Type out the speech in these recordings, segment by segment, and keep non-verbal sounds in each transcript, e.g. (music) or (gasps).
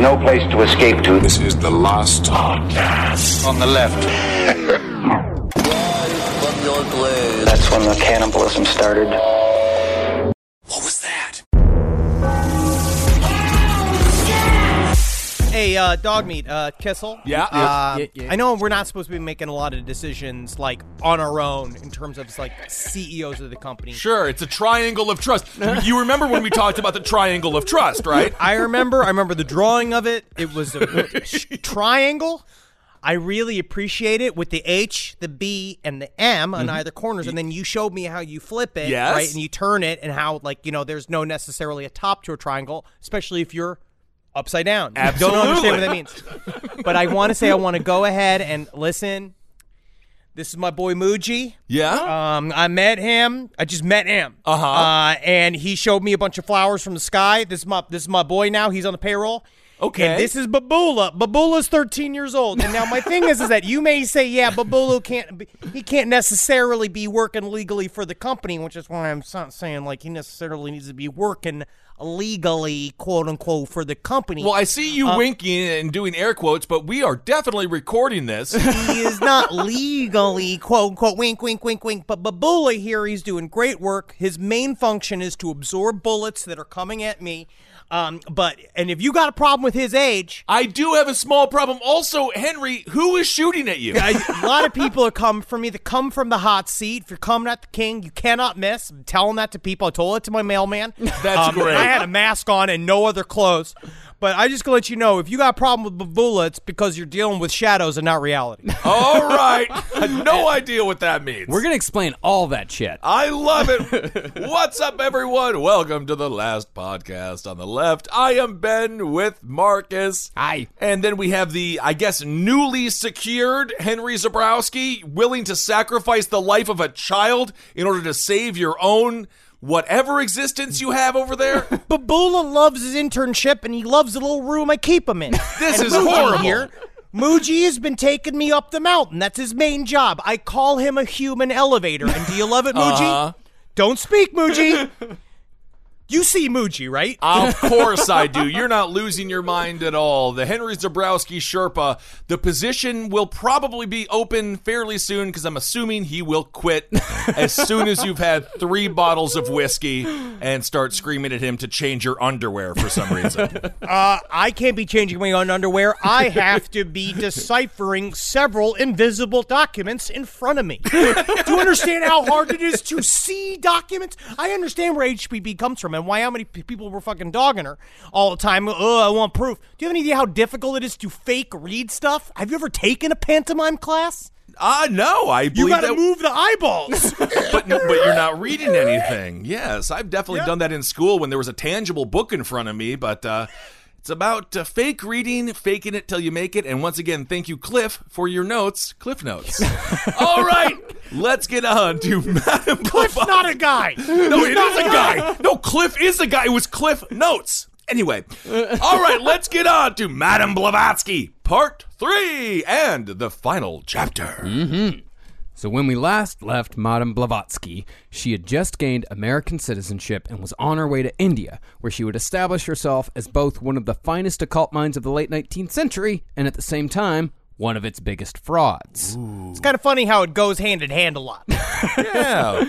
no place to escape to. This is the last podcast. On the left. That's when the cannibalism started. Hey, uh, dog meat, uh, Kissel. Yeah, Uh, yeah, yeah. I know we're not supposed to be making a lot of decisions like on our own in terms of like CEOs of the company. Sure, it's a triangle of trust. you remember when we talked about the triangle of trust, right? I remember. I remember the drawing of it. It was a (laughs) triangle. I really appreciate it with the H, the B, and the M on either corners, and then you showed me how you flip it, Mm-hmm. Yes. right, and you turn it, and how like you know there's no necessarily a top to a triangle, especially if you're upside down. You Don't understand what that means. (laughs) but I want to say I want to go ahead and listen. This is my boy Muji. Yeah. Um, I met him. I just met him. Uh-huh. Uh, and he showed me a bunch of flowers from the sky. This is my this is my boy now. He's on the payroll. Okay. And this is Babula. Babula's 13 years old. And now my thing is, is that you may say, yeah, Babula can't, be, he can't necessarily be working legally for the company, which is why I'm not saying like he necessarily needs to be working legally, quote unquote, for the company. well, I see you uh, winking and doing air quotes, but we are definitely recording this. he is not legally quote unquote wink wink wink wink but babula here he's doing great work his main function is to absorb bullets that are coming at me um, but and if you got a problem with his age I do have a small problem. Also, Henry, who is shooting at you? (laughs) A lot of people are coming for me that come from the hot seat. If you're coming at the king, you cannot miss. I'm telling that to people. I told it to my mailman. That's Um, great. I had a mask on and no other clothes. But I just gonna let you know if you got a problem with Babula, it's because you're dealing with shadows and not reality. (laughs) All right. I (laughs) had no idea what that means. We're gonna explain all that shit. I love it. (laughs) What's up, everyone? Welcome to the last podcast on the left. I am Ben with Marcus. Hi. And then we have the, I guess, newly secured Henry Zabrowski, willing to sacrifice the life of a child in order to save your own whatever existence you have over there. (laughs) Babula loves his internship and he loves the little room I keep him in. (laughs) This is horrible. Here, Muji has been taking me up the mountain. That's his main job. I call him a human elevator. And do you love it, Muji? Uh-huh. Don't speak, Muji. (laughs) you see Muji, right? Of course I do. You're not losing your mind at all. The Henry Zabrowski Sherpa, the position will probably be open fairly soon because I'm assuming he will quit as soon as you've had three bottles of whiskey and start screaming at him to change your underwear for some reason. (laughs) Uh, I can't be changing my own underwear. I have to be deciphering several invisible documents in front of me. Do you understand how hard it is to see documents? I understand where HPB comes from and why how many people were fucking dogging her all the time. Oh, I want proof. Do you have any idea how difficult it is to fake read stuff? Have you ever taken a pantomime class? Ah, no, I You got to that. move the eyeballs. (laughs) but, but you're not reading anything. Yes, I've definitely done that in school when there was a tangible book in front of me, but uh, it's about uh, fake reading, faking it till you make it. And once again, thank you, Cliff, for your notes. Cliff notes. (laughs) All right, let's get on to Madam Cliff's not a guy. No, it is a guy. No, Cliff is a guy. It was Cliff Notes. Anyway, all right, let's get on to Madam Blavatsky, part three, and the final chapter. So when we last left Madame Blavatsky, she had just gained American citizenship and was on her way to India, where she would establish herself as both one of the finest occult minds of the late 19th century and at the same time one of its biggest frauds. It's kind of funny how it goes hand in hand a lot. (laughs) Yeah.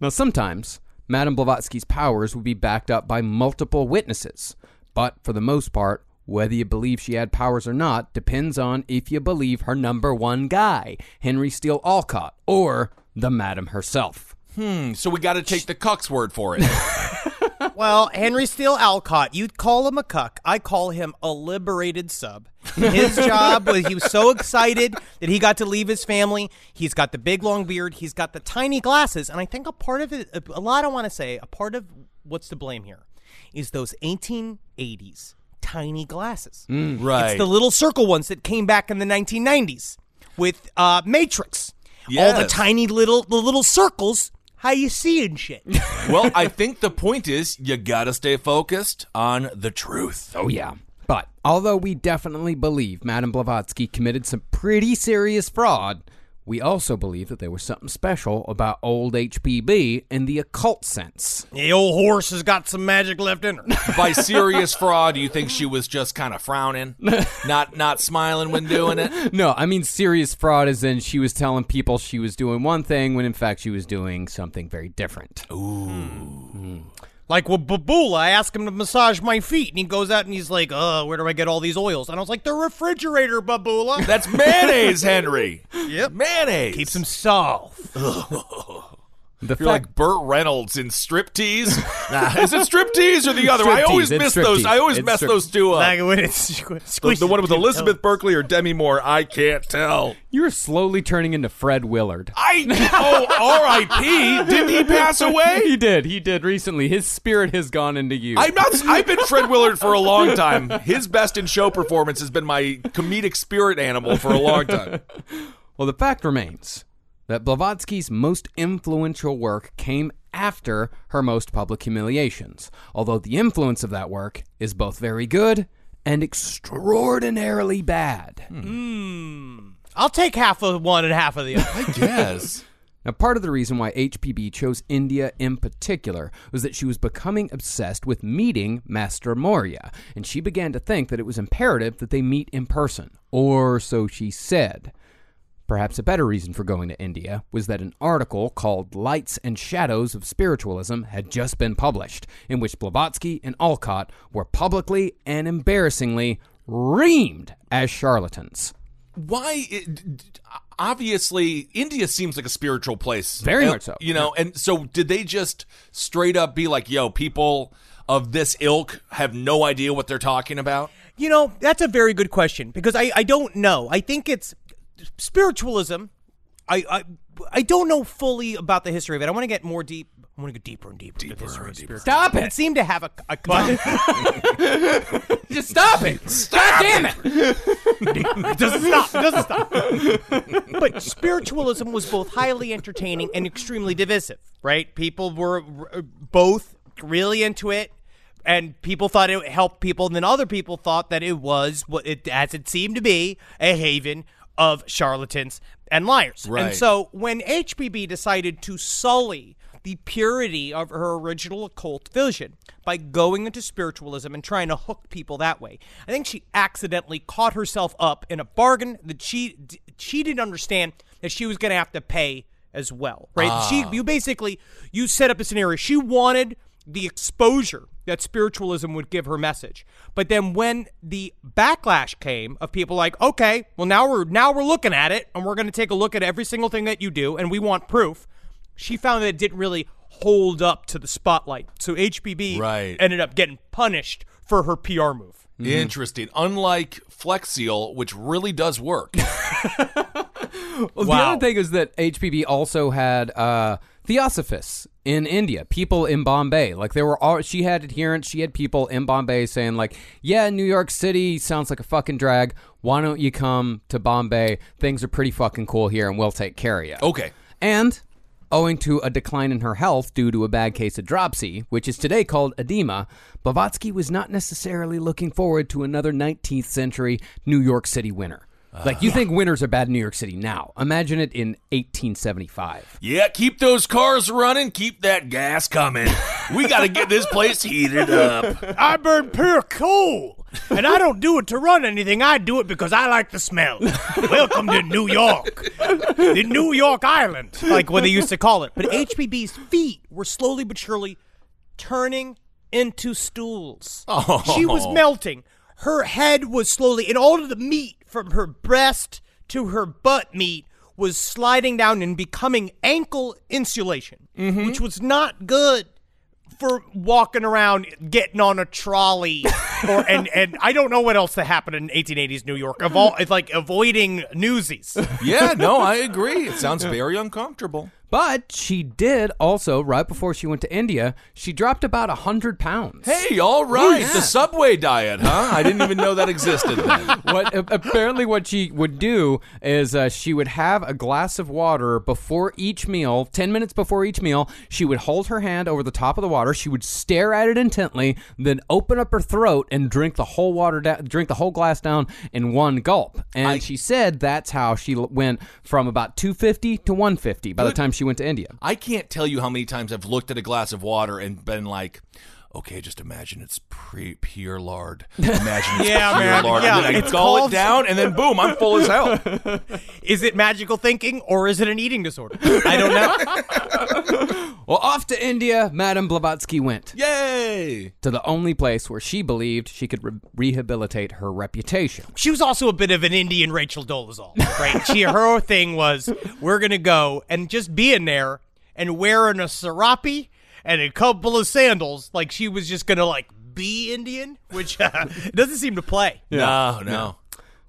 Now sometimes Madame Blavatsky's powers would be backed up by multiple witnesses. But for the most part, whether you believe she had powers or not depends on if you believe her number one guy, Henry Steel Olcott, or the Madam herself. Hmm, so we got to take the cuck's word for it. (laughs) Well, Henry Steel Olcott, you'd call him a cuck. I call him a liberated sub. His job was he was so excited that he got to leave his family. He's got the big long beard. He's got the tiny glasses, and I think a part of it, a lot I want to say, a part of what's to blame here, is those 1880s tiny glasses. right. It's the little circle ones that came back in the 1990s with uh, Matrix. All the tiny little the little circles. How you seeing shit? (laughs) well, I think the point is you got to stay focused on the truth. Oh, yeah. But although we definitely believe Madame Blavatsky committed some pretty serious fraud, we also believe that there was something special about old HPB in the occult sense. the old horse has got some magic left in her. (laughs) By serious fraud, do you think she was just kind of frowning, (laughs) not not smiling when doing it? No, I mean serious fraud is in she was telling people she was doing one thing when in fact she was doing something very different. Hmm. Like with Babula, I asked him to massage my feet, and he goes out and he's like, "Uh, where do I get all these oils?" And I was like, "The refrigerator, Babula." That's mayonnaise, Henry. Yep. Mayonnaise. Keeps him soft. (laughs) The You're like Burt Reynolds in striptease. (laughs) nah, is it striptease or the other? one? I Striptease, always it's miss those. I always It's mess strip- those two up. Like when it's (laughs) The, squishy. the one with Elizabeth Berkley or Demi Moore, I can't tell. You're slowly turning into Fred Willard. I oh (laughs) R.I.P. Didn't he pass away? He did. He did recently. His spirit has gone into you. I'm not. I've been Fred Willard for a long time. His best in show performance has been my comedic spirit animal for a long time. Well, the fact remains that Blavatsky's most influential work came after her most public humiliations, although the influence of that work is both very good and extraordinarily bad. Hmm. I'll take half of one and half of the other. (laughs) I guess. (laughs) Now, part of the reason why HPB chose India in particular was that she was becoming obsessed with meeting Master Morya, and she began to think that it was imperative that they meet in person, or so she said. Perhaps a better reason for going to India was that an article called Lights and Shadows of Spiritualism had just been published, in which Blavatsky and Olcott were publicly and embarrassingly reamed as charlatans. Why? It, obviously, India seems like a spiritual place. Very much so. You know, and so did they just straight up be like, "Yo, people of this ilk have no idea what they're talking about"? You know, that's a very good question because I, I don't know. I think it's spiritualism. I, I I don't know fully about the history of it. I want to get more deep. I want to go deeper and deeper. Deeper the history of spiritualism. Stop It it! seemed to have a, a (laughs) Just stop it! God damn it! it doesn't stop. It doesn't stop. but spiritualism was both highly entertaining and extremely divisive, right? People were r- both really into it, and people thought it helped people, and then other people thought that it was what it as it seemed to be a haven of charlatans and liars. Right. And so when HPB decided to sully the purity of her original occult vision by going into spiritualism and trying to hook people that way. I think she accidentally caught herself up in a bargain that she she didn't understand that she was going to have to pay as well, right? She ah. you basically you set up a scenario. She wanted the exposure that spiritualism would give her message. But then when the backlash came of people like, okay, well now we're now we're looking at it and we're going to take a look at every single thing that you do and we want proof. She found that it didn't really hold up to the spotlight. So HPB Right. ended up getting punished for her PR move. Interesting. Unlike Flex Seal, which really does work. (laughs) Well, the other thing is that HPB also had uh, theosophists in India, people in Bombay. Like there were all she had adherents, she had people in Bombay saying like, "Yeah, New York City sounds like a fucking drag. Why don't you come to Bombay? Things are pretty fucking cool here, and we'll take care of you." Okay. And owing to a decline in her health due to a bad case of dropsy, which is today called edema, Blavatsky was not necessarily looking forward to another 19th century New York City winter. Like you think winters are bad in New York City now. Imagine it in 1875. Yeah, keep those cars running. Keep that gas coming. We got to get this place heated up. (laughs) I burn pure coal. And I don't do it to run anything. I do it because I like the smell. Welcome to New York, the New York Island, like what they used to call it. But HPB's feet were slowly but surely turning into stools. She was oh. melting. Her head was slowly, and all of the meat from her breast to her butt meat was sliding down and becoming ankle insulation, mm-hmm. which was not good for walking around getting on a trolley (laughs) or and and I don't know what else that happened in 1880s New York of all it's like avoiding newsies. Yeah, no, I (laughs) agree. It sounds very uncomfortable. But she did also, right before she went to India, she dropped about 100 pounds. Hey, all right. yeah. The Subway diet, huh? I didn't even know that existed then. (laughs) what apparently what she would do is uh, she would have a glass of water before each meal 10 minutes before each meal she would hold her hand over the top of the water she would stare at it intently then open up her throat and drink the whole water da- drink the whole glass down in one gulp and I- she said that's how she went from about 250 to 150 by the time she went to India. I can't tell you how many times I've looked at a glass of water and been like, okay, just imagine it's pre- pure lard. (laughs) Imagine it's Yeah, pure man. lard. Yeah, and then I it's gull called- it down, and then boom, I'm full as hell. (laughs) Is it magical thinking or is it an eating disorder? I don't know. (laughs) well off to India Madame Blavatsky went Yay! to the only place where she believed she could re- rehabilitate her reputation She was also a bit of an Indian Rachel Dolezal, right? She her thing was we're gonna go and just be in there and wearing a serape and a couple of sandals, like she was just gonna like be Indian, which (laughs) uh, doesn't seem to play. No, no.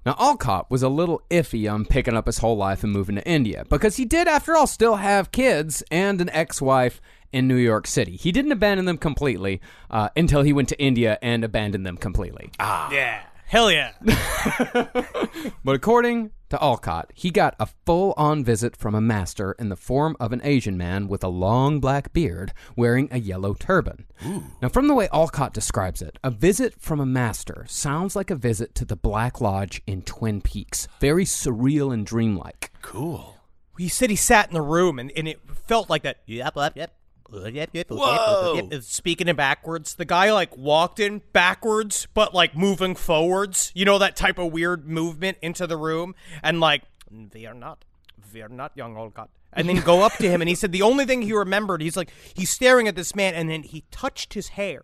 Now, Olcott was a little iffy on picking up his whole life and moving to India because he did, after all, still have kids and an ex wife in New York City. He didn't abandon them completely uh, until he went to India and abandoned them completely. Ah. Yeah, hell yeah. (laughs) But according to Olcott, he got a full on visit from a master in the form of an Asian man with a long black beard wearing a yellow turban. Now, from the way Olcott describes it, a visit from a master sounds like a visit to the Black Lodge in Twin Peaks. Very surreal and dreamlike. Cool. He said he sat in the room and, and it felt like that. Yep, yep, yep. Whoa. (laughs) Speaking in backwards, the guy like walked in backwards, but like moving forwards. You know that type of weird movement into the room, and like we are not, we are not young old Olcott. (laughs) And then go up to him, and he said the only thing he remembered, he's like he's staring at this man, and then he touched his hair,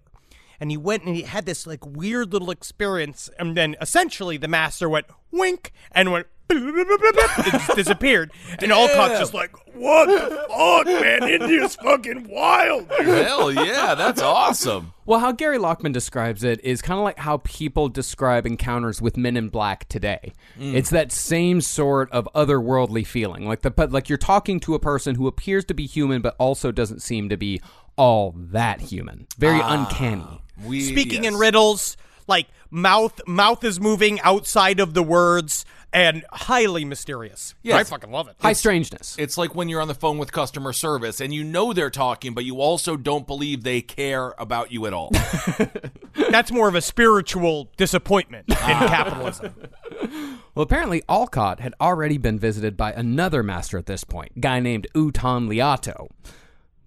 and he went and he had this like weird little experience, and then essentially the master went wink and went. It just disappeared, and Olcott's just like, "What the fuck, man? India's fucking wild." dude." Hell yeah, that's awesome. Well, how Gary Lachman describes it is kind of like how people describe encounters with Men in Black today. Mm. It's that same sort of otherworldly feeling, like the like you're talking to a person who appears to be human but also doesn't seem to be all that human. Very ah, uncanny. We, Speaking in riddles, like mouth mouth is moving outside of the words, and highly mysterious. Yes. I fucking love it. High strangeness. It's like when you're on the phone with customer service and you know they're talking, but you also don't believe they care about you at all. (laughs) That's more of a spiritual disappointment in ah. capitalism. (laughs) Well, apparently Olcott had already been visited by another master at this point, a guy named Ooton Liatto.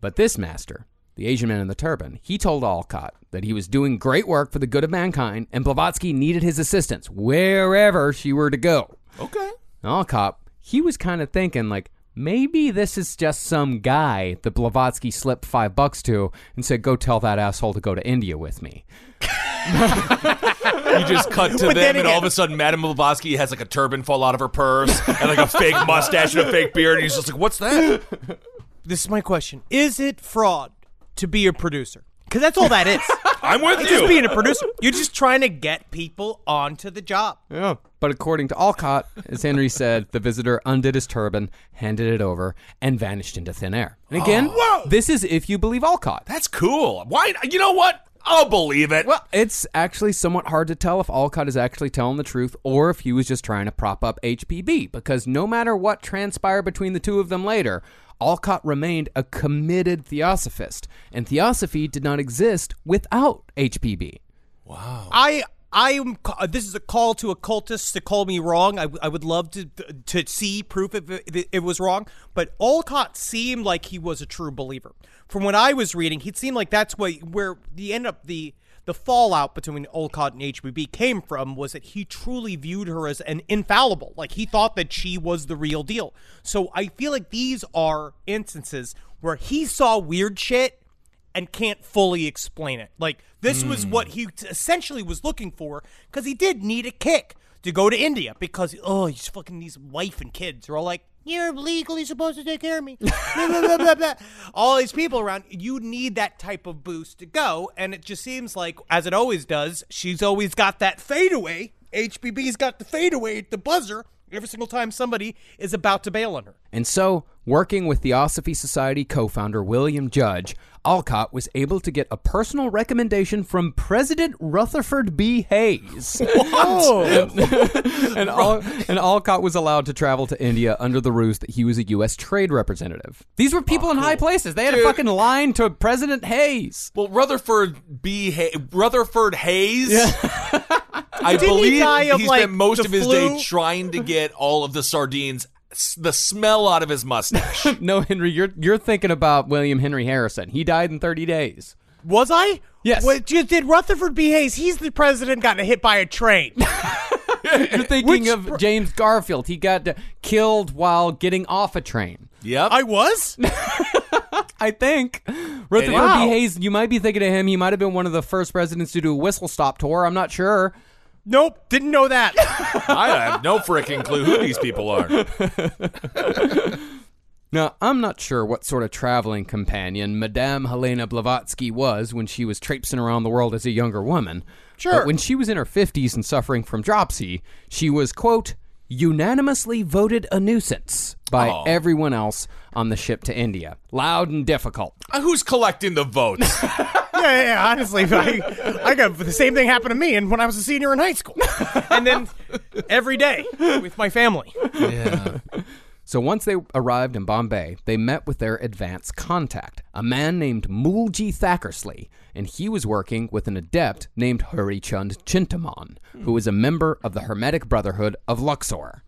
But this master, the Asian man in the turban, he told Olcott that he was doing great work for the good of mankind and Blavatsky needed his assistance wherever she were to go. okay. Olcott, he was kind of thinking like, maybe this is just some guy that Blavatsky slipped five bucks to and said, go tell that asshole to go to India with me. (laughs) You just cut to But them, then and all of a sudden, Madame Blavatsky has like a turban fall out of her purse and like a fake mustache and a fake beard, and he's just like, "What's that?" This is my question: Is it fraud to be a producer? Because that's all that is. (laughs) I'm with It's you. just being a producer. You're just trying to get people onto the job. Yeah. But according to Olcott, as Henry said, the visitor undid his turban, handed it over, and vanished into thin air. And again, oh, this is if you believe Olcott. That's cool. Why? You know what? I'll believe it. Well, it's actually somewhat hard to tell if Olcott is actually telling the truth or if he was just trying to prop up HPB, because no matter what transpired between the two of them later, Olcott remained a committed theosophist, and theosophy did not exist without HPB. Wow. I I am. This is a call to occultists to call me wrong. I, I would love to to see proof if it, it was wrong. But Olcott seemed like he was a true believer. From what I was reading, he seemed like that's what where the end up the the fallout between Olcott and HPB came from was that he truly viewed her as an infallible. Like he thought that she was the real deal. So I feel like these are instances where he saw weird shit and can't fully explain it. Like this was hmm. what he essentially was looking for because he did need a kick to go to India because oh, he's fucking these wife and kids are all like. You're legally supposed to take care of me. (laughs) Blah, blah, blah, blah, blah. All these people around. You need that type of boost to go. And it just seems like, as it always does, she's always got that fadeaway. HPB's got the fadeaway at the buzzer every single time somebody is about to bail on her. And so, working with the Theosophy Society co founder William Judge, Olcott was able to get a personal recommendation from President Rutherford B. Hayes. (laughs) and, Al- and Olcott was allowed to travel to India under the ruse that he was a U.S. trade representative. These were people oh, in high places. They had a fucking line to President Hayes. Well, Rutherford B. Hay- Rutherford Hayes. I Didn't he believe die of, he like, spent most the of his flu? day trying to get all of the sardines, s- the smell out of his mustache. (laughs) No, Henry, you're you're thinking about William Henry Harrison. He died in 30 days. Was I? Yes. What, did Rutherford B. Hayes? He's the president got hit by a train. (laughs) You're thinking Which of pr- James Garfield. He got uh, killed while getting off a train. yep. I was. (laughs) I think. Rutherford Wow. B. Hayes, you might be thinking of him. He might have been one of the first presidents to do a whistle stop tour. I'm not sure. Nope, didn't know that. (laughs) I have no freaking clue who these people are. (laughs) Now, I'm not sure what sort of traveling companion Madame Helena Blavatsky was when she was traipsing around the world as a younger woman. Sure. But when she was in her 50s and suffering from dropsy, she was, quote, unanimously voted a nuisance by Aw. everyone else on the ship to India. Loud and difficult. Uh, Who's collecting the votes? (laughs) yeah, yeah, yeah, honestly, (laughs) I, I got the same thing happened to me and when I was a senior in high school. (laughs) And then every day with my family. yeah. So once they arrived in Bombay, they met with their advance contact, a man named Moolji Thackersley, and he was working with an adept named Hari Chand Chintamon, who was a member of the Hermetic Brotherhood of Luxor.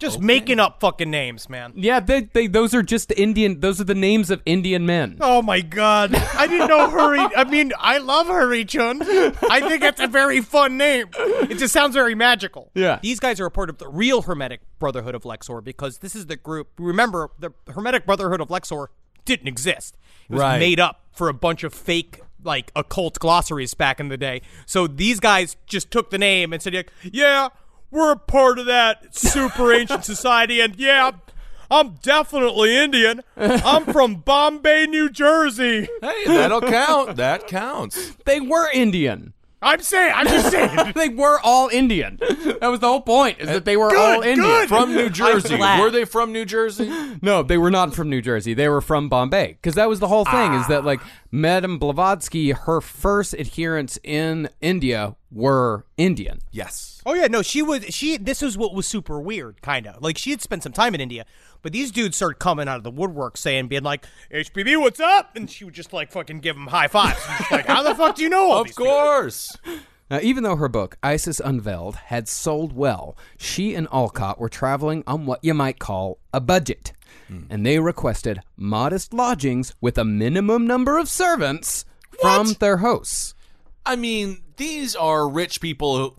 Just making up fucking names, man. Yeah, they, they those are just Indian. Those are the names of Indian men. Oh my god. I didn't know Hurry. I mean, I love Hurry Chun. I think it's a very fun name. It just sounds very magical. Yeah. These guys are a part of the real Hermetic Brotherhood of Luxor because this is the group. Remember, the Hermetic Brotherhood of Luxor didn't exist. It was Right. made up for a bunch of fake like occult glossaries back in the day. So these guys just took the name and said, like, "Yeah, we're a part of that super (laughs) ancient society, and yeah, I'm definitely Indian. I'm from Bombay, New Jersey. Hey, that'll count. That counts. They were Indian. I'm saying, I'm just saying. (laughs) They were all Indian. That was the whole point. Is that they were all Indian. good. From New (laughs) Jersey. Were they from New Jersey? (laughs) No, they were not from New Jersey. They were from Bombay. Because that was the whole thing, is that, like, Madame Blavatsky, her first adherents in India were Indian. Yes. Oh yeah, no, she was she this is what was super weird, kind of. Like she had spent some time in India, but these dudes started coming out of the woodwork saying being like, "HPB, what's up?" and she would just like fucking give them high fives. Like, "How the fuck do you know all Of these people?" course. Now, even though her book, Isis Unveiled, had sold well, she and Olcott were traveling on what you might call a budget. Hmm. And they requested modest lodgings with a minimum number of servants from their hosts. I mean, these are rich people who.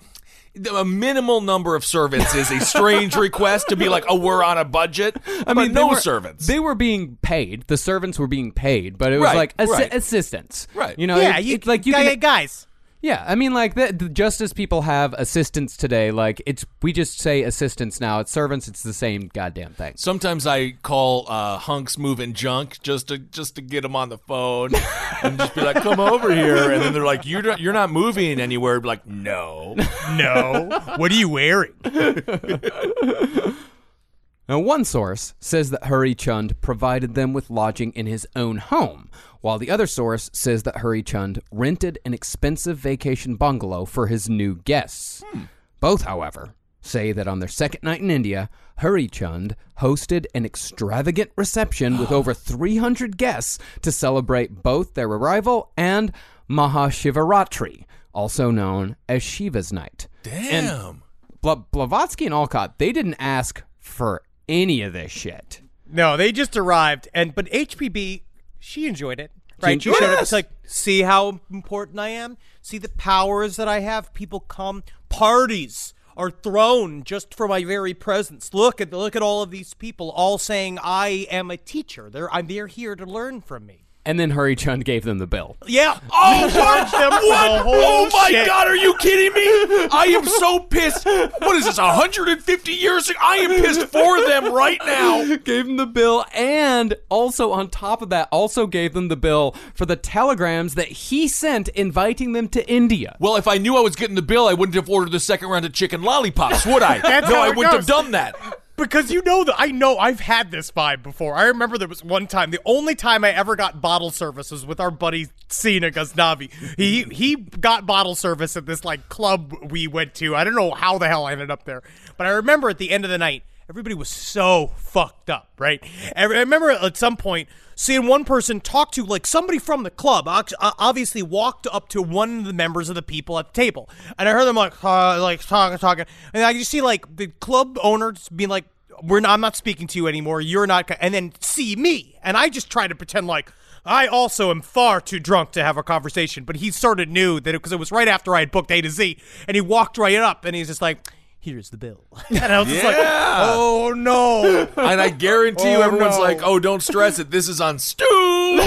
A minimal number of servants is a strange request to be like, oh, we're on a budget. I mean, no were- servants. They were being paid. The servants were being paid, but it was Right, like assi- right. assistants. Right. You know, yeah, it- you it's like you guy- can, guys. Yeah, I mean, like the, the, just as people have assistants today, like it's we just say assistants now. It's servants. It's the same goddamn thing. Sometimes I call uh, hunks moving junk just to just to get them on the phone (laughs) and just be like, "Come over here," and then they're like, "You're not, you're not moving anywhere." I'd be like, "No." No, what are you wearing? (laughs) Now, one source says that Hari Chund provided them with lodging in his own home, while the other source says that Hari Chund rented an expensive vacation bungalow for his new guests. Hmm. Both, however, say that on their second night in India, Hari Chund hosted an extravagant reception with (gasps) over 300 guests to celebrate both their arrival and Mahashivaratri, also known as Shiva's night. Damn. Bl- Blavatsky and Olcott, they didn't ask for any of this shit. No, they just arrived, and but HPB, she enjoyed it. Right? Ginger- She showed up. It's like, see how important I am. See the powers that I have. People come. Parties are thrown just for my very presence. Look at look at all of these people, all saying I am a teacher. They're I'm they're here to learn from me. And then Hurry Chun gave them the bill. Yeah. (laughs) Oh, charged them what? the whole oh my shit. god, are you kidding me? I am so pissed. What is this, 150 years ago? I am pissed for them right now. gave them the bill and also on top of that also gave them the bill for the telegrams that he sent inviting them to India. Well, if I knew I was getting the bill, I wouldn't have ordered the second round of chicken lollipops, would I? That's no, how I it wouldn't goes. have done that. Because you know that I know I've had this vibe before. I remember there was one time, the only time I ever got bottle service was with our buddy Cena Ghaznavi. He he got bottle service at this like club we went to. I don't know how the hell I ended up there, but I remember at the end of the night, everybody was so fucked up, right? I remember at some point seeing one person talk to like somebody from the club. Obviously, walked up to one of the members of the people at the table, and I heard them like uh, like talking, talking, and I just see like the club owners being like, "We're not, I'm not speaking to you anymore. You're not," and then see me, and I just try to pretend like. I also am far too drunk to have a conversation, but he sort of knew that because it, was right after I had booked A to Z, and he walked right up, and he's just like, "Here's the bill," (laughs) and I was just like, "Oh no!" And I guarantee you, Oh, everyone's no. like, "Oh, don't stress it. This is on Stu. (laughs)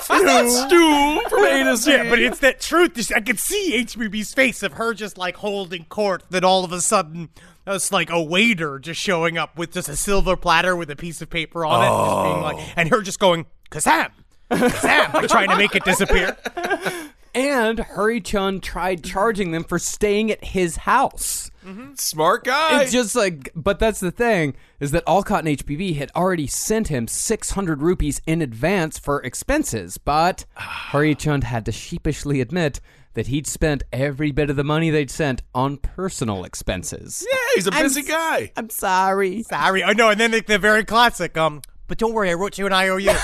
Stu from A to Z." Yeah, but it's that truth. I could see HPB's face of her just like holding court. Then all of a sudden, it's like a waiter just showing up with just a silver platter with a piece of paper on it, just being like, oh. and her just going, "Kazam, Kazam," like trying to make it disappear. (laughs) And Hurry Chun tried charging them for staying at his house. Mm-hmm. smart guy. It's just like, but that's the thing is that Olcott and HPB had already sent him 600 rupees in advance for expenses, but (sighs) Hurry Chund had to sheepishly admit that he'd spent every bit of the money they'd sent on personal expenses. yeah, he's a busy guy. I'm sorry. Sorry, I know. And then the, the very classic, um, but don't worry, I wrote you an IOU. (laughs)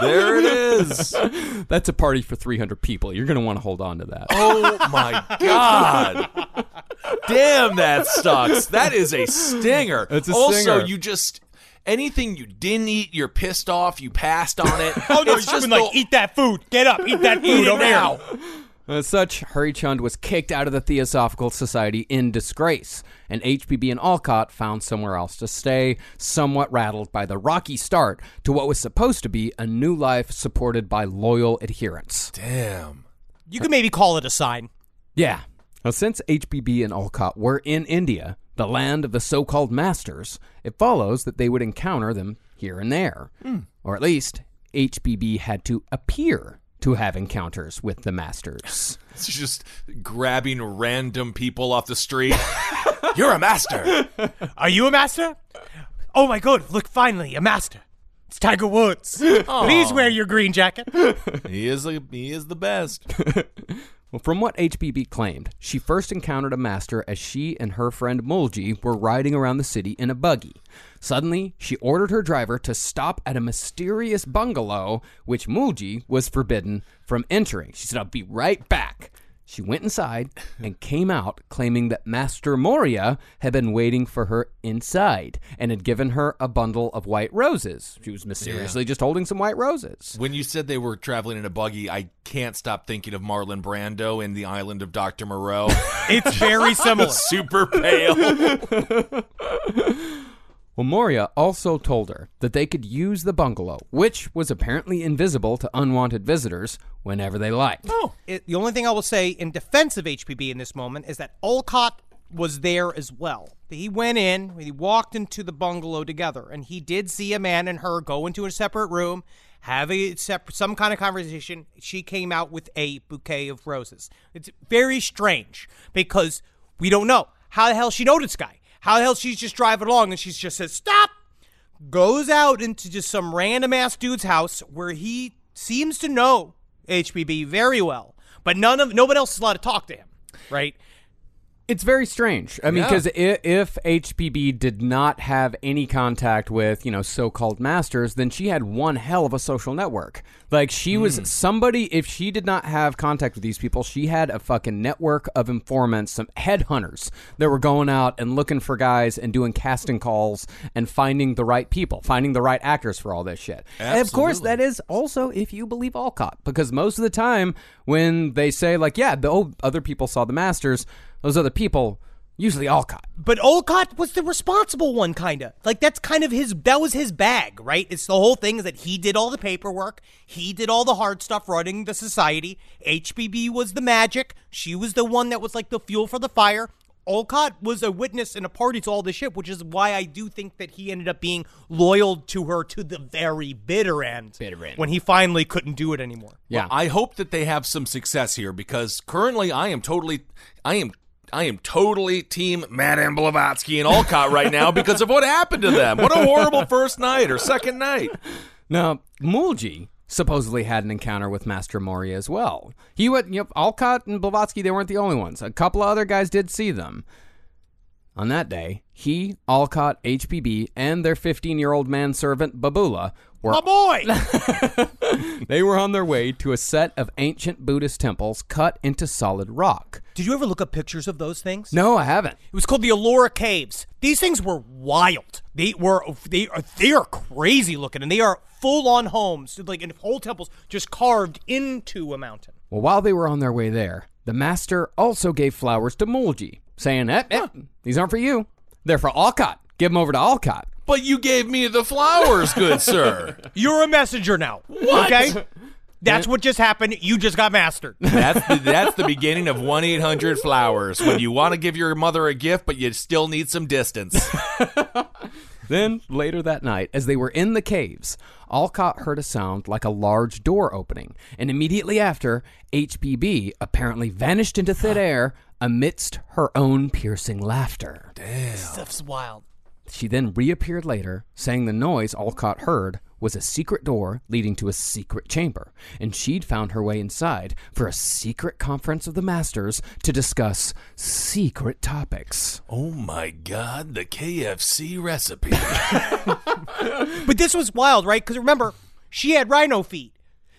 There it is. (laughs) That's a party for 300 people. You're going to want to hold on to that. Oh my god. Damn, that sucks. That is a stinger. It's a also, stinger. you just anything you didn't eat, you're pissed off. You passed on it. oh no, It's she's been like, eat that food, get up, eat that Eat food it over here." Now. As such, Hurry Chund was kicked out of the Theosophical Society in disgrace, and HPB and Olcott found somewhere else to stay, somewhat rattled by the rocky start to what was supposed to be a new life supported by loyal adherents. Damn. You could maybe call it a sign. Yeah. Now, since HPB and Olcott were in India, the land of the so called masters, it follows that they would encounter them here and there. Hmm. Or at least, HPB had to appear to have encounters with the masters. (laughs) It's just grabbing random people off the street. (laughs) You're a master. Are you a master? Oh my god, look, finally, a master. It's Tiger Woods. (laughs) Please wear your green jacket. He is a, he is the best. Well, from what HPB claimed, she first encountered a master as she and her friend Mulji were riding around the city in a buggy. Suddenly, she ordered her driver to stop at a mysterious bungalow, which Mulji was forbidden from entering. She said, I'll be right back. She went inside and came out claiming that Master Morya had been waiting for her inside and had given her a bundle of white roses. She was mysteriously just holding some white roses. When you said they were traveling in a buggy, I can't stop thinking of Marlon Brando in the island of Dr. Moreau. (laughs) It's very (laughs) similar. Super pale. (laughs) Well, Morya also told her that they could use the bungalow, which was apparently invisible to unwanted visitors, whenever they liked. Oh, it, the only thing I will say in defense of HPB in this moment is that Olcott was there as well. He went in, he walked into the bungalow together, and he did see a man and her go into a separate room, have a some kind of conversation. She came out with a bouquet of roses. It's very strange because we don't know how the hell she know this guy. How the hell she's just driving along and she just says stop, goes out into just some random ass dude's house where he seems to know HPB very well, but none of nobody else is allowed to talk to him, right? It's very strange. I mean, Yeah. because if HPB did not have any contact with, you know, so called masters, then she had one hell of a social network. Like, she Hmm. was somebody, if she did not have contact with these people, she had a fucking network of informants, some headhunters that were going out and looking for guys and doing casting calls and finding the right people, finding the right actors for all this shit. And of course, that is also if you believe Olcott, because most of the time when they say, like, yeah, the oh, other people saw the masters, those other people, usually Olcott. But Olcott was the responsible one, kind of. Like, that's kind of his, that was his bag, right? It's the whole thing is that he did all the paperwork. He did all the hard stuff running the society. HPB was the magic. She was the one that was like the fuel for the fire. Olcott was a witness and a party to all this shit, which is why I do think that he ended up being loyal to her to the very bitter end. Bitter end. When he finally couldn't do it anymore. Yeah. I hope that they have some success here because currently I am totally, I am. I am totally team Madame Blavatsky and Olcott right now because of what happened to them. What a horrible first night or second night. Now, Mulji supposedly had an encounter with Master Morya as well. He went, you know, Olcott and Blavatsky, they weren't the only ones. A couple of other guys did see them. On that day, he, Olcott, HPB, and their 15 year old manservant, Babula, were My boy! (laughs) they were on their way to a set of ancient Buddhist temples cut into solid rock. Did you ever look up pictures of those things? No, I haven't. It was called the Ellora Caves. These things were wild. They were they are they are crazy looking, and they are full on homes, like in whole temples, just carved into a mountain. Well, while they were on their way there, the master also gave flowers to Mulji, saying, eh, eh, these aren't for you. They're for Olcott. Give them over to Olcott. But you gave me the flowers, good sir. (laughs) You're a messenger now. Okay, (laughs) that's what just happened. You just got mastered. That's the, (laughs) that's the beginning of 1 800 Flowers when you want to give your mother a gift, but you still need some distance. Then, later that night, as they were in the caves, Olcott heard a sound like a large door opening, and immediately after, HPB apparently vanished into thin air amidst her own piercing laughter. This stuff's wild. She then reappeared later, saying the noise Olcott heard was a secret door leading to a secret chamber, and she'd found her way inside for a secret conference of the Masters to discuss secret topics. oh my god, the KFC recipe. (laughs) But this was wild, right? Because remember, she had rhino feet.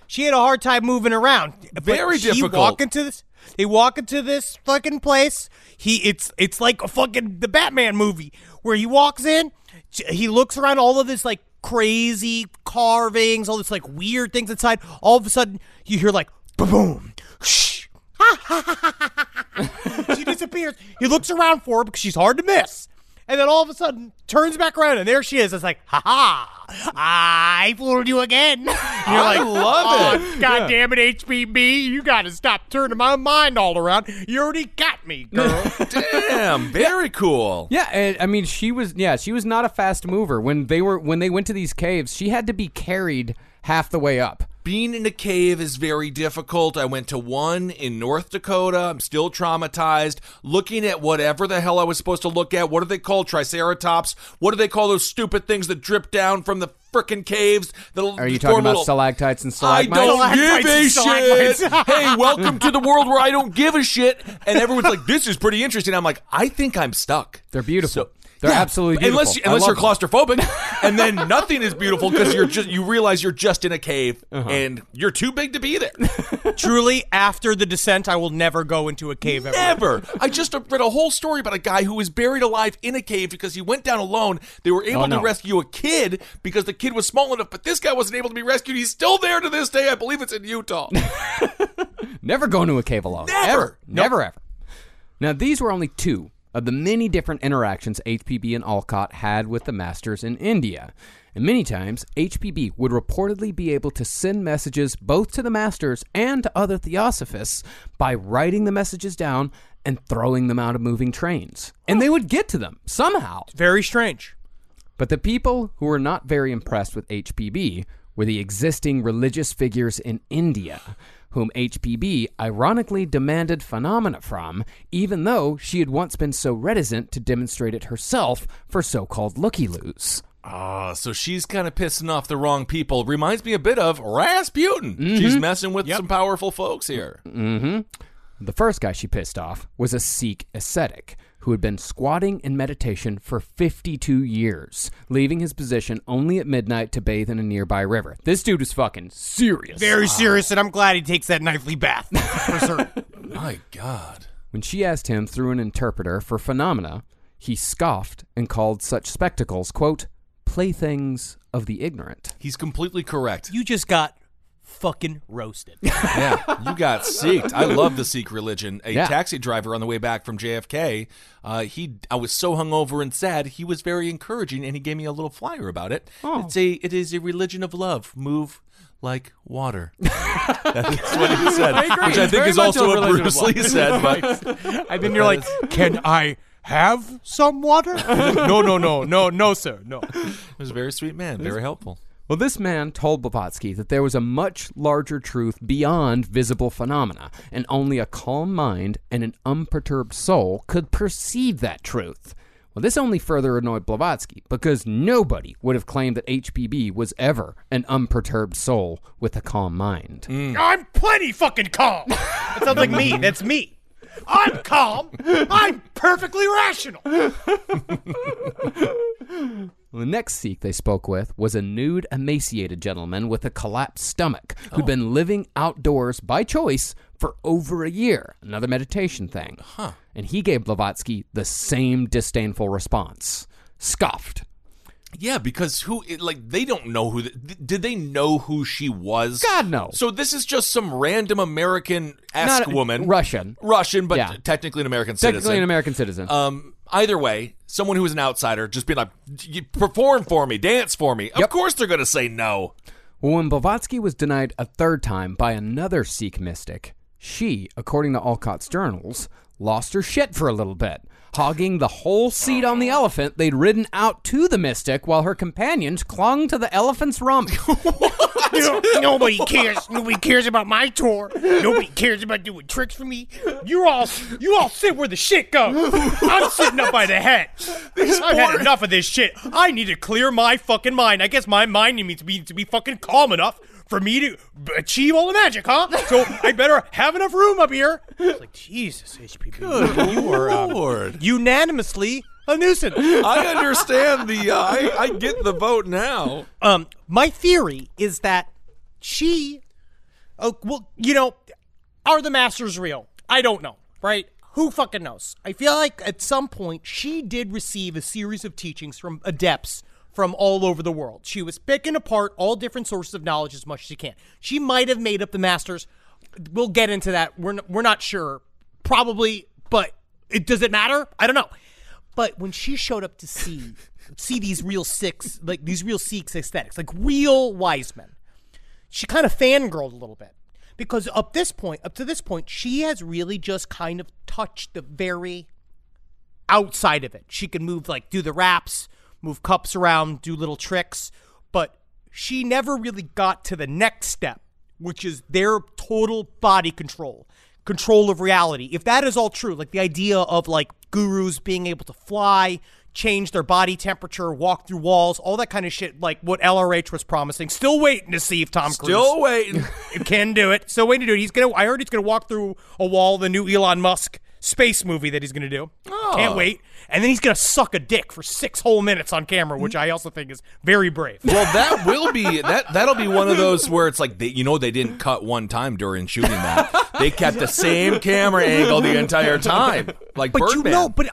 She had a hard time moving around. But Very she difficult. Walk into this. They walk into this fucking place. He, it's, it's like a fucking the Batman movie where he walks in. He looks around all of this like crazy carvings, all this like weird things inside. All of a sudden, you hear like boom, shh. (laughs) she disappears. He looks around for her because she's hard to miss. And then all of a sudden turns back around and there she is. It's like, ha ha, I fooled you again. You're I like, love oh, God damn it, HPB. You got to stop turning my mind all around. You already got me, girl. (laughs) Damn, very cool. Yeah, and, I mean, she was yeah, she was not a fast mover when they were when they went to these caves. She had to be carried half the way up. Being in a cave is very difficult. I went to one in North Dakota. I'm still traumatized. Looking at whatever the hell I was supposed to look at. What do they call Triceratops? What do they call those stupid things that drip down from the frickin' caves? That'll Are you form talking about little- stalactites and stalagmites? I don't Stalactites give a shit. (laughs) hey, welcome to the world where I don't give a shit. And everyone's like, "This is pretty interesting." I'm like, "I think I'm stuck." They're beautiful. So- They're Yeah, absolutely beautiful. Unless, I unless you're love them. claustrophobic, (laughs) and then nothing is beautiful because you're just you realize you're just in a cave Uh-huh. and you're too big to be there. (laughs) Truly, after the descent, I will never go into a cave ever. Never. I just read a whole story about a guy who was buried alive in a cave because he went down alone. They were able Oh, no. to rescue a kid because the kid was small enough, but this guy wasn't able to be rescued. He's still there to this day. I believe it's in Utah. (laughs) Never go into a cave alone. Never. Ever. Nope. Never ever. Now these were only two of the many different interactions HPB and Olcott had with the masters in India. And many times, HPB would reportedly be able to send messages both to the masters and to other theosophists by writing the messages down and throwing them out of moving trains. And they would get to them somehow. Very strange. But the people who were not very impressed with HPB were the existing religious figures in India, whom HPB ironically demanded phenomena from, even though she had once been so reticent to demonstrate it herself for so called looky loos. Ah, so she's kind of pissing off the wrong people. Reminds me a bit of Rasputin. She's messing with some powerful folks here. The first guy she pissed off was a Sikh ascetic who had been squatting in meditation for 52 years, leaving his position only at midnight to bathe in a nearby river. This dude is fucking serious. Very serious, and I'm glad he takes that nightly bath for (laughs) certain. My God. When she asked him through an interpreter for phenomena, he scoffed and called such spectacles, quote, playthings of the ignorant. He's completely correct. You just got fucking roasted. (laughs) yeah, you got Sikh. I love the Sikh religion. A Yeah. taxi driver on the way back from JFK, uh, he I was so hungover and sad. He was very encouraging, and he gave me a little flyer about it. Oh. It's a it is a religion of love. Move like water. (laughs) That's what he said, I agree. which I It's think is also a what Bruce Lee said. But (laughs) and then you're like, can I have some water? no, no, no, no, no, sir, no. he was a very sweet man, very helpful. Well, this man told Blavatsky that there was a much larger truth beyond visible phenomena, and only a calm mind and an unperturbed soul could perceive that truth. Well, this only further annoyed Blavatsky because nobody would have claimed that HPB was ever an unperturbed soul with a calm mind. Mm. I'm plenty fucking calm. (laughs) That sounds like me. That's me. I'm calm. (laughs) I'm perfectly rational. (laughs) The next Sikh they spoke with was a nude, emaciated gentleman with a collapsed stomach who'd been living outdoors by choice for over a year. Another meditation thing. Huh. And he gave Blavatsky the same disdainful response. Scoffed. Yeah, because who like they don't know who. The, did they know who she was? God, no. So this is just some random American esque woman, Russian. Russian, but Yeah. technically an American Technically citizen. Technically an American citizen. Um, either way, someone who is an outsider just being like, "You perform for me, dance for me. Of course they're going to say no. Well, when Blavatsky was denied a third time by another Sikh mystic, she, according to Olcott's journals, lost her shit for a little bit, hogging the whole seat on the elephant they'd ridden out to the mystic while her companions clung to the elephant's rump. (laughs) Nobody cares. Nobody cares about my tour. Nobody cares about doing tricks for me. You all, you all sit where the shit goes. I'm sitting up by the head. I've had enough of this shit. I need to clear my fucking mind. I guess my mind needs to be to be fucking calm enough for me to achieve all the magic, huh? So I better have enough room up here. It's like Jesus, HPB. you are um, unanimously a nuisance. I understand the. Uh, I, I get the vote now. Um, my theory is that she, oh, well, you know, are the masters real? I don't know, right? Who fucking knows? I feel like at some point she did receive a series of teachings from adepts from all over the world. She was picking apart all different sources of knowledge as much as she can. She might have made up the masters. We'll get into that. We're n- we're not sure, probably, but it does it matter? I don't know. But when she showed up to see see these real Sikhs like these real Sikhs ascetics, like real wise men, she kind of fangirled a little bit. Because up this point, up to this point, she has really just kind of touched the very outside of it. She can move like do the raps, move cups around, do little tricks, but she never really got to the next step, which is their total body control, control of reality. If that is all true, like the idea of like gurus being able to fly, change their body temperature, walk through walls, all that kind of shit, like what LRH was promising. Still waiting to see if Tom Cruise Still waiting. (laughs) can do it. Still waiting to do it. He's gonna. I heard he's gonna walk through a wall. The new Elon Musk space movie that he's gonna do. Oh. Can't wait. And then he's gonna suck a dick for six whole minutes on camera, which I also think is very brave. Well, that will be that. That'll be one of those where it's like they, you know, they didn't cut one time during shooting that. They kept the same camera angle the entire time, like but Birdman. you know, but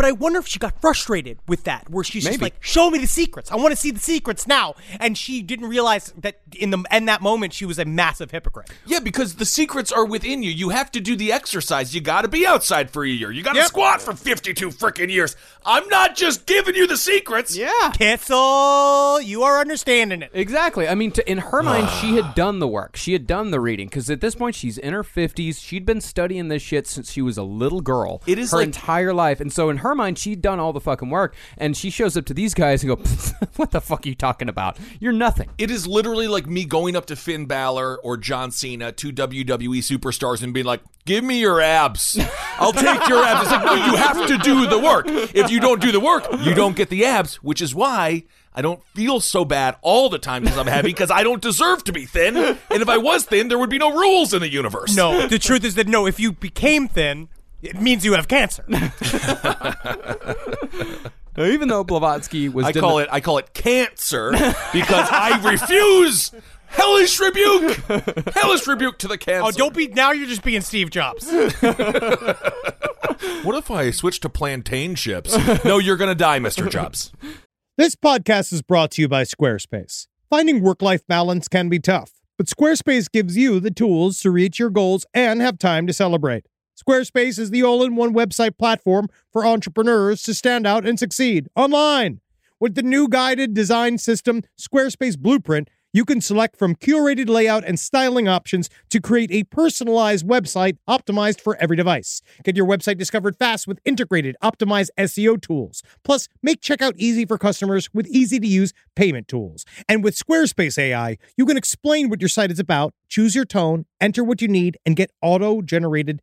but I wonder if she got frustrated with that, where she's just like, "Show me the secrets. I want to see the secrets now." And she didn't realize that in the in that moment she was a massive hypocrite. Yeah, because the secrets are within you. You have to do the exercise. You got to be outside for a year. You got to Yep. squat for 52 freaking years. I'm not just giving you the secrets. yeah. Cancel. You are understanding it. Exactly. I mean, to, in her mind, she (sighs) had done the work. She had done the reading because at this point, she's in her fifties. She'd been studying this shit since she was a little girl. It is her like- entire life, and so in her mind, she'd done all the fucking work. And she shows up to these guys and go, (laughs) "What the fuck are you talking about? You're nothing." It is literally like me going up to Finn Balor or John Cena, two WWE superstars, and being like, "Give me your abs. I'll take your abs." It's like, no, you have to do the work. If you don't do the work, you don't get the abs. Which is why I don't feel so bad all the time because I'm heavy because I don't deserve to be thin. And if I was thin, there would be no rules in the universe. No, the truth is that no, if you became thin, it means you have cancer. (laughs) Now, even though Blavatsky was I call it I call it cancer (laughs) because I refuse hellish rebuke. Hellish rebuke to the cancer. oh, don't be now. You're just being Steve Jobs. (laughs) What if I switch to plantain chips? no, you're gonna die, Mr. Jobs. This podcast is brought to you by Squarespace. Finding work life balance can be tough, but Squarespace gives you the tools to reach your goals and have time to celebrate. Squarespace is the all in one website platform for entrepreneurs to stand out and succeed online. With the new guided design system, Squarespace Blueprint, you can select from curated layout and styling options to create a personalized website optimized for every device. Get your website discovered fast with integrated, optimized SEO tools. Plus, make checkout easy for customers with easy to use payment tools. And with Squarespace AI, you can explain what your site is about, choose your tone, enter what you need, and get auto generated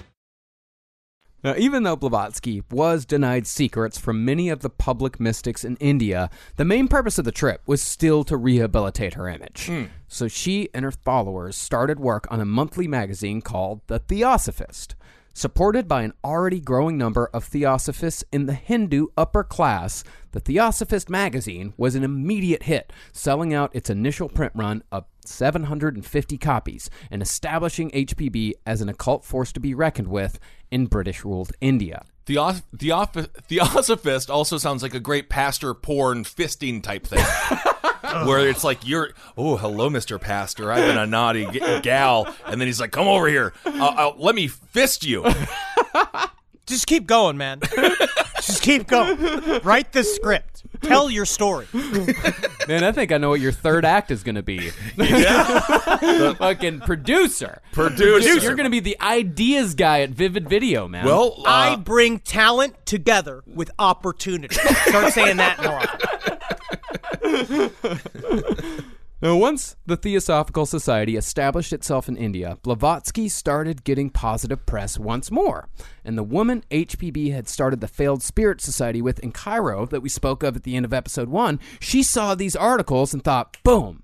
Now, even though Blavatsky was denied secrets from many of the public mystics in India, the main purpose of the trip was still to rehabilitate her image. Hmm. So she and her followers started work on a monthly magazine called The Theosophist. Supported by an already growing number of theosophists in the Hindu upper class, the Theosophist magazine was an immediate hit, selling out its initial print run of 750 copies and establishing HPB as an occult force to be reckoned with in British ruled India. Theos- Theoph- Theosophist (laughs) also sounds like a great pastor porn fisting type thing. (laughs) Where it's like you're, oh, hello, Mister Pastor. I've been a naughty g- gal, and then he's like, "Come over here. Uh, uh, let me fist you." (laughs) Just keep going, man. Just keep going. Write the script. Tell your story. Man, I think I know what your third act is going to be. (laughs) the fucking producer. Producer. You're going to be the ideas guy at Vivid Video, man. Well, uh, I bring talent together with opportunity. Start saying that more. (laughs) Now, once the Theosophical Society established itself in India, Blavatsky started getting positive press once more. And the woman HPB had started the failed Spirit Society with in Cairo that we spoke of at the end of episode one, she saw these articles and thought, boom,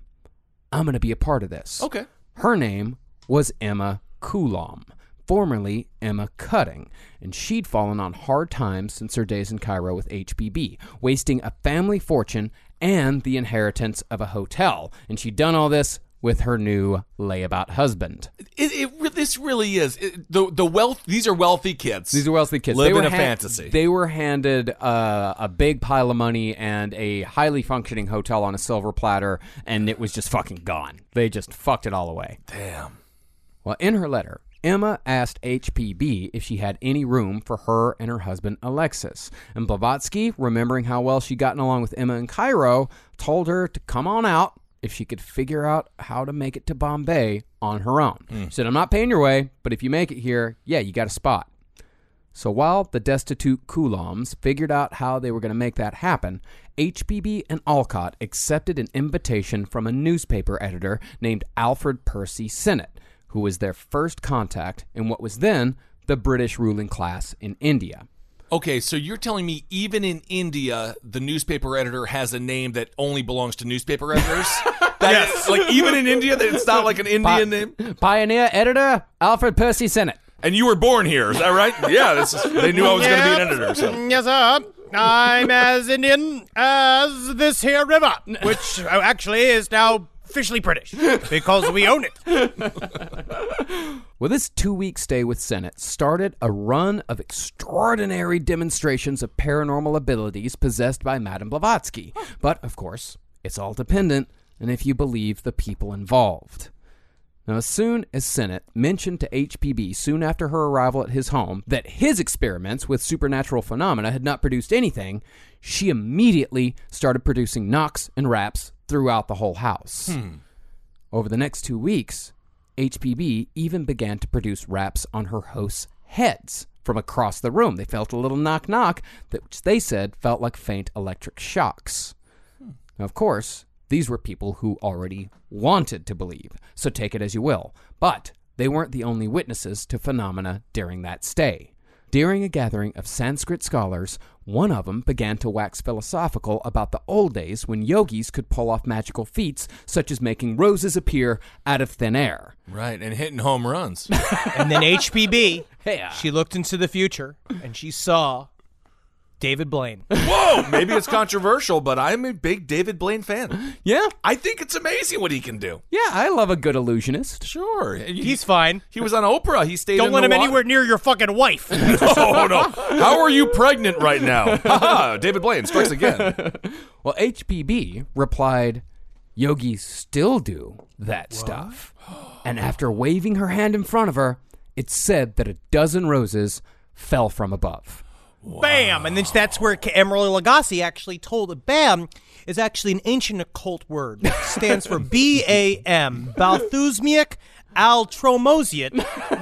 I'm going to be a part of this. Okay. Her name was Emma Coulomb, formerly Emma Cutting, and she'd fallen on hard times since her days in Cairo with HPB, wasting a family fortune and the inheritance of a hotel. And she'd done all this with her new layabout husband. it, it, this really is it, the the wealth. These are wealthy kids. These are wealthy kids. Live they were a fantasy. They were handed uh, a big pile of money and a highly functioning hotel on a silver platter, and it was just fucking gone. They just fucked it all away. Damn. Well, in her letter, Emma asked HPB if she had any room for her and her husband Alexis. And Blavatsky, remembering how well she'd gotten along with Emma in Cairo, told her to come on out if she could figure out how to make it to Bombay on her own. She said, I'm not paying your way, but if you make it here, yeah, you got a spot. So while the destitute Coulombs figured out how they were going to make that happen, HPB and Olcott accepted an invitation from a newspaper editor named Alfred Percy Sinnett, who was their first contact in what was then the British ruling class in India. Okay, so you're telling me even in India, the newspaper editor has a name that only belongs to newspaper editors? (laughs) That is- like even in India, it's not like an Indian name. Pioneer editor Alfred Percy Sinnett. And you were born here, is that right? (laughs) Yeah, this is, they knew I was going to be an editor. So Yes, sir. I'm as Indian as this here river, which uh, actually is now officially British because we own it. (laughs) Well, this two week stay with Sinnett started a run of extraordinary demonstrations of paranormal abilities possessed by Madame Blavatsky. But, of course, it's all dependent on if you believe the people involved. Now, as soon as Sinnett mentioned to HPB soon after her arrival at his home that his experiments with supernatural phenomena had not produced anything, she immediately started producing knocks and raps throughout the whole house. Hmm. Over the next two weeks, HPB even began to produce raps on her hosts' heads from across the room. They felt a little knock knock, that which they said felt like faint electric shocks. Now, of course, these were people who already wanted to believe, so take it as you will. But they weren't the only witnesses to phenomena during that stay. During a gathering of Sanskrit scholars, one of them began to wax philosophical about the old days when yogis could pull off magical feats, such as making roses appear out of thin air. right, and hitting home runs. And then HPB, Hey, (laughs) she looked into the future and she saw David Blaine. (laughs) Whoa, maybe it's controversial, but I'm a big David Blaine fan. Yeah, I think it's amazing what he can do. yeah, I love a good illusionist. Sure, he, He's fine. he was on Oprah. He stayed. Don't in let the him water. anywhere near your fucking wife. (laughs) Oh no! How are you pregnant right now? (laughs) Haha, David Blaine strikes again. Well, HPB replied, Yogis still do that stuff. And after waving her hand in front of her, it said that a dozen roses fell from above. Bam! And then that's where Emeril Lagasse actually told. Bam is actually an ancient occult word. It stands for (laughs) B A M, Balthusmic Altromosiate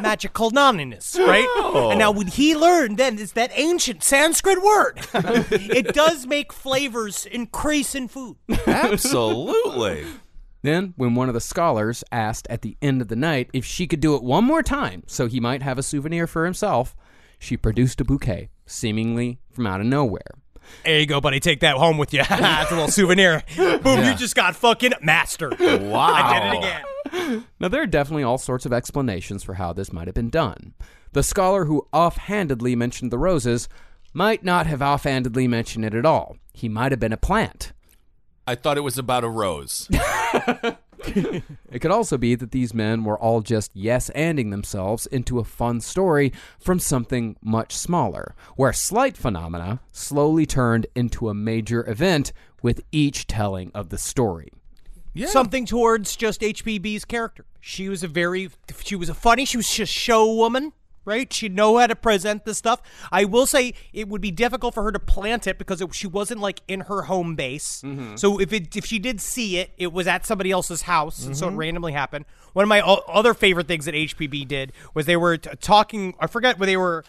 Magical Noniness, right? Oh. And now what he learned then is that ancient Sanskrit word. (laughs) it does make flavors increase in food. Absolutely. Then, when one of the scholars asked at the end of the night if she could do it one more time so he might have a souvenir for himself, she produced a bouquet, seemingly from out of nowhere. There you go, buddy. Take that home with you. (laughs) it's a little souvenir. Boom, you just got fucking mastered. Wow. I did it again. (laughs) Now, there are definitely all sorts of explanations for how this might have been done. The scholar who offhandedly mentioned the roses might not have offhandedly mentioned it at all. He might have been a plant. I thought it was about a rose. (laughs) It could also be that these men were all just yes anding themselves into a fun story from something much smaller, where slight phenomena slowly turned into a major event with each telling of the story. Yeah. Something towards just HPB's character. She was a very, she was a funny, she was just show woman. Right? She'd know how to present the stuff. I will say it would be difficult for her to plant it because it, she wasn't like in her home base. Mm-hmm. So if it if she did see it, it was at somebody else's house, and so it mm-hmm. randomly happened. One of my o- other favorite things that HPB did was they were t- talking. I forget where they were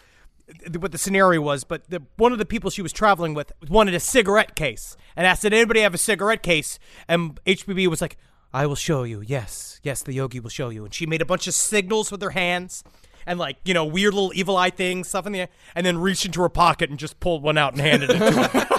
what the scenario was, but the, one of the people she was traveling with wanted a cigarette case and asked, "Did anybody have a cigarette case?" And HPB was like, "I will show you. Yes, yes, the yogi will show you." And she made a bunch of signals with her hands and like you know weird little evil eye things, stuff in the and then reached into her pocket and just pulled one out and handed it to him. (laughs)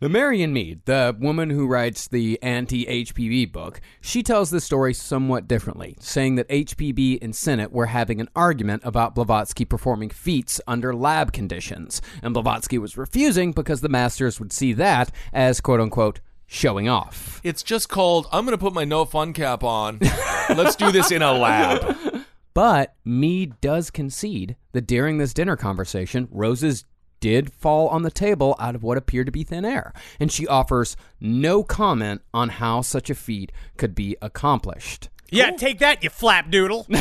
The Marion Meade, the woman who writes the anti HPB book, she tells the story somewhat differently, saying that HPB and Sinnett were having an argument about Blavatsky performing feats under lab conditions, and Blavatsky was refusing because the masters would see that as quote unquote showing off. It's just called, I'm going to put my no fun cap on. Let's do this in a lab. (laughs) But Meade does concede that during this dinner conversation, roses did fall on the table out of what appeared to be thin air, and she offers no comment on how such a feat could be accomplished. Yeah, take that, you flap doodle. (laughs) (laughs)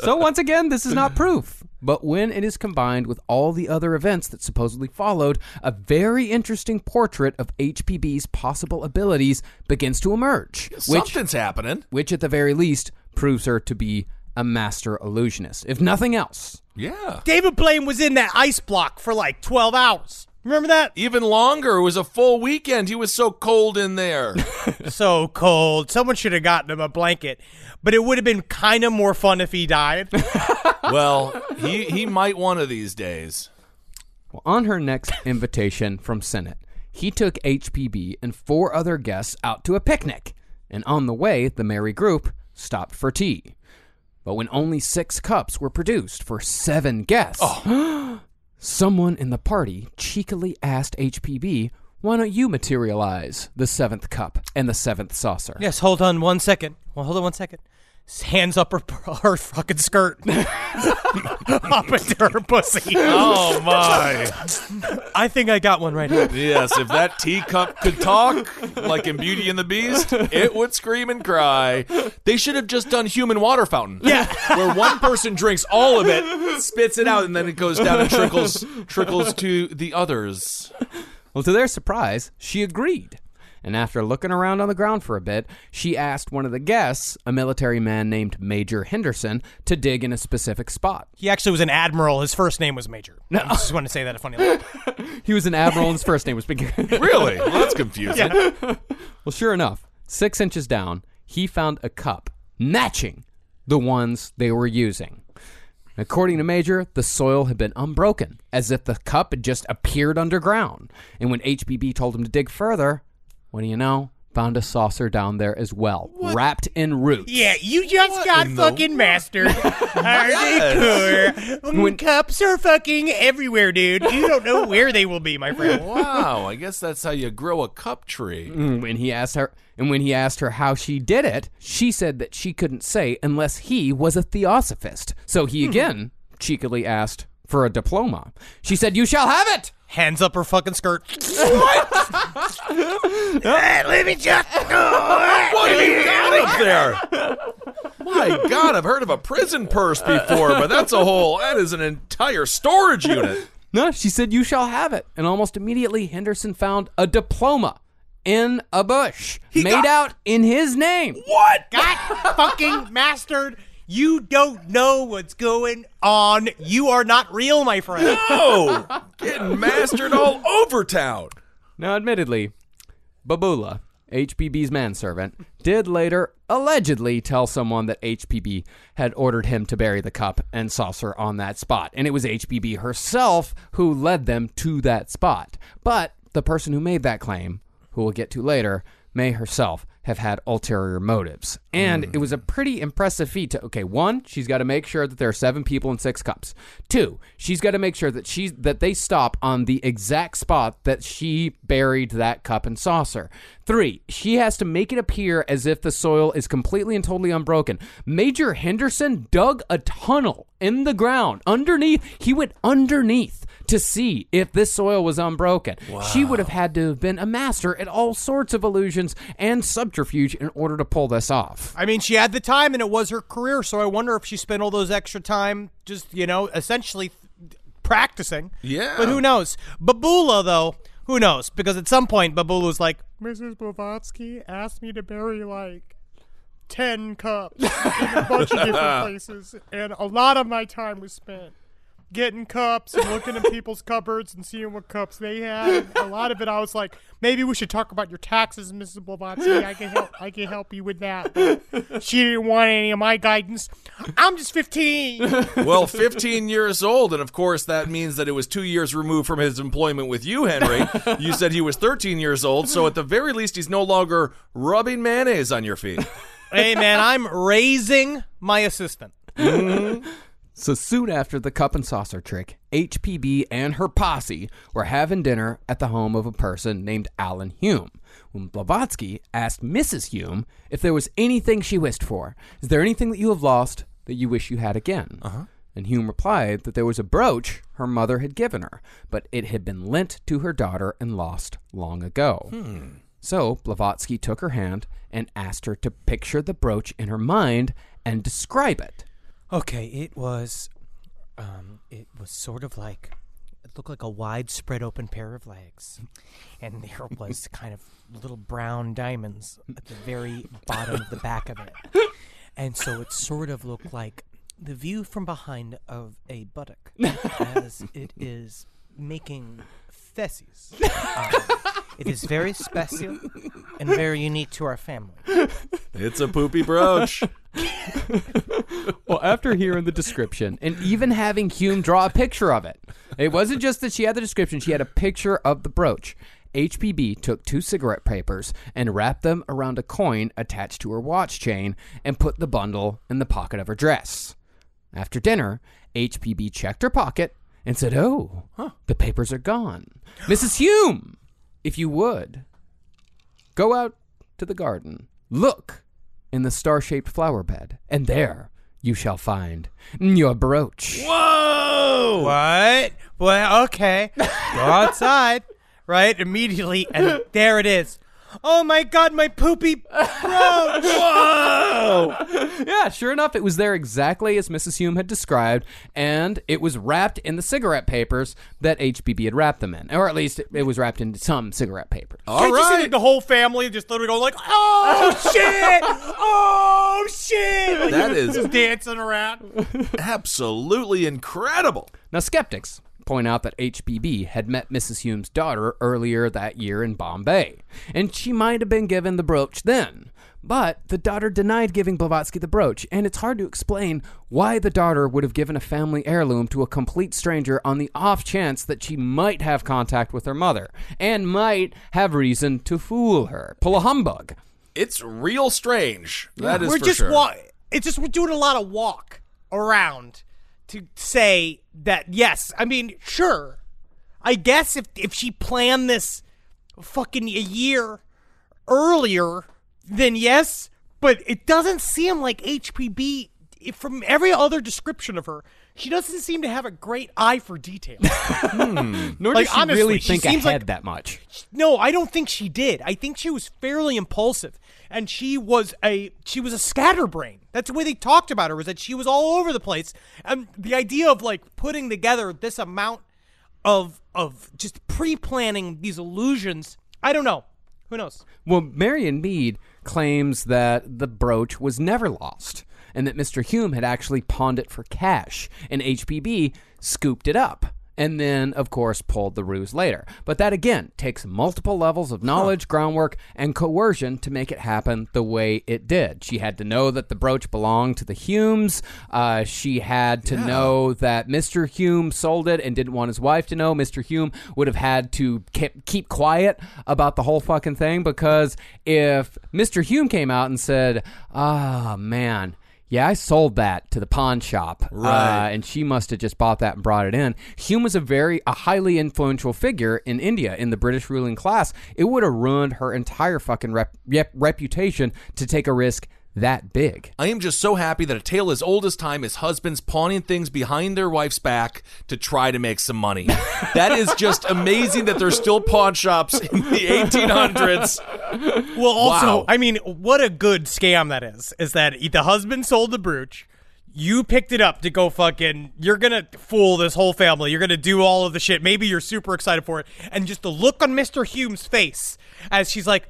So once again, this is not proof. But when it is combined with all the other events that supposedly followed, a very interesting portrait of HPB's possible abilities begins to emerge, which, Something's happening. which at the very least proves her to be a master illusionist, if nothing else. Yeah. David Blaine was in that ice block for like twelve hours. Remember that? Even longer. It was a full weekend. He was so cold in there. (laughs) so cold. Someone should have gotten him a blanket. But it would have been kind of more fun if he died. (laughs) well, he, he might one of these days. Well, on her next invitation from Sinnett, he took HPB and four other guests out to a picnic, and on the way, the merry group stopped for tea. But when only six cups were produced for seven guests, oh. (gasps) (gasps) (gasps) someone in the party cheekily asked HPB, Why don't you materialize the seventh cup and the seventh saucer? yes, hold on one second. Well, hold on one second. His hands up her, (laughs) her fucking skirt. (laughs) up into her pussy. Oh, my. I think I got one right here. Yes, if that teacup could talk, like in Beauty and the Beast, it would scream and cry. They should have just done human water fountain. Yeah. Where one person drinks all of it, spits it out, and then it goes down and trickles trickles to the others. Well, to their surprise, she agreed. And after looking around on the ground for a bit, she asked one of the guests, a military man named Major Henderson, to dig in a specific spot. He actually was an admiral. His first name was Major. No. I just want to say that a funny line. (laughs) He was an admiral and his first name was Big. (laughs) Really? Well, that's confusing. (laughs) well, sure enough, six inches down, he found a cup matching the ones they were using. According to Major, the soil had been unbroken, as if the cup had just appeared underground. And when HPB told him to dig further, what do you know? Found a saucer down there as well, wrapped in roots. Yeah, you just got in the fucking mastered. (laughs) Hardcore. Mm, Cups are fucking everywhere, dude. You don't know where they will be, my (laughs) friend. Wow, I guess that's how you grow a cup tree. When he asked her, and when he asked her how she did it, she said that she couldn't say unless he was a theosophist. So he again cheekily asked for a diploma. She said, "You shall have it." Hands up her fucking skirt. (laughs) What? Let me just What do you got up there? My God, I've heard of a prison purse before, but that's a whole, that is an entire storage unit. No, she said, You shall have it. And almost immediately, Henderson found a diploma in a bush he made got- out in his name. What? Got fucking mastered. You don't know what's going on. You are not real, my friend. Oh, getting mastered all over town. Now, admittedly, Babula, HPB's manservant, did later allegedly tell someone that HPB had ordered him to bury the cup and saucer on that spot. And it was HPB herself who led them to that spot. But the person who made that claim, who we'll get to later, may herself have had ulterior motives. And it was a pretty impressive feat to okay, one, she's got to make sure that there are seven people in six cups. Two, she's got to make sure that she's that they stop on the exact spot that she buried that cup and saucer. Three, she has to make it appear as if the soil is completely and totally unbroken. Major Henderson dug a tunnel in the ground underneath. He went underneath to see if this soil was unbroken. She would have had to have been a master at all sorts of illusions and subterfuge in order to pull this off. I mean, she had the time and it was her career, so I wonder if she spent all those extra time just, you know, essentially practicing. Yeah. But who knows? Babula, though, who knows? Because at some point, Babula was like, Mrs. Blavatsky asked me to bury, like, 10 cups in a bunch of different (laughs) places, and a lot of my time was spent getting cups and looking in people's (laughs) cupboards and seeing what cups they had. A lot of it, I was like, maybe we should talk about your taxes, Mrs. Blavatsky. I can help. I can help you with that. But she didn't want any of my guidance. I'm just 15. (laughs) well, 15 years old, and of course that means that it was two years removed from his employment with you, Henry. you said he was 13 years old, so at the very least, he's no longer rubbing mayonnaise on your feet. hey, man, I'm raising my assistant. Mm-hmm. So soon after the cup and saucer trick, HPB and her posse were having dinner at the home of a person named Allan Hume. When Blavatsky asked Mrs. Hume if there was anything she wished for, is there anything that you have lost that you wish you had again? Uh-huh. And Hume replied that there was a brooch her mother had given her, but it had been lent to her daughter and lost long ago. So Blavatsky took her hand and asked her to picture the brooch in her mind and describe it. Okay, it was, um, it was sort of like, it looked like a wide spread open pair of legs, and there (laughs) was kind of little brown diamonds at the very bottom of the back of it, and so it sort of looked like the view from behind of a buttock (laughs) as it is making feces. (laughs) Um, it is very (laughs) special and very unique to our family. It's a poopy brooch. (laughs) Well, after hearing the description and even having Hume draw a picture of it, it wasn't just that she had the description, she had a picture of the brooch. HPB took two cigarette papers and wrapped them around a coin attached to her watch chain and put the bundle in the pocket of her dress. After dinner, HPB checked her pocket and said, Oh, the papers are gone. Mrs. Hume, if you would, go out to the garden, look in the star shaped flower bed, and there you shall find your brooch. Whoa! What? Well, okay. Go outside, (laughs) right? Immediately, and there it is. Oh my god, my poopy brooch! (laughs) Whoa! yeah, sure enough, it was there exactly as Mrs. Hume had described, and it was wrapped in the cigarette papers that HPB had wrapped them in. Or at least it, it was wrapped in some cigarette papers. All Can't you see like, the whole family just literally going like, "Oh (laughs) shit! Oh shit!" Like, That is- just dancing around. Absolutely incredible. Now, skeptics point out that HPB had met Mrs. Hume's daughter earlier that year in Bombay, and she might have been given the brooch then. But the daughter denied giving Blavatsky the brooch, and it's hard to explain why the daughter would have given a family heirloom to a complete stranger on the off chance that she might have contact with her mother and might have reason to fool her. Pull a humbug. It's real strange. That is we're for just sure. wa- It's just we're doing a lot of walk around to say that yes. I mean, sure. I guess if if she planned this fucking a year earlier, then yes. But it doesn't seem like HPB. if- From every other description of her, she doesn't seem to have a great eye for detail. (laughs) Hmm. Nor Like, does she honestly, really she think seems ahead like- that much. No, I don't think she did. I think she was fairly impulsive, and she was a she was a scatterbrain. That's the way they talked about her was that she was all over the place. And the idea of like putting together this amount of of just pre-planning these illusions, I don't know. Who knows? Well, Marion Meade claims that the brooch was never lost and that Mr. Hume had actually pawned it for cash, and HPB scooped it up. And then, of course, pulled the ruse later. But that again takes multiple levels of knowledge, groundwork, and coercion to make it happen the way it did. She had to know that the brooch belonged to the Humes. Uh, she had to know that Mr. Hume sold it and didn't want his wife to know. Mr. Hume would have had to keep, keep quiet about the whole fucking thing because if Mr. Hume came out and said, "Ah, man." Yeah, I sold that to the pawn shop, Right. uh, and she must have just bought that and brought it in. Hume was a very a highly influential figure in India in the British ruling class. It would have ruined her entire fucking rep, rep, reputation to take a risk that big. I am just so happy that a tale as old as time is husbands pawning things behind their wife's back to try to make some money. (laughs) that is just amazing that there's still pawn shops in the (laughs) 1800s. Well, also, Wow. I mean, what a good scam that is. Is that the husband sold the brooch, you picked it up to go fucking. You're gonna fool this whole family. You're gonna do all of the shit. Maybe you're super excited for it, and just the look on Mister Hume's face as she's like,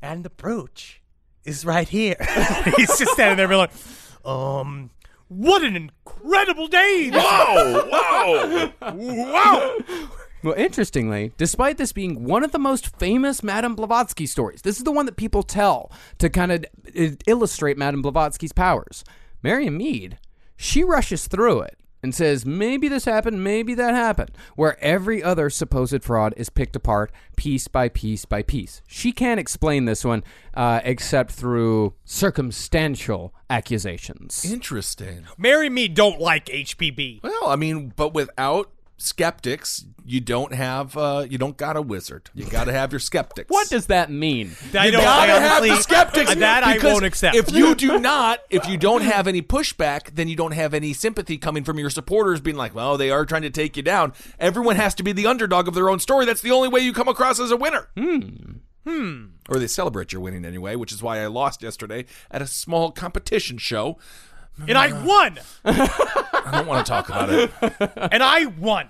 "And the brooch is right here." (laughs) He's just standing there, being like, "Um." What an incredible day! Whoa, whoa. Wow! Well, interestingly, despite this being one of the most famous Madame Blavatsky stories, this is the one that people tell to kind of illustrate Madame Blavatsky's powers. Marion Meade, she rushes through it and says, maybe this happened, maybe that happened, where every other supposed fraud is picked apart piece by piece by piece. She can't explain this one uh, except through circumstantial accusations. Interesting. Marry me, don't like HPB. Well, I mean, but without skeptics, you don't have uh you don't got a wizard. You got to have your skeptics. What does that mean? I You don't. gotta I have the honestly- skeptics. That I because won't accept. If you do not, if you don't have any pushback, then you don't have any sympathy coming from your supporters being like, well, they are trying to take you down. Everyone has to be the underdog of their own story. That's the only way you come across as a winner. Hmm. Hmm. Or they celebrate your winning anyway, which is why I lost yesterday at a small competition show. And I won, (laughs) I don't want to talk about it. and I won.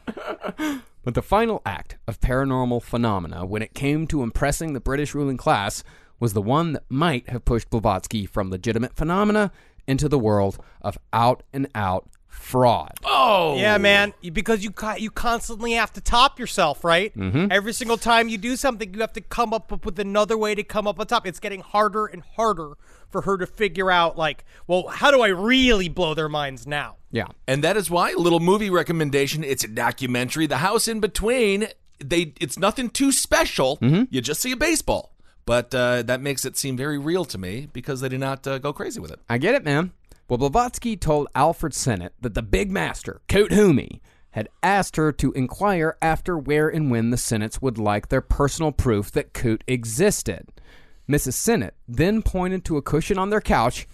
But the final act of paranormal phenomena when it came to impressing the British ruling class was the one that might have pushed Blavatsky from legitimate phenomena into the world of out and out fraud. Oh, Yeah, man. You- Because you co- you constantly have to top yourself, right? Mm-hmm. Every single time you do something, you have to come up with another way to come up on top. It's getting harder and harder for her to figure out, like, well, how do I really blow their minds now? Yeah. And that is why a little movie recommendation. It's a documentary, The House in Between. They it's nothing too special. You just see a baseball, but uh, that makes it seem very real to me because they did not uh, go crazy with it. I get it, man. Well, Blavatsky told Alfred Sinnett that the big master, Hoomey, had asked her to inquire after where and when the Sinnetts would like their personal proof that Coot existed. Mrs. Sinnett then pointed to a cushion on their couch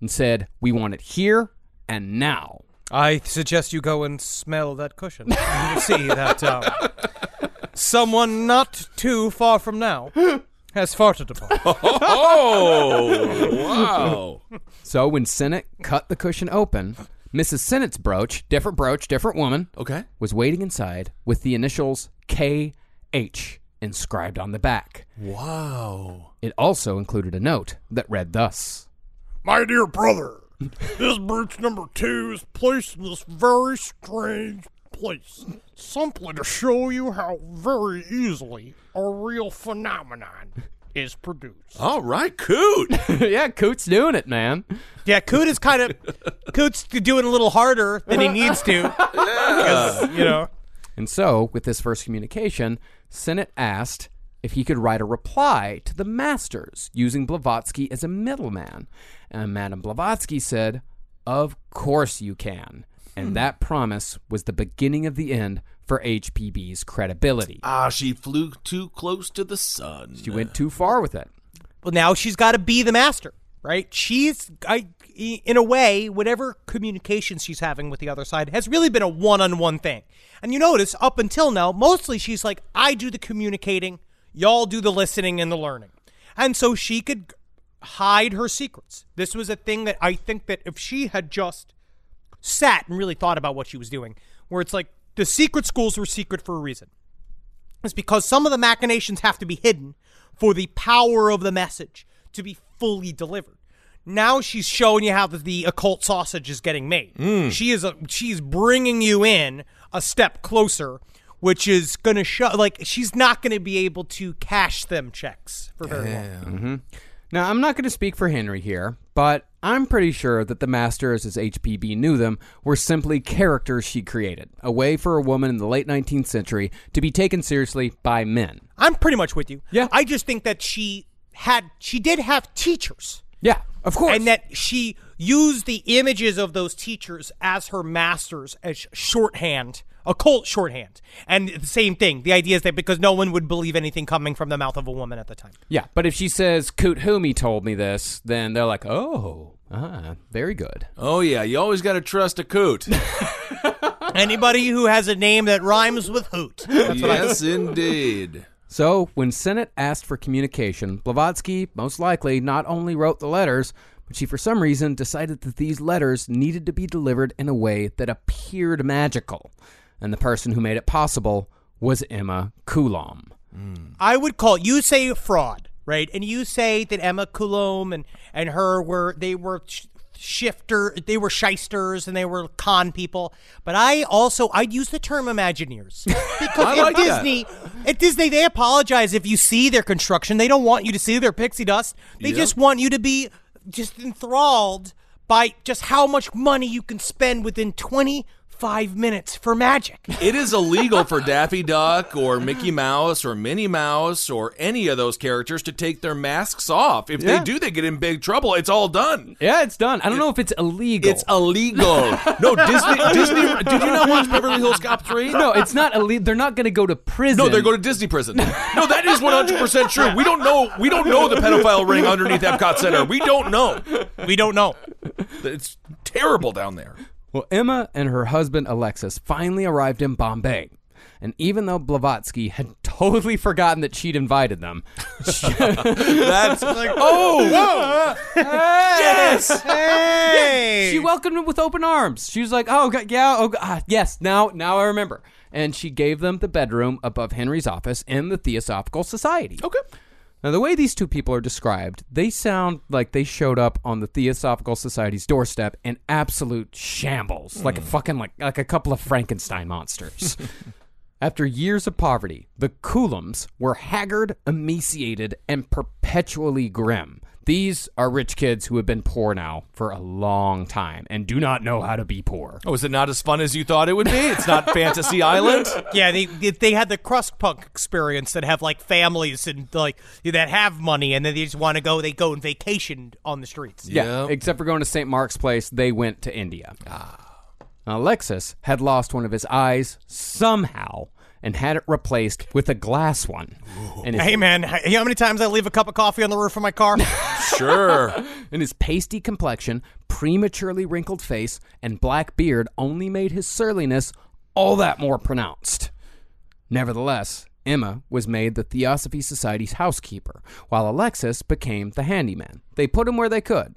and said, We want it here and now. I suggest you go and smell that cushion. You'll see that um, someone not too far from now (laughs) has farted upon. it. (laughs) Oh, wow! So when Sinnett cut the cushion open, Mrs. Sinnett's brooch, different brooch, different woman, Okay. was waiting inside with the initials K.H. inscribed on the back. Wow. It also included a note that read thus My dear brother, (laughs) this brooch number two is placed in this very strange place, simply to show you how very easily a real phenomenon (laughs) is produced. All right, Coot. (laughs) Yeah, Coot's doing it, man. Yeah, Coot is kind of Coot's doing a little harder than he needs to. (laughs) Because, you know. And so, with this first communication, Sinnett asked if he could write a reply to the masters using Blavatsky as a middleman. And Madame Blavatsky said, Of course you can. And that promise was the beginning of the end for HPB's credibility. Ah, she flew too close to the sun. She went too far with it. Well, now she's got to be the master, right? She's, I, in a way, whatever communication she's having with the other side has really been a one-on-one thing. And you notice, up until now, mostly she's like, I do the communicating, y'all do the listening and the learning. And so she could hide her secrets. This was a thing that I think that if she had just sat and really thought about what she was doing, where it's like the secret schools were secret for a reason. It's because some of the machinations have to be hidden for the power of the message to be fully delivered. Now she's showing you how the, the occult sausage is getting made. Mm. She is a, she's bringing you in a step closer, which is going to show like she's not going to be able to cash them checks for very long. Mm-hmm. Now, I'm not going to speak for Henry here, but I'm pretty sure that the Masters, as HPB knew them, were simply characters she created, a way for a woman in the late 19th century to be taken seriously by men. I'm pretty much with you. Yeah. I just think that she had she did have teachers. Yeah. Of course. And that she used the images of those teachers as her masters as shorthand, occult shorthand. And the same thing. The idea is that because no one would believe anything coming from the mouth of a woman at the time. Yeah, but if she says Coot Humi told me this, then they're like, oh, ah, very good. Oh yeah, you always got to trust a coot. (laughs) Anybody who has a name that rhymes with hoot. That's what I yes, indeed. So, when Sinnett asked for communication, Blavatsky most likely not only wrote the letters, but she for some reason decided that these letters needed to be delivered in a way that appeared magical. And the person who made it possible was Emma Coulomb. Mm. I would call you say fraud, right? And you say that Emma Coulomb and and her were they were sh- shifter, they were shysters and they were con people. But I also I'd use the term Imagineers (laughs) because I at like that. Disney, at Disney they apologize if you see their construction. They don't want you to see their pixie dust. They Yep. just want you to be just enthralled by just how much money you can spend within twenty five minutes for magic. (laughs) It is illegal for Daffy Duck or Mickey Mouse or Minnie Mouse or any of those characters to take their masks off. If Yeah. they do, they get in big trouble. It's all done. Yeah, it's done. I don't know if it's illegal. It's illegal. no, Disney. (laughs) Disney. Did you not watch Beverly Hills Cop three? no, it's not illegal. They're not going to go to prison. No, they're going to Disney prison. No, that is one hundred percent true. We don't know. We don't know the pedophile ring underneath Epcot Center. We don't know. we don't know. It's terrible down there. Well, Emma and her husband Alexis finally arrived in Bombay. And even though Blavatsky had (laughs) totally forgotten that she'd invited them, (laughs) That's like, (laughs) oh, Yes. Hey. she welcomed them with open arms. She was like, "Oh, God, yeah, oh, God, ah, yes, now, now I remember." And she gave them the bedroom above Henry's office in the Theosophical Society. okay. Now, the way these two people are described, they sound like they showed up on the Theosophical Society's doorstep in absolute shambles, like a hmm. fucking like like a couple of Frankenstein monsters. (laughs) After years of poverty, the Coulombs were haggard, emaciated, and perpetually grim. These are rich kids who have been poor now for a long time and do not know how to be poor. Oh, is it not as fun as you thought it would be? It's not Fantasy (laughs) Island. Yeah, they they had the crust punk experience that have like families and like that have money and then they just want to go. They go and vacation on the streets. Yeah, Yep. except for going to St. Mark's Place, they went to India. Now, Alexis had lost one of his eyes somehow and had it replaced with a glass one. And his, Hey man, you know how many times I leave a cup of coffee on the roof of my car? (laughs) Sure. (laughs) and his pasty complexion, prematurely wrinkled face, and black beard only made his surliness all that more pronounced. Nevertheless, Emma was made the Theosophy Society's housekeeper, while Alexis became the handyman. They put him where they could.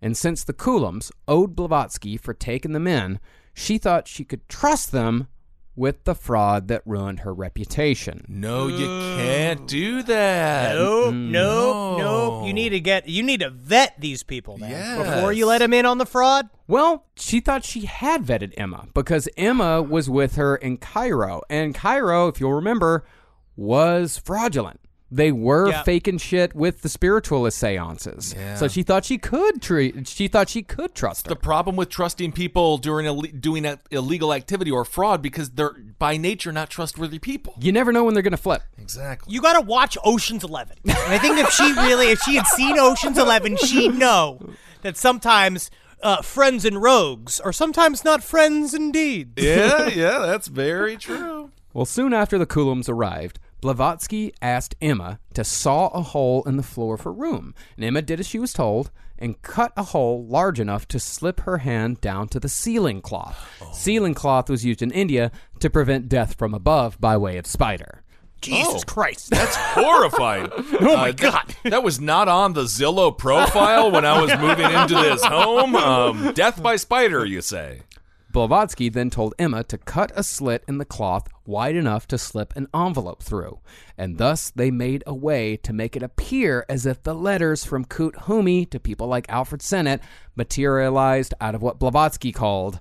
And since the Coulombs owed Blavatsky for taking them in, she thought she could trust them with the fraud that ruined her reputation. No, you can't do that. Nope, mm. nope, nope. You need to get you need to vet these people man, Yes. before you let them in on the fraud. Well, she thought she had vetted Emma because Emma was with her in Cairo. And Cairo, if you'll remember, was fraudulent. They were Yeah. faking shit with the spiritualist seances. So she thought she could treat she thought she could trust her. The problem with trusting people during Ill- doing a illegal activity or fraud because they're by nature not trustworthy people. you never know when they're going to flip. Exactly. You got to watch Ocean's 11. And I think if she really if she had seen Ocean's 11, she'd know that sometimes uh, friends and rogues are sometimes not friends indeed. yeah, yeah, that's very true. Well, soon after the Coulombs arrived, Blavatsky asked Emma to saw a hole in the floor of her room, and Emma did as she was told and cut a hole large enough to slip her hand down to the ceiling cloth. Ceiling cloth was used in India to prevent death from above by way of spider. Jesus Christ. That's horrifying. (laughs) oh my God. That, was not on the Zillow profile when I was moving into this home. Um, death by spider, you say? Blavatsky then told Emma to cut a slit in the cloth wide enough to slip an envelope through, and thus they made a way to make it appear as if the letters from Kuthumi to people like Alfred Sinnett materialized out of what Blavatsky called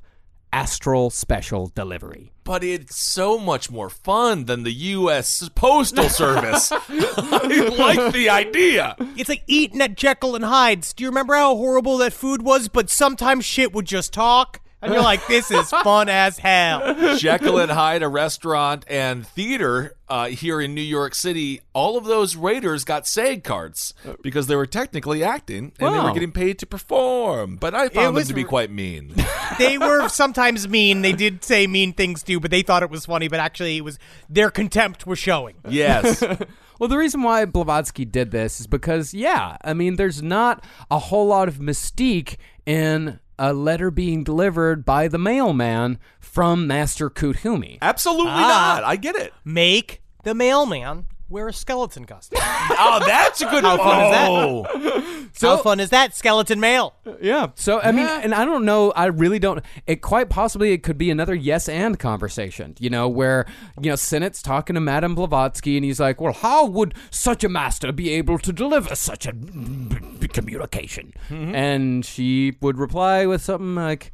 astral special delivery. But it's so much more fun than the U.S. Postal Service. (laughs) I like the idea. It's like eating at Jekyll and Hyde's. Do you remember how horrible that food was? But sometimes shit would just talk. And you're like, this is fun as hell. (laughs) Jekyll and Hyde, a restaurant and theater uh, here in New York City, all of those Raiders got SAG cards because they were technically acting and they were getting paid to perform. But I found them to be quite mean. (laughs) They were sometimes mean. They did say mean things too, but they thought it was funny. But actually, it was their contempt was showing. yes. (laughs) Well, the reason why Blavatsky did this is because, yeah, I mean, there's not a whole lot of mystique in a letter being delivered by the mailman from Master Kuthumi. Absolutely Ah. not. I get it. Make the mailman wear a skeleton costume. (laughs) Oh, that's a good How fun is that? Oh. (laughs) How fun is that? Skeleton mail. Yeah. So I mean, and I don't know. I really don't. It quite possibly it could be another yes and conversation. You know, where you know Sinnett's talking to Madame Blavatsky, and he's like, "Well, how would such a master be able to deliver such a b- b- communication?" Mm-hmm. And she would reply with something like.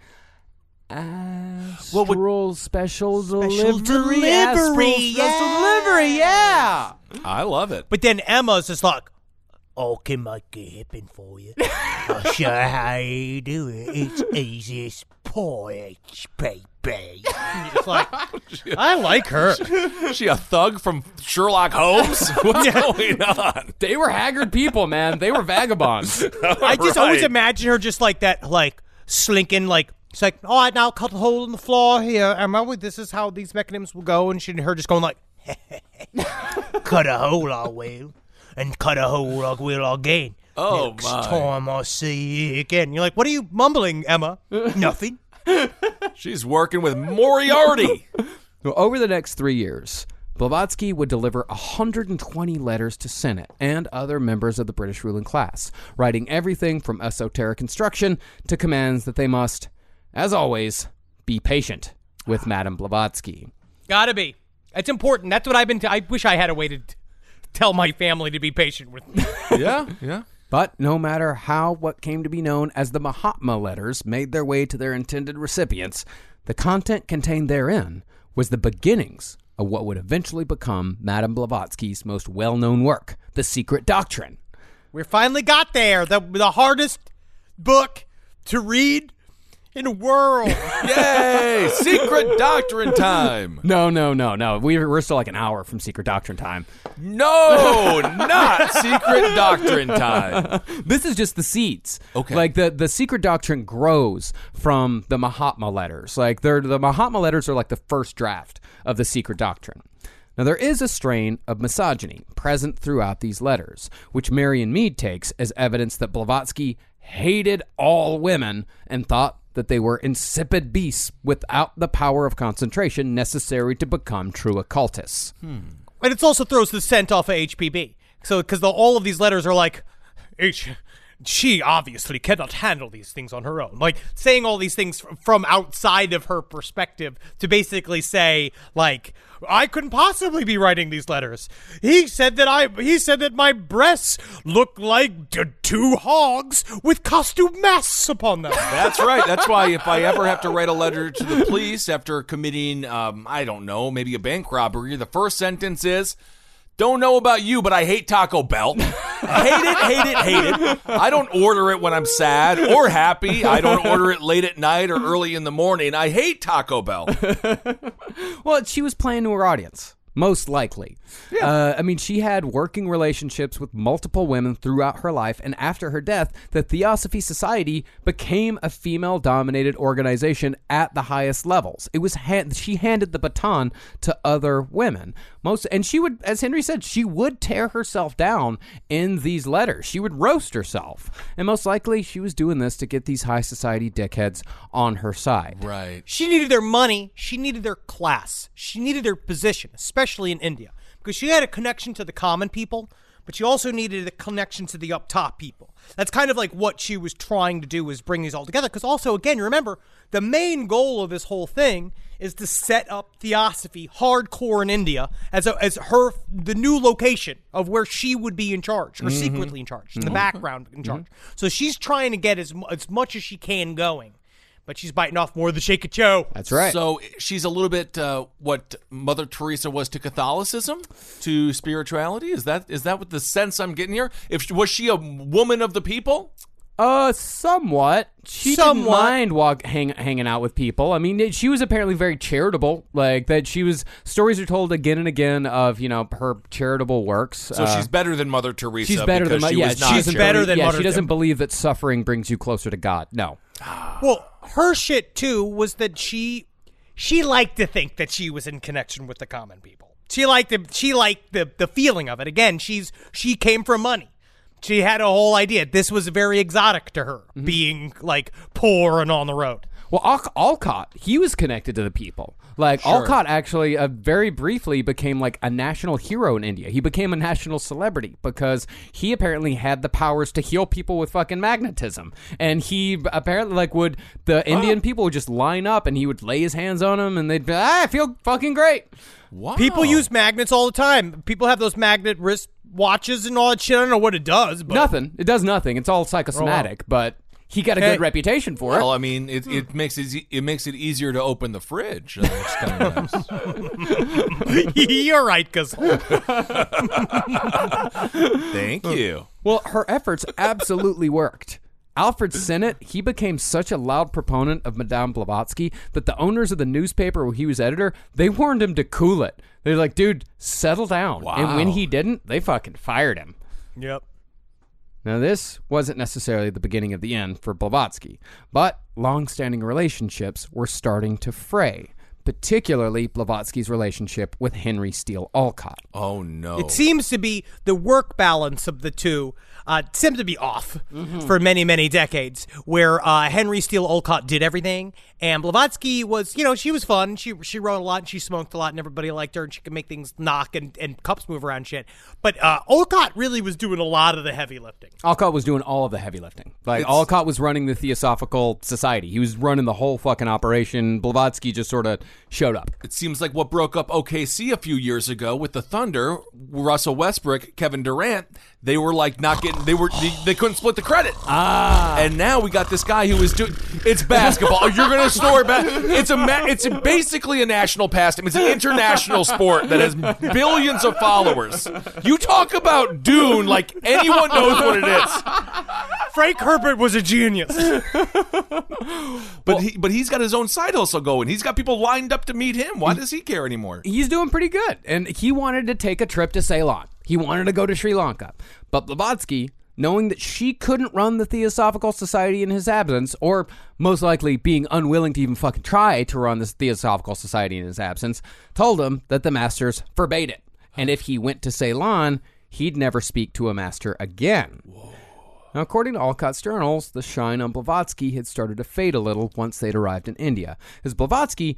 Astral special, delivery, delivery, Astral special yeah. delivery, yeah. I love it. But then Emma's just like, I can make it happen for you. (laughs) I'll show you how you do it. It's easy as porridge, baby. It's like, (laughs) I like her. Is (laughs) she a thug from Sherlock Holmes? What's going on? They were haggard people, man. They were vagabonds. I just always Right. imagine her just like that, like slinking, like it's like, all right, now cut a hole in the floor here, Emma. well, This is how these mechanisms will go, and she, her just going like, (laughs) cut a hole, I will, and cut a hole, I will again. Oh, Next my. time I see you again, you're like, what are you mumbling, Emma? (laughs) Nothing. She's working with Moriarty. (laughs) Well, over the next three years, Blavatsky would deliver 120 letters to Sinnett and other members of the British ruling class, writing everything from esoteric instruction to commands that they must, as always, be patient with Madame Blavatsky. Gotta be. That's important. That's what I've been. T- I wish I had a way to t- tell my family to be patient with me. (laughs) yeah, yeah. But no matter how what came to be known as the Mahatma letters made their way to their intended recipients, the content contained therein was the beginnings of what would eventually become Madame Blavatsky's most well known work, The Secret Doctrine. we finally got there. The the hardest book to read in the world. (laughs) Yay! Secret Doctrine time. No, no, no, no. We, we're still like an hour from Secret Doctrine time. No, not Secret Doctrine time. (laughs) This is just the seeds. Okay. Like the the secret doctrine grows from the Mahatma letters. Like they're the Mahatma letters are like the first draft of the secret doctrine. Now there is a strain of misogyny present throughout these letters, which Marion Meade takes as evidence that Blavatsky hated all women and thought that they were insipid beasts without the power of concentration necessary to become true occultists. Hmm. And it also throws the scent off of HPB. So, because all of these letters are like, H, she obviously cannot handle these things on her own. Like saying all these things from outside of her perspective to basically say, like, I couldn't possibly be writing these letters. He said that I, he said that my breasts look like d- two hogs with costume masks upon them. (laughs) That's right. That's why if I ever have to write a letter to the police after committing, um, I don't know, maybe a bank robbery, the first sentence is, "Don't know about you, but I hate Taco Bell. hate it, hate it, hate it. I don't order it when I'm sad or happy. I don't order it late at night or early in the morning. I hate Taco Bell. Well, she was playing to her audience, most likely. Uh, I mean, she had working relationships with multiple women throughout her life, and after her death, the Theosophy Society became a female-dominated organization at the highest levels. It was hand- she handed the baton to other women. Most, and she would, as Henry said, she would tear herself down in these letters. She would roast herself, and most likely, she was doing this to get these high society dickheads on her side. Right. She needed their money. She needed their class. She needed their position, especially in India, because she had a connection to the common people, but she also needed a connection to the up top people. That's kind of like what she was trying to do is bring these all together. Because also, again, remember the main goal of this whole thing is to set up Theosophy hardcore in India as a, as her the new location of where she would be in charge or mm-hmm. secretly in charge in the mm-hmm. background in mm-hmm. charge. So she's trying to get as as much as she can going but she's biting off more than she shake chew. That's right. So she's a little bit uh, what Mother Teresa was to Catholicism, to spirituality. Is that is that what the sense I'm getting here? If was she a woman of the people? Uh, somewhat. She didn't mind walk hang, hanging out with people. I mean, it- she was apparently very charitable. Like that, she was. Stories are told again and again of you know her charitable works. So Uh, she's better than Mother Teresa. she's better than because Mo- she yeah. was she's She's charitable. better than yeah. Mother She doesn't believe that suffering brings you closer to God. No. Well, her shit too was that she she liked to think that she was in connection with the common people. She liked the she liked the the feeling of it. Again, she's she came from money. She had a whole idea. This was very exotic to her, mm-hmm. being like poor and on the road. Well, Al- Olcott, he was connected to the people. Like Olcott actually, uh, very briefly, became like a national hero in India. He became a national celebrity because he apparently had the powers to heal people with fucking magnetism, and he apparently like would the Indian people would just line up, and he would lay his hands on them, and they'd be, ah, I feel fucking great. Wow. People use magnets all the time. People have those magnet wrist watches and all that shit. I don't know what it does, but Nothing. It does nothing. It's all psychosomatic, but he got a Hey. good reputation for it. Well, I mean, it, it hmm. makes it it makes it easier to open the fridge. which kind of nice. (laughs) you're right, because (laughs) Thank you. Well, her efforts absolutely worked. Alfred Sinnett, he became such a loud proponent of Madame Blavatsky that the owners of the newspaper where he was editor, they warned him to cool it. They're like, dude, settle down. And when he didn't, they fucking fired him. yep. Now, this wasn't necessarily the beginning of the end for Blavatsky, but long-standing relationships were starting to fray, particularly Blavatsky's relationship with Henry Steel Olcott. Oh no. It seems to be the work balance of the two uh, seemed to be off Mm-hmm. for many, many decades, where uh, Henry Steel Olcott did everything, and Blavatsky was, you know, she was fun. She she wrote a lot, and she smoked a lot, and everybody liked her, and she could make things knock and, and cups move around shit. But uh, Olcott really was doing a lot of the heavy lifting. Olcott was doing all of the heavy lifting. Like It's- Olcott was running the Theosophical Society. He was running the whole fucking operation. Blavatsky just sort of showed up. It seems like what broke up OKC a few years ago with the Thunder, Russell Westbrook, Kevin Durant, they were like not getting, they were, they, they couldn't split the credit. Ah. And now we got this guy who is doing, it's basketball. You're going to snore back. It's a, ma- it's basically a national pastime. It's an international sport that has billions of followers. You talk about Dune like anyone knows what it is. Frank Herbert was a genius. (laughs) But he, but he's got his own side hustle going. He's got people lined up to meet him. Why does he care anymore? He's doing pretty good. And he wanted to take a trip to Ceylon. He wanted to go to Sri Lanka. But Blavatsky, knowing that she couldn't run the Theosophical Society in his absence, or most likely being unwilling to even fucking try to run this Theosophical Society in his absence, told him that the masters forbade it. And if he went to Ceylon, he'd never speak to a master again. Now, according to Olcott's journals, the shine on Blavatsky had started to fade a little once they'd arrived in India. Because Blavatsky,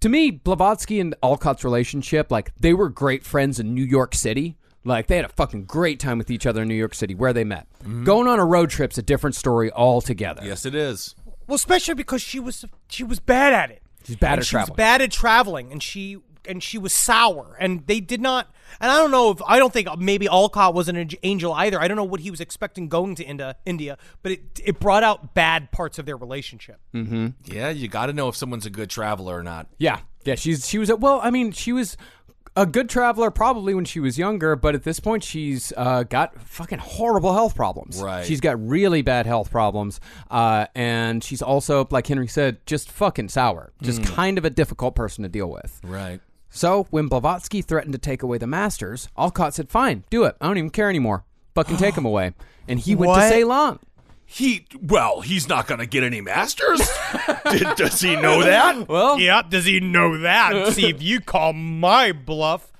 to me, Blavatsky and Olcott's relationship, like, they were great friends in New York City. Like, they had a fucking great time with each other in New York City, where they met. Mm-hmm. Going on a road trip's a different story altogether. Yes, it is. Well, especially because she was she was bad at it. She's bad And at she traveling. was bad at traveling, and she and she was sour, and they did not. And I don't know if I don't think maybe Olcott was an angel either. I don't know what he was expecting going to India, India, but it it brought out bad parts of their relationship. Yeah, you got to know if someone's a good traveler or not. Yeah, yeah. She's she was well. I mean, she was a good traveler probably when she was younger, but at this point, she's uh, got fucking horrible health problems. Right. She's got really bad health problems, uh, and she's also, like Henry said, just fucking sour. Just kind of a difficult person to deal with. Right. So when Blavatsky threatened to take away the masters, Olcott said, "Fine, do it. I don't even care anymore. Fucking take them (gasps) away." And he went to What? Ceylon. He well, he's not going to get any masters. (laughs) Did, does he know that? Well, Yeah, does he know that? (laughs) See if you call my bluff.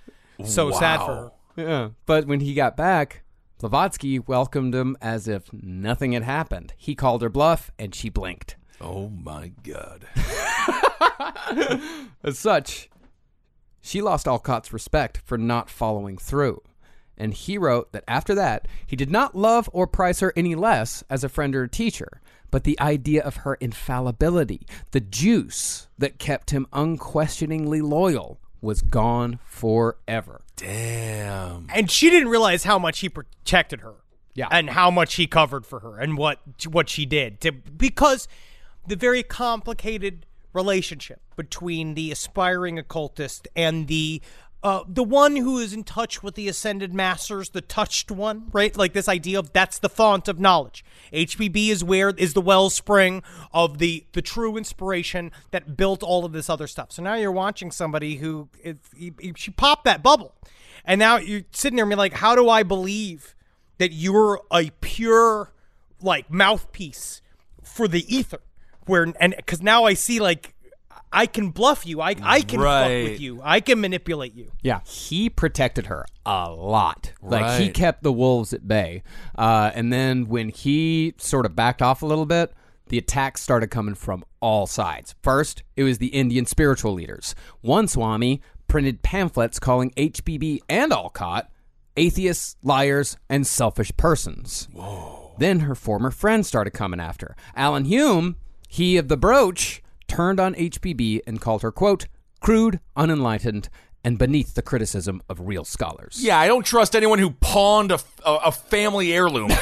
So sad for her. Yeah. But when he got back, Blavatsky welcomed him as if nothing had happened. He called her bluff, and she blinked. Oh my god. (laughs) As such, she lost Olcott's respect for not following through. And he wrote that after that, he did not love or prize her any less as a friend or a teacher, but the idea of her infallibility, the juice that kept him unquestioningly loyal, was gone forever. Damn. And she didn't realize how much he protected her. Yeah. And how much he covered for her and what what she did. To, because the very complicated relationship between the aspiring occultist and the uh, the one who is in touch with the ascended masters, the touched one, right? Like this idea of that's the font of knowledge. HPB is where is the wellspring of the the true inspiration that built all of this other stuff. So now you're watching somebody who he, he- she popped that bubble, and now you're sitting there and being like, how do I believe that you're a pure like mouthpiece for the ether? Where and because now I see like. I can bluff you. I I can fuck with you. I can manipulate you. Yeah, he protected her a lot. Like he kept the wolves at bay. Uh, and then when he sort of backed off a little bit, the attacks started coming from all sides. First, it was the Indian spiritual leaders. One Swami printed pamphlets calling HPB and Olcott atheists, liars, and selfish persons. Whoa. Then her former friends started coming after. Alan Hume, he of the brooch, turned on HPB and called her, quote, crude, unenlightened, and beneath the criticism of real scholars. Yeah, I don't trust anyone who pawned a, a, a family heirloom. (laughs)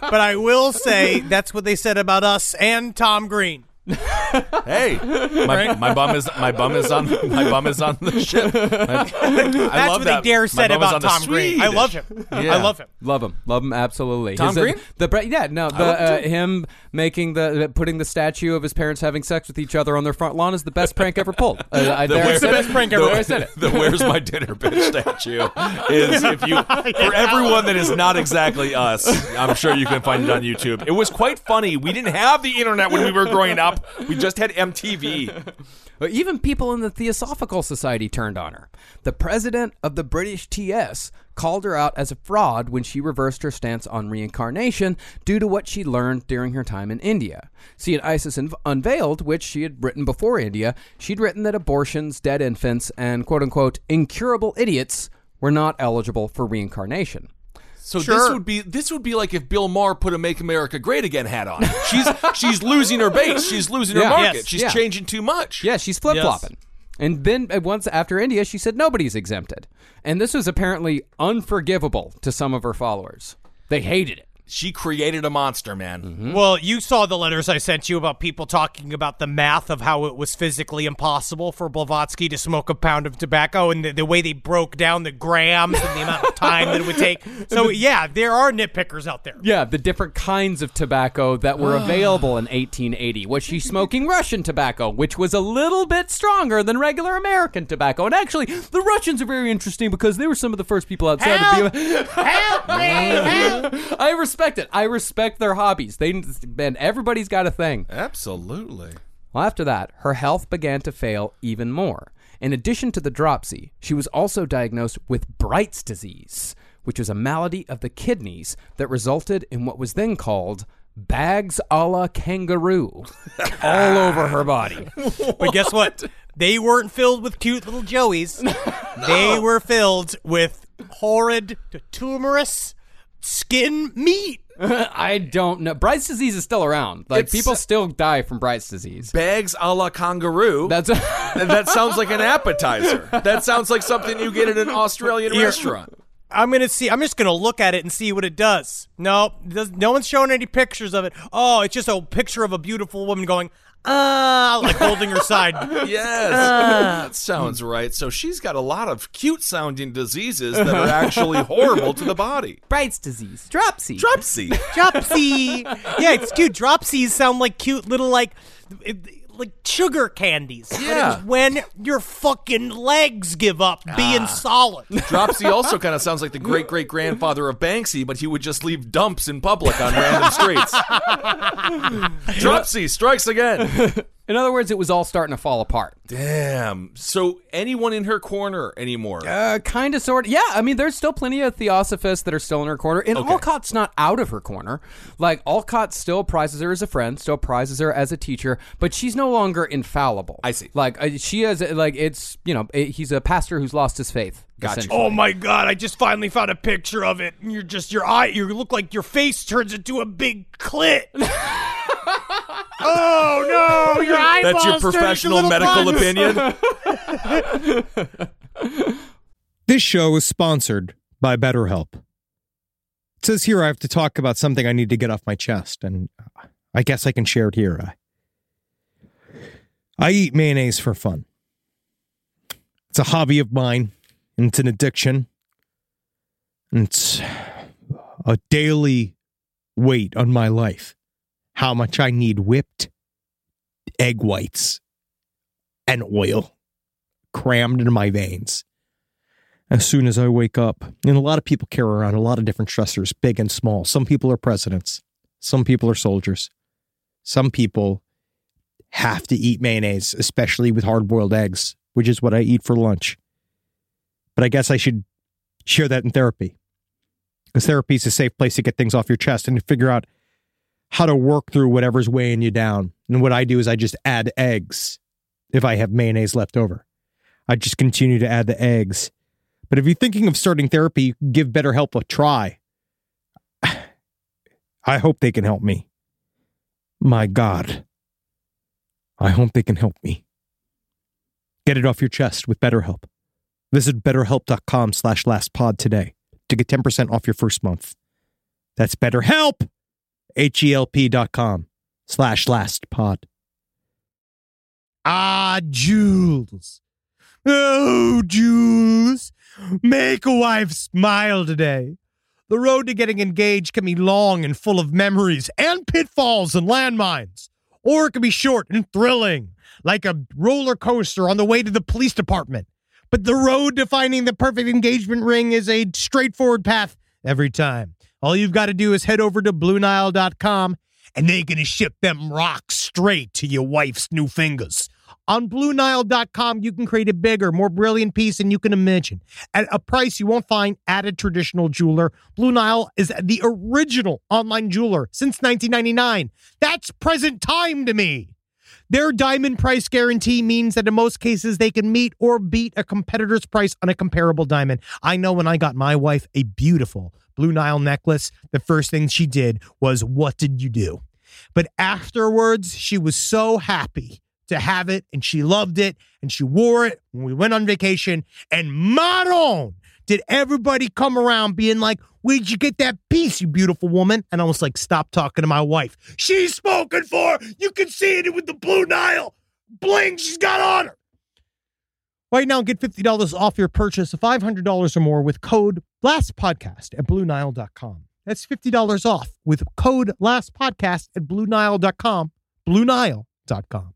But I will say that's what they said about us and Tom Green. (laughs) hey, my, my bum is my bum is on my bum is on the ship. (laughs) I, I That's love what that. they dare said about on the Tom Green. I love him. Yeah. I love him. Love him, love him absolutely. Tom His, uh, Green? the bre- yeah, no, the him uh, him making the uh, putting the statue of his parents having sex with each other on their front lawn is the best prank ever pulled. Uh, I, (laughs) there I where's said the it. best prank There ever. I said it. The "Where's my dinner, bitch" statue is if you for everyone that is not exactly us. I'm sure you can find it on YouTube. It was quite funny. We didn't have the internet when we were growing up. We just had MTV. (laughs) Even people in the Theosophical Society turned on her. The president of the British TS called her out as a fraud when she reversed her stance on reincarnation due to what she learned during her time in India. See, in Isis Unv- Unveiled, which she had written before India, she'd written that abortions, dead infants, and quote unquote incurable idiots were not eligible for reincarnation. So this would be this would be like if Bill Maher put a "Make America Great Again" hat on. She's (laughs) she's losing her base. She's losing her market. Yes. She's Yeah. changing too much. Yeah, she's flip flopping. And then uh, once after India, she said nobody's exempted. And this was apparently unforgivable to some of her followers. They hated it. She created a monster, man. Mm-hmm. Well, you saw the letters I sent you about people talking about the math of how it was physically impossible for Blavatsky to smoke a pound of tobacco and the, the way they broke down the grams and the amount of time that it would take. (laughs) So, yeah, there are nitpickers out there. Yeah, the different kinds of tobacco that were (sighs) available in 1880. Was she smoking Russian tobacco, which was a little bit stronger than regular American tobacco? And actually, the Russians are very interesting because they were some of the first people outside Help! to be. Help me! (laughs) Help! I respect it. I respect their hobbies. They and everybody's got a thing. Absolutely. Well, after that, her health began to fail even more. In addition to the dropsy, she was also diagnosed with Bright's disease, which was a malady of the kidneys that resulted in what was then called bags a la kangaroo (laughs) all over her body. (laughs) But guess what? They weren't filled with cute little joeys. (laughs) They were filled with horrid, tumorous skin meat. (laughs) I don't know. Bright's disease is still around. Like It's- people still die from Bright's disease. Bags a la kangaroo. That's (laughs) that sounds like an appetizer. That sounds like something you get at an Australian Here. restaurant. I'm gonna see. I'm just gonna look at it and see what it does. No, it does, no one's showing any pictures of it. Oh, it's just a picture of a beautiful woman going, ah, like holding her side. (laughs) Yes, that sounds right. So she's got a lot of cute sounding diseases that are actually (laughs) horrible to the body. Bright's disease. Dropsy. Dropsy. Dropsy. (laughs) yeah, it's cute. Dropsies sound like cute little like. Like sugar candies. Yeah. when your fucking legs give up being ah. solid. (laughs) Dropsy also kind of sounds like the great great grandfather of Banksy, but he would just leave dumps in public on random streets. (laughs) Dropsy strikes again. In other words, it was all starting to fall apart. Damn. So anyone in her corner anymore? Uh, kind of, sort of. Yeah, I mean, there's still plenty of theosophists that are still in her corner. And Okay. Olcott's not out of her corner. Like, Alcott still prizes her as a friend, still prizes her as a teacher, but she's no longer infallible. I see. Like, uh, she has, like, it's, you know, it, he's a pastor who's lost his faith. Gotcha. essentially. Oh my god, I just finally found a picture of it. And you're just your eye you look like your face turns into a big clit. (laughs) oh no, (laughs) your eyeballs That's your professional medical bugs. opinion. (laughs) This show is sponsored by BetterHelp. It says here I have to talk about something I need to get off my chest, and I guess I can share it here. I, I eat mayonnaise for fun. It's a hobby of mine. and it's an addiction. And it's a daily weight on my life. How much I need whipped egg whites and oil crammed into my veins as soon as I wake up. And a lot of people carry around a lot of different stressors, big and small. Some people are presidents, some people are soldiers, some people have to eat mayonnaise, especially with hard boiled eggs, which is what I eat for lunch. But I guess I should share that in therapy because therapy is a safe place to get things off your chest and to figure out how to work through whatever's weighing you down. And what I do is I just add eggs if I have mayonnaise left over. I just continue to add the eggs. But if you're thinking of starting therapy, give BetterHelp a try. (sighs) I hope they can help me. My God. I hope they can help me. Get it off your chest with BetterHelp. Visit betterhelp.com slash lastpod today to get 10% off your first month. That's BetterHelp! H-E-L-P dot com slash lastpod. Ah, Jules. Oh, Jules. Make a wife smile today. The road to getting engaged can be long and full of memories and pitfalls and landmines. Or it can be short and thrilling, like a roller coaster on the way to the police department. But the road to finding the perfect engagement ring is a straightforward path every time. All you've got to do is head over to BlueNile.com and they're going to ship them rocks straight to your wife's new fingers. On BlueNile.com, you can create a bigger, more brilliant piece than you can imagine at a price you won't find at a traditional jeweler. Blue Nile is the original online jeweler since 1999. That's present time to me. Their diamond price guarantee means that in most cases they can meet or beat a competitor's price on a comparable diamond. I know when I got my wife a beautiful Blue Nile necklace, the first thing she did was, What did you do? But afterwards, she was so happy to have it and she loved it and she wore it when we went on vacation. And Maron, did everybody come around being like, Where'd you get that piece, you beautiful woman? And I was like, Stop talking to my wife. She's spoken for. You can see it with the Blue Nile bling she's got on her. Right now, get $50 off your purchase of $500 or more with code LASTPODCAST at BlueNile.com. That's $50 off with code LASTPODCAST at BlueNile.com. BlueNile.com.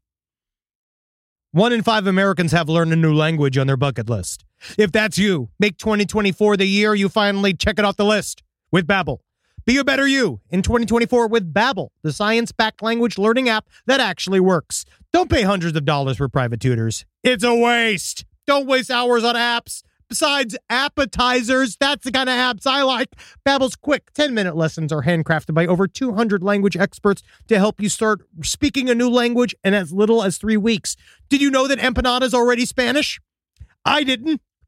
One in five Americans have learned a new language on their bucket list. If that's you, make 2024 the year you finally check it off the list with Babbel. Be a better you in 2024 with Babbel, the science-backed language learning app that actually works. Don't pay hundreds of dollars for private tutors. It's a waste. Don't waste hours on apps. Besides appetizers, that's the kind of apps I like. Babbel's quick 10-minute lessons are handcrafted by over 200 language experts to help you start speaking a new language in as little as 3 weeks. Did you know that empanada is already Spanish? I didn't.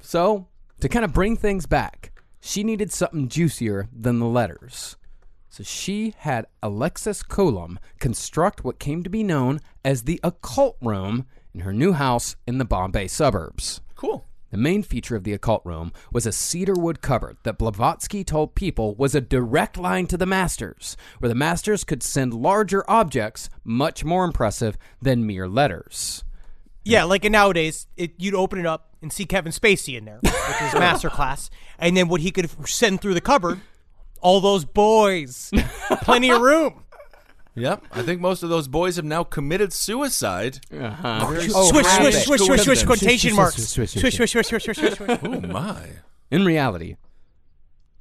So, to kind of bring things back, she needed something juicier than the letters. So she had Alexis Coulomb construct what came to be known as the occult room in her new house in the Bombay suburbs. Cool. The main feature of the occult room was a cedarwood cupboard that Blavatsky told people was a direct line to the masters, where the masters could send larger objects much more impressive than mere letters. Yeah, like nowadays, it, you'd open it up and see Kevin Spacey in there with his (laughs) masterclass, and then what he could send through the cupboard, all those boys, plenty of room. Yep. I think most of those boys have now committed suicide. Uh-huh. Swish, Oh, swish, swish, big swish, swish, swish, quotation marks. swish, Swish, swish, swish, swish, swish, swish, swish. Oh my. In reality,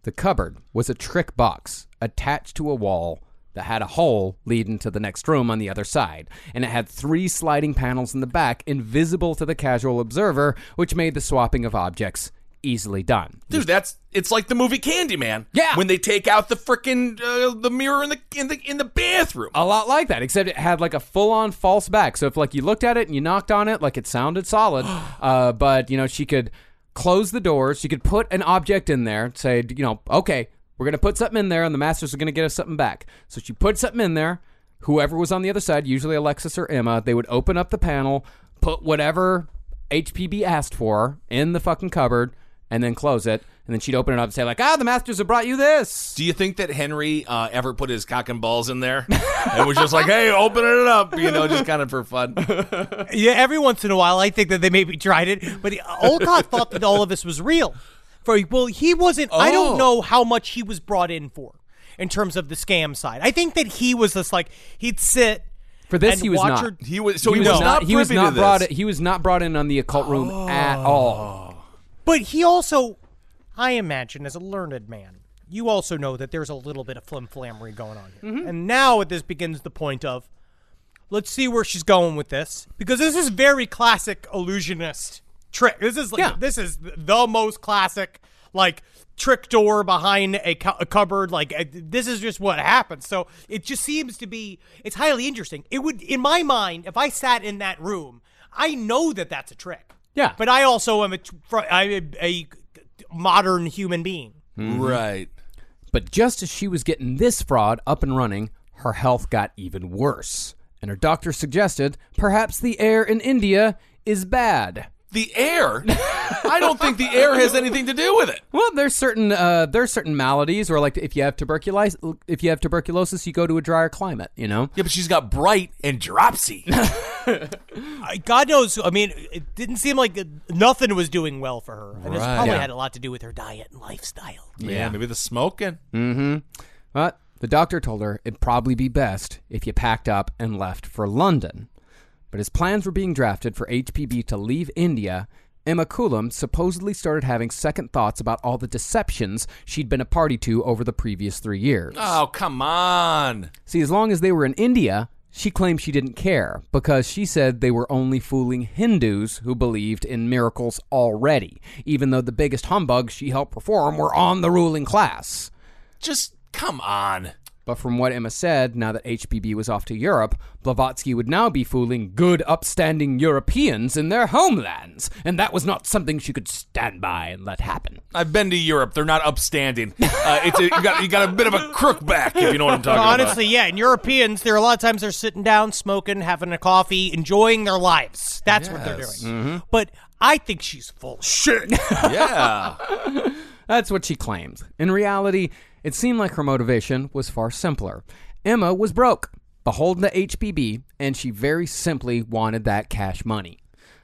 the cupboard was a trick box attached to a wall that had a hole leading to the next room on the other side, and it had three sliding panels in the back, invisible to the casual observer, which made the swapping of objects easily done. Dude, that's it's like the movie Candyman. Yeah. When they take out the frickin' uh, the mirror in the in the in the bathroom. A lot like that, except it had like a full-on false back. So if like you looked at it and you knocked on it, like it sounded solid, (gasps) uh, but you know she could close the doors. She could put an object in there, say, you know, okay, we're going to put something in there, and the masters are going to get us something back. So she put something in there. Whoever was on the other side, usually Alexis or Emma, they would open up the panel, put whatever HPB asked for in the fucking cupboard, and then close it. And then she'd open it up and say, like, ah, the masters have brought you this. Do you think that Henry uh, ever put his cock and balls in there (laughs) and was just like, "Hey, open it up," you know, just kind of for fun? (laughs) Yeah, every once in a while, I think that they maybe tried it, but Olcott thought that all of this was real. For well, he wasn't. I Oh. don't know how much he was brought in for in terms of the scam side. I think that he was just like he'd sit For this, and he was not. her- He was so he, was, not. He was not brought. this. He was not brought in on the occult room at all. But he also, I imagine, as a learned man, you also know that there's a little bit of flimflammery going on here. Mm-hmm. And now this begins the point of, let's see where she's going with this, because this is very classic illusionist trick. This is like Yeah. this is the most classic like trick door behind a, cu- a cupboard. Like uh, this is just what happens. So it just seems to be it's highly interesting. It would, in my mind, if I sat in that room, I know that that's a trick. Yeah. But I also am a, tr- fr- I'm a, a modern human being. right. But just as she was getting this fraud up and running, her health got even worse. And her doctor suggested perhaps the air in India is bad. The air. I don't think the air has anything to do with it. Well, there's certain uh, there's certain maladies, or like if you have tuberculosis, if you have tuberculosis, you go to a drier climate. You know, Yeah, but she's got bright and dropsy. (laughs) I- God knows. I mean, it didn't seem like nothing was doing well for her, and this Right. probably Yeah. had a lot to do with her diet and lifestyle. yeah, maybe the smoking. Mm-hmm. But the doctor told her it'd probably be best if you packed up and left for London. But as plans were being drafted for HPB to leave India, Emma Coulomb supposedly started having second thoughts about all the deceptions she'd been a party to over the previous three years. Oh, come on. See, as long as they were in India, she claimed she didn't care because she said they were only fooling Hindus who believed in miracles already, even though the biggest humbugs she helped perform were on the ruling class. Just come on. But from what Emma said, now that HPB was off to Europe, Blavatsky would now be fooling good, upstanding Europeans in their homelands, and that was not something she could stand by and let happen. I've been to Europe. They're not upstanding. Uh, it's a, you got you got a bit of a crook back, if you know what I'm talking about. Honestly, yeah. And Europeans, there are a lot of times they're sitting down, smoking, having a coffee, enjoying their lives. That's what they're doing. Mm-hmm. But I think she's full of shit. (laughs) Yeah. (laughs) That's what she claims. In reality, it seemed like her motivation was far simpler. Emma was broke, beholden to HPB, and she very simply wanted that cash money.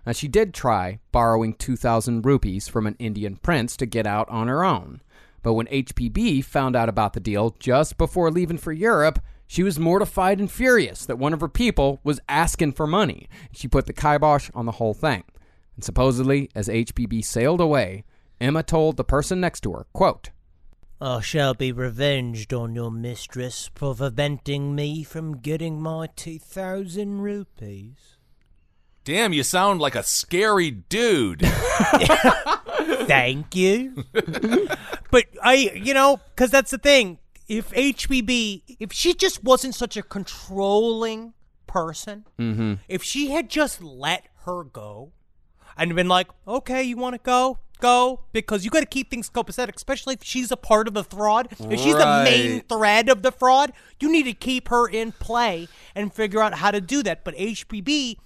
Now, she did try borrowing 2,000 rupees from an Indian prince to get out on her own. But when HPB found out about the deal just before leaving for Europe, she was mortified and furious that one of her people was asking for money. She put the kibosh on the whole thing. And supposedly, as HPB sailed away, Emma told the person next to her, quote, I shall be revenged on your mistress for preventing me from getting my 2,000 rupees. Damn, you sound like a scary dude. (laughs) (laughs) Thank you. but I, you know, because that's the thing. If HPB, if she just wasn't such a controlling person, mm-hmm. if she had just let her go and been like, okay, you want to go? Go because you got to keep things copacetic, especially if she's a part of the fraud. If she's the main Right. thread of the fraud, you need to keep her in play and figure out how to do that. But HPB,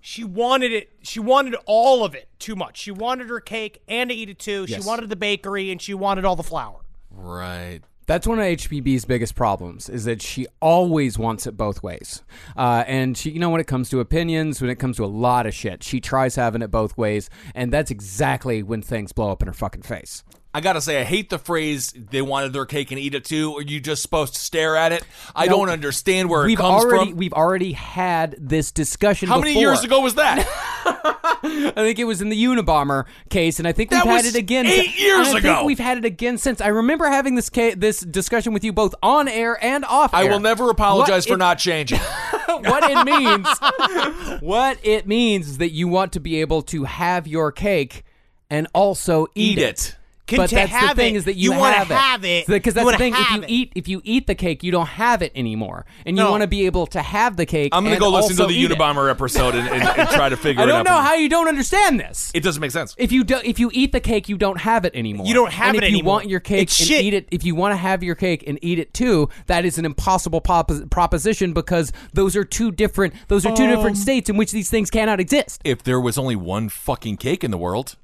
she wanted it. She wanted all of it too much. She wanted her cake and to eat it too. Yes. She wanted the bakery and she wanted all the flour. right. That's one of HPB's biggest problems is that she always wants it both ways. Uh, and she, you know, when it comes to opinions, when it comes to a lot of shit, she tries having it both ways. And that's exactly when things blow up in her fucking face. I gotta say, I hate the phrase "they wanted their cake and eat it too." Are you just supposed to stare at it? I No, don't understand where it we've comes already, from. We've already had this discussion. How many years ago was that? (laughs) I think it was in the Unabomber case, and I think we've That had it again. eight years I ago. Think we've had it again since. I remember having this ca- this discussion with you both on air and off. I air. will never apologize What for it- not changing. (laughs) what it means (laughs) what it means is that you want to be able to have your cake and also eat, Eat it. Can but that's have the thing it. is that you, wanna have it. have it. because You that's the thing. If you it. eat if you eat the cake, you don't have it anymore, and you No. want to be able to have the cake. I'm gonna and go listen to the eat it. Unabomber episode and, and, and try to figure it out. I don't know how you don't understand this. it doesn't make sense. If you do, if you eat the cake, you don't have it anymore. You don't have and it if you want your cake It's and shit. eat it, if you want to have your cake and eat it too, that is an impossible pop- proposition because those are two different. Those are two Um, different states in which these things cannot exist. If there was only one fucking cake in the world,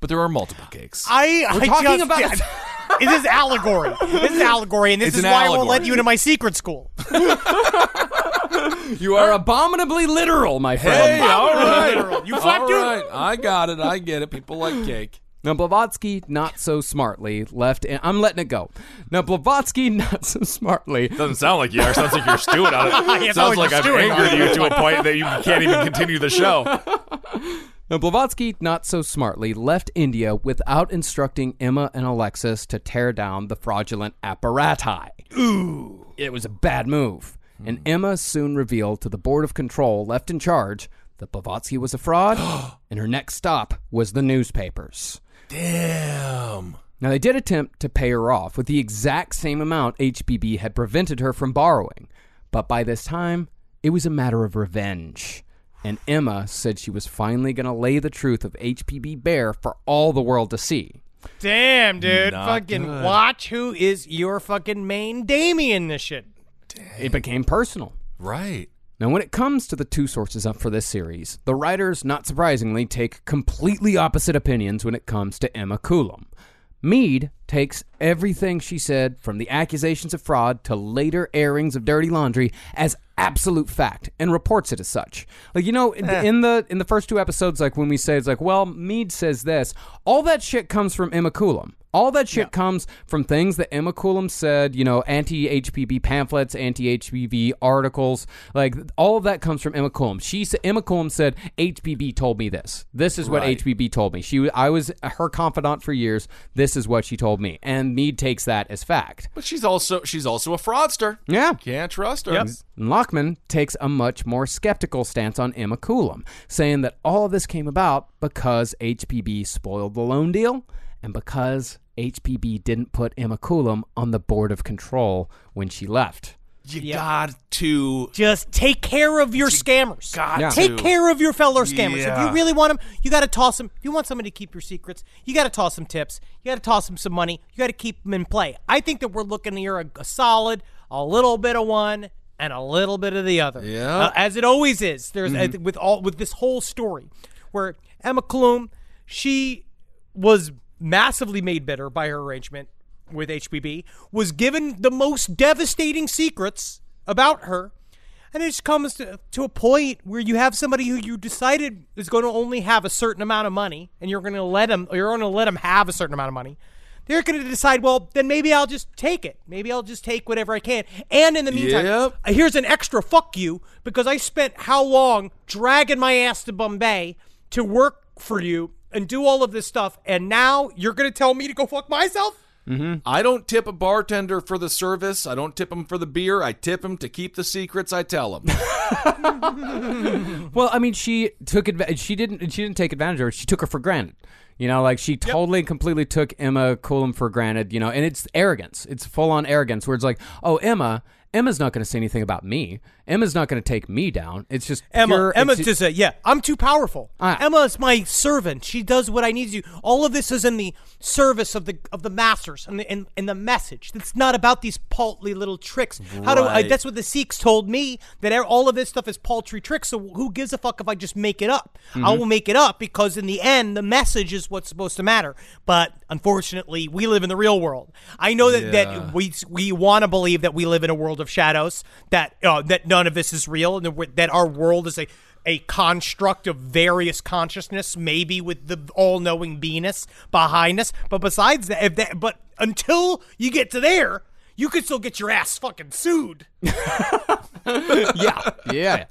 but there are multiple cakes. I, We're I talking just, about- yeah, this (laughs) is allegory. This is allegory, and this It's is an why I won't allegory. let you into my secret school. (laughs) You are abominably literal, my friend. Hey, all right. You flap all dude. right. I got it. I get it. People like cake. Now Blavatsky, not so smartly, left. In, I'm letting it go. Now Blavatsky, (laughs) not so smartly, Doesn't sound like you are. Sounds like you're stewing on it. Yeah, it sounds sounds like like I've you're stewing on angered you to a point that you can't even continue the show. Now, Blavatsky, not so smartly, left India without instructing Emma and Alexis to tear down the fraudulent apparati. Ooh. It was a bad move. And hmm. Emma soon revealed to the Board of Control left in charge that Blavatsky was a fraud, (gasps) and her next stop was the newspapers. Damn. Now, they did attempt to pay her off with the exact same amount HPB had prevented her from borrowing. But by this time, it was a matter of revenge. And Emma said she was finally going to lay the truth of HPB bare for all the world to see. Damn, dude. Not fucking good. watch who is your fucking main Damien in this shit. It became personal. Right. Now, when it comes to the two sources up for this series, the writers, not surprisingly, take completely opposite opinions when it comes to Emma Coulomb. Meade takes everything she said, from the accusations of fraud to later airings of dirty laundry, as absolute fact and reports it as such. Like you know, in, eh. in the in the first two episodes, like when we say it's like, well, Meade says this, all that shit comes from Emma Coulomb. All that shit comes from things that Emma Coulomb said, you know, anti HPB pamphlets, anti HPB articles. Like all of that comes from Emma Coulomb. She said Emma Coulomb said HPB told me this. This is what Right. HPB told me. She I was her confidant for years. This is what she told me. And Meade takes that as fact. But she's also she's also a fraudster. Yeah. Can't trust her. Yep. Lachman takes a much more skeptical stance on Emma Coulomb, saying that all of this came about because HPB spoiled the loan deal and because HPB didn't put Emma Coulomb on the board of control when she left. You got to Just take care of your scammers. got Yeah. Take care of your fellow scammers. If you really want them, you got to toss them. If you want somebody to keep your secrets, you got to toss them tips. You got to toss them some money. You got to keep them in play. I think that we're looking here a, a solid, a little bit of one and a little bit of the other. Yeah. Uh, as it always is. There's Mm-hmm. uh, with all with this whole story, where Emma Coulomb, she was massively made bitter by her arrangement with HPB, was given the most devastating secrets about her. And it just comes to, to a point where you have somebody who you decided is going to only have a certain amount of money, and you're going to let them, you're going to let them have a certain amount of money. They're going to decide, well, then maybe I'll just take it. Maybe I'll just take whatever I can. And in the meantime, Yep. uh, here's an extra fuck you because I spent how long dragging my ass to Bombay to work for you and do all of this stuff, and now you're going to tell me to go fuck myself? Mm-hmm. I don't tip a bartender for the service. I don't tip him for the beer. I tip him to keep the secrets I tell him. (laughs) Well, I mean, she took advantage. She didn't. She didn't take advantage of her. She took her for granted. You know, like she totally, and completely took Emma Coulomb for granted. You know, and it's arrogance. It's full on arrogance where it's like, oh, Emma. Emma's not going to say anything about me. Emma's not going to take me down. It's just Emma, pure- Emma's just a yeah. I'm too powerful. Ah. Emma is my servant. She does what I need to do. All of this is in the service of the of the masters and the and, and the message. It's not about these paltry little tricks. How do I? That's what the Sikhs told me that all of this stuff is paltry tricks. So who gives a fuck if I just make it up? I will make it up because in the end, the message is what's supposed to matter. But unfortunately, we live in the real world. I know that, Yeah. that we we want to believe that we live in a world of shadows. That uh, that none of this is real, and that our world is a a construct of various consciousness, maybe with the all-knowing beingness behind us. But besides that, if that, but until you get to there, you could still get your ass fucking sued. (laughs) yeah, yeah.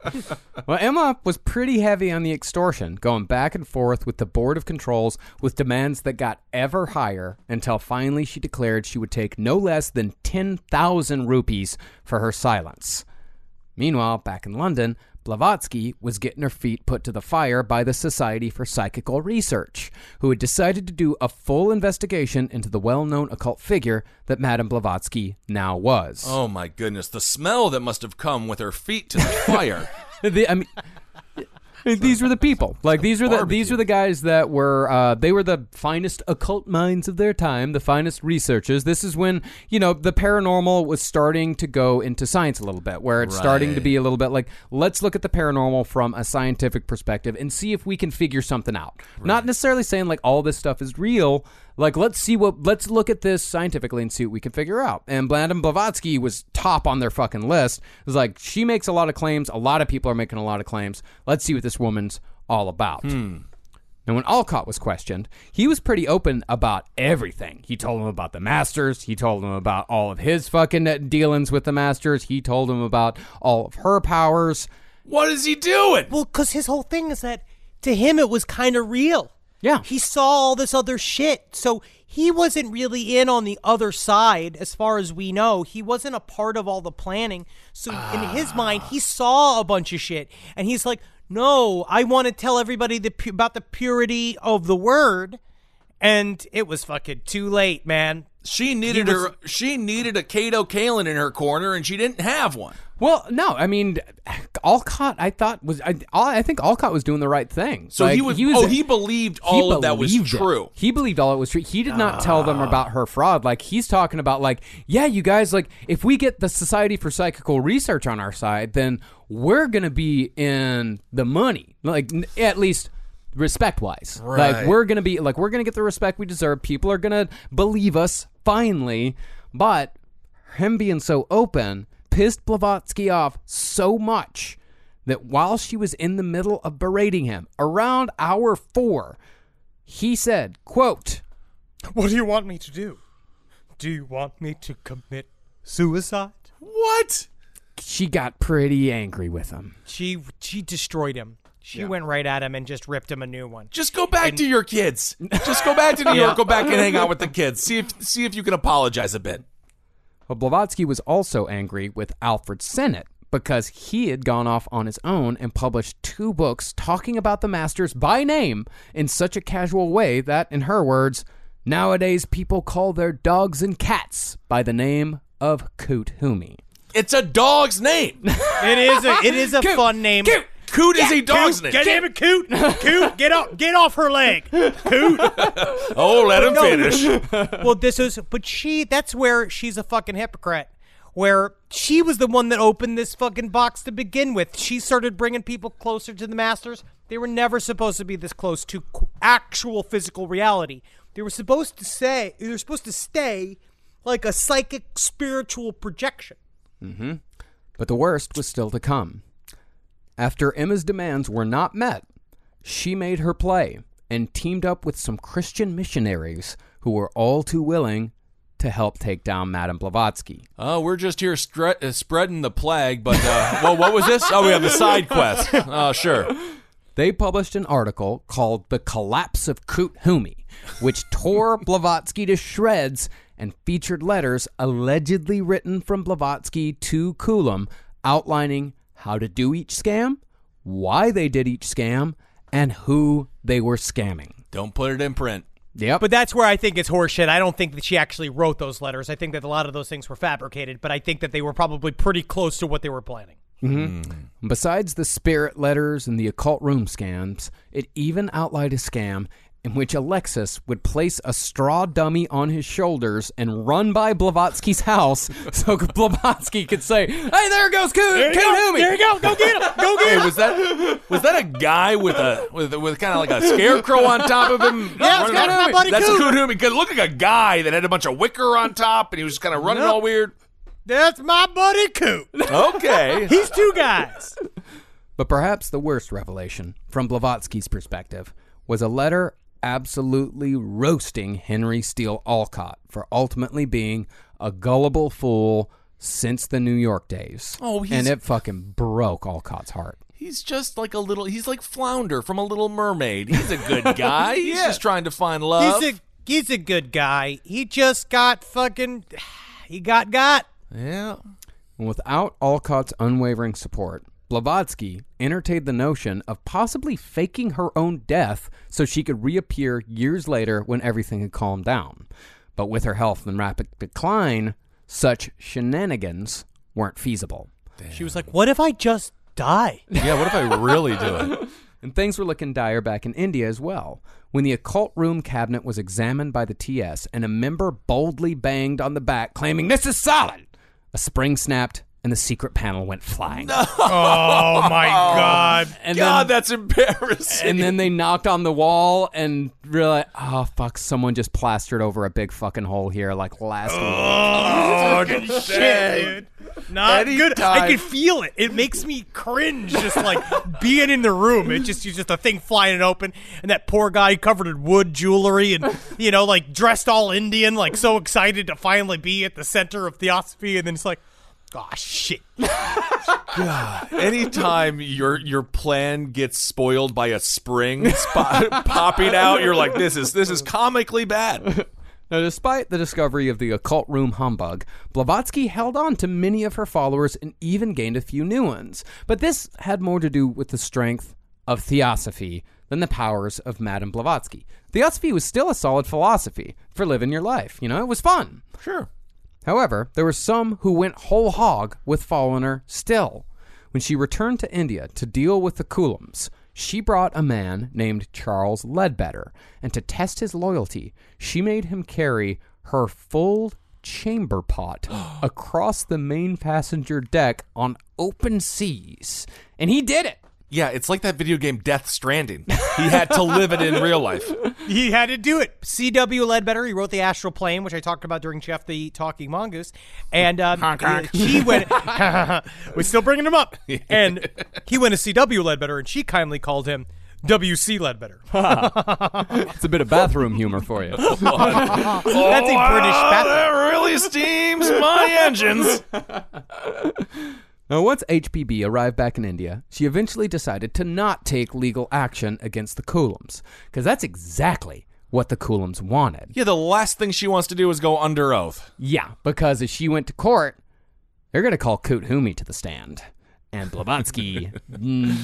Well, Emma was pretty heavy on the extortion, going back and forth with the Board of Controls with demands that got ever higher until finally she declared she would take no less than 10,000 rupees for her silence. Meanwhile, back in London, Blavatsky was getting her feet put to the fire by the Society for Psychical Research, who had decided to do a full investigation into the well known occult figure that Madame Blavatsky now was. Oh my goodness, the smell that must have come with her feet to the fire. (laughs) The- I mean, these were the people. Like these were the these were the guys that were uh, they were the finest occult minds of their time, the finest researchers. This is when you know the paranormal was starting to go into science a little bit, where it's starting to be a little bit like let's look at the paranormal from a scientific perspective and see if we can figure something out. Not necessarily saying like all this stuff is real. Like let's see what let's look at this scientifically and see what we can figure out. And Madame Blavatsky was top on their fucking list. It was like she makes a lot of claims. A lot of people are making a lot of claims. Let's see what this woman's all about. Hmm. And when Olcott was questioned, he was pretty open about everything. He told him about the Masters. He told him about all of his fucking dealings with the Masters. He told him about all of her powers. what is he doing? Well, because his whole thing is that to him it was kind of real. Yeah. He saw all this other shit. So he wasn't really in on the other side, as far as we know. He wasn't a part of all the planning. So in his mind, he ah. saw a bunch of shit. And he's like, no, I want to tell everybody the pu- about the purity of the word. And it was fucking too late, man. She needed was- her. She needed a Kato Kaelin in her corner, and she didn't have one. Well, no, I mean, Olcott. I thought was I, I think Olcott was doing the right thing. So Like, he was. oh, he believed all of that was believed it. true. He believed all it was true. He did not tell them ah. about her fraud. Like he's talking about, like, yeah, you guys, like, if we get the Society for Psychical Research on our side, then we're gonna be in the money. Like, n- at least respect wise. Like we're gonna be like we're gonna get the respect we deserve. People are gonna believe us finally. But him being so open pissed Blavatsky off so much that while she was in the middle of berating him around hour four, he said, quote, What do you want me to do? Do you want me to commit suicide? What? she got pretty angry with him. She she destroyed him. She went right at him and just ripped him a new one. Just go back to your kids. Just go back to New (laughs) York. Go back and hang out with the kids. See if see if you can apologize a bit. Well, Blavatsky was also angry with Alfred Sinnett because he had gone off on his own and published two books talking about the masters by name in such a casual way that, in her words, nowadays people call their dogs and cats by the name of Kuthumi. It's a dog's name. It is a it is a (laughs) fun name. Coot. Coot is a dog's Coot, name. Get him, Coot. (laughs) Coot, get off, get off her leg. Coot. (laughs) Oh, let him No. finish. (laughs) well, this is, but she. That's where she's a fucking hypocrite. Where she was the one that opened this fucking box to begin with. She started bringing people closer to the masters. They were never supposed to be this close to actual physical reality. They were supposed to say. They were supposed to stay like a psychic spiritual projection. Mm-hmm. But the worst was still to come. After Emma's demands were not met, she made her play and teamed up with some Christian missionaries who were all too willing to help take down Madame Blavatsky. Oh, we're just here stre- uh, spreading the plague. But uh, (laughs) well, what was this? Oh, we have the side quest. Oh, sure. They published an article called The Collapse of Koot Humi, which tore Blavatsky to shreds and featured letters allegedly written from Blavatsky to Coulomb outlining how to do each scam, why they did each scam, and who they were scamming. Don't put it in print. Yep. But that's where I think it's horseshit. I don't think that she actually wrote those letters. I think that a lot of those things were fabricated, but I think that they were probably pretty close to what they were planning. Mm-hmm. Besides the spirit letters and the occult room scams, it even outlined a scam in which Alexis would place a straw dummy on his shoulders and run by Blavatsky's house (laughs) so Blavatsky could say, "Hey, there goes Coot, Kuthumi." There you go. Go get him. Go get Hey, him. was that was that a guy with a with with kind of like a scarecrow on top of him? Yeah, it's Running got around? my buddy That's Coot. Kuthumi. It looked like a guy that had a bunch of wicker on top, and he was just kind of running Nope. all weird. That's my buddy Coot. Okay. (laughs) He's two guys. But perhaps the worst revelation, from Blavatsky's perspective, was a letter absolutely roasting Henry Steel Olcott for ultimately being a gullible fool since the New York days. Oh, he's- and it fucking broke Olcott's heart. He's just like a little. He's like Flounder from a Little Mermaid. He's a good guy. (laughs) He's just trying to find love. He's a he's a good guy. He just got fucking (sighs) he got got. yeah. Without Olcott's unwavering support, Blavatsky entertained the notion of possibly faking her own death so she could reappear years later when everything had calmed down. But with her health in rapid decline, such shenanigans weren't feasible. She was like, "What if I just die?" (laughs) Yeah, what if I really do it? (laughs) And things were looking dire back in India as well. When the occult room cabinet was examined by the TS and a member boldly banged on the back claiming, This is solid, a spring snapped and the secret panel went flying. (laughs) Oh my god! And God, then, that's embarrassing. and then they knocked on the wall and realized, oh fuck, someone just plastered over a big fucking hole here like last week. Oh shit, dude! Not good. I Anytime. can feel it. It makes me cringe just like (laughs) being in the room. It just it's just a thing flying open, and that poor guy covered in wood jewelry and you know like dressed all Indian, like so excited to finally be at the center of theosophy, and then it's like, oh shit. God. Anytime your your plan gets spoiled by a spring spot (laughs) popping out, you're like, this is this is comically bad. Now, despite the discovery of the occult room humbug, Blavatsky held on to many of her followers and even gained a few new ones. But this had more to do with the strength of theosophy than the powers of Madame Blavatsky. Theosophy was still a solid philosophy for living your life. You know, it was fun. Sure. However, there were some who went whole hog with following her still. When she returned to India to deal with the Coulombs, she brought a man named Charles Leadbeater, and to test his loyalty, she made him carry her full chamber pot (gasps) across the main passenger deck on open seas. And he did it. Yeah, it's like that video game Death Stranding. He had to live it in real life. He had to do it. C.W. Leadbeater, he wrote The Astral Plane, which I talked about during Jeff the Talking Mongoose. And um, (laughs) he went, (laughs) we're still bringing him up. (laughs) And he went to C.W. Leadbeater, and she kindly called him W.C. Leadbeater. It's a bit of bathroom humor for you. That's a British bathroom. That really steams my engines. Now, once HPB arrived back in India, she eventually decided to not take legal action against the Coulombs, because that's exactly what the Coulombs wanted. Yeah, the last thing she wants to do is go under oath. Yeah, because if she went to court, they're going to call Kuthumi to the stand. And Blavatsky (laughs)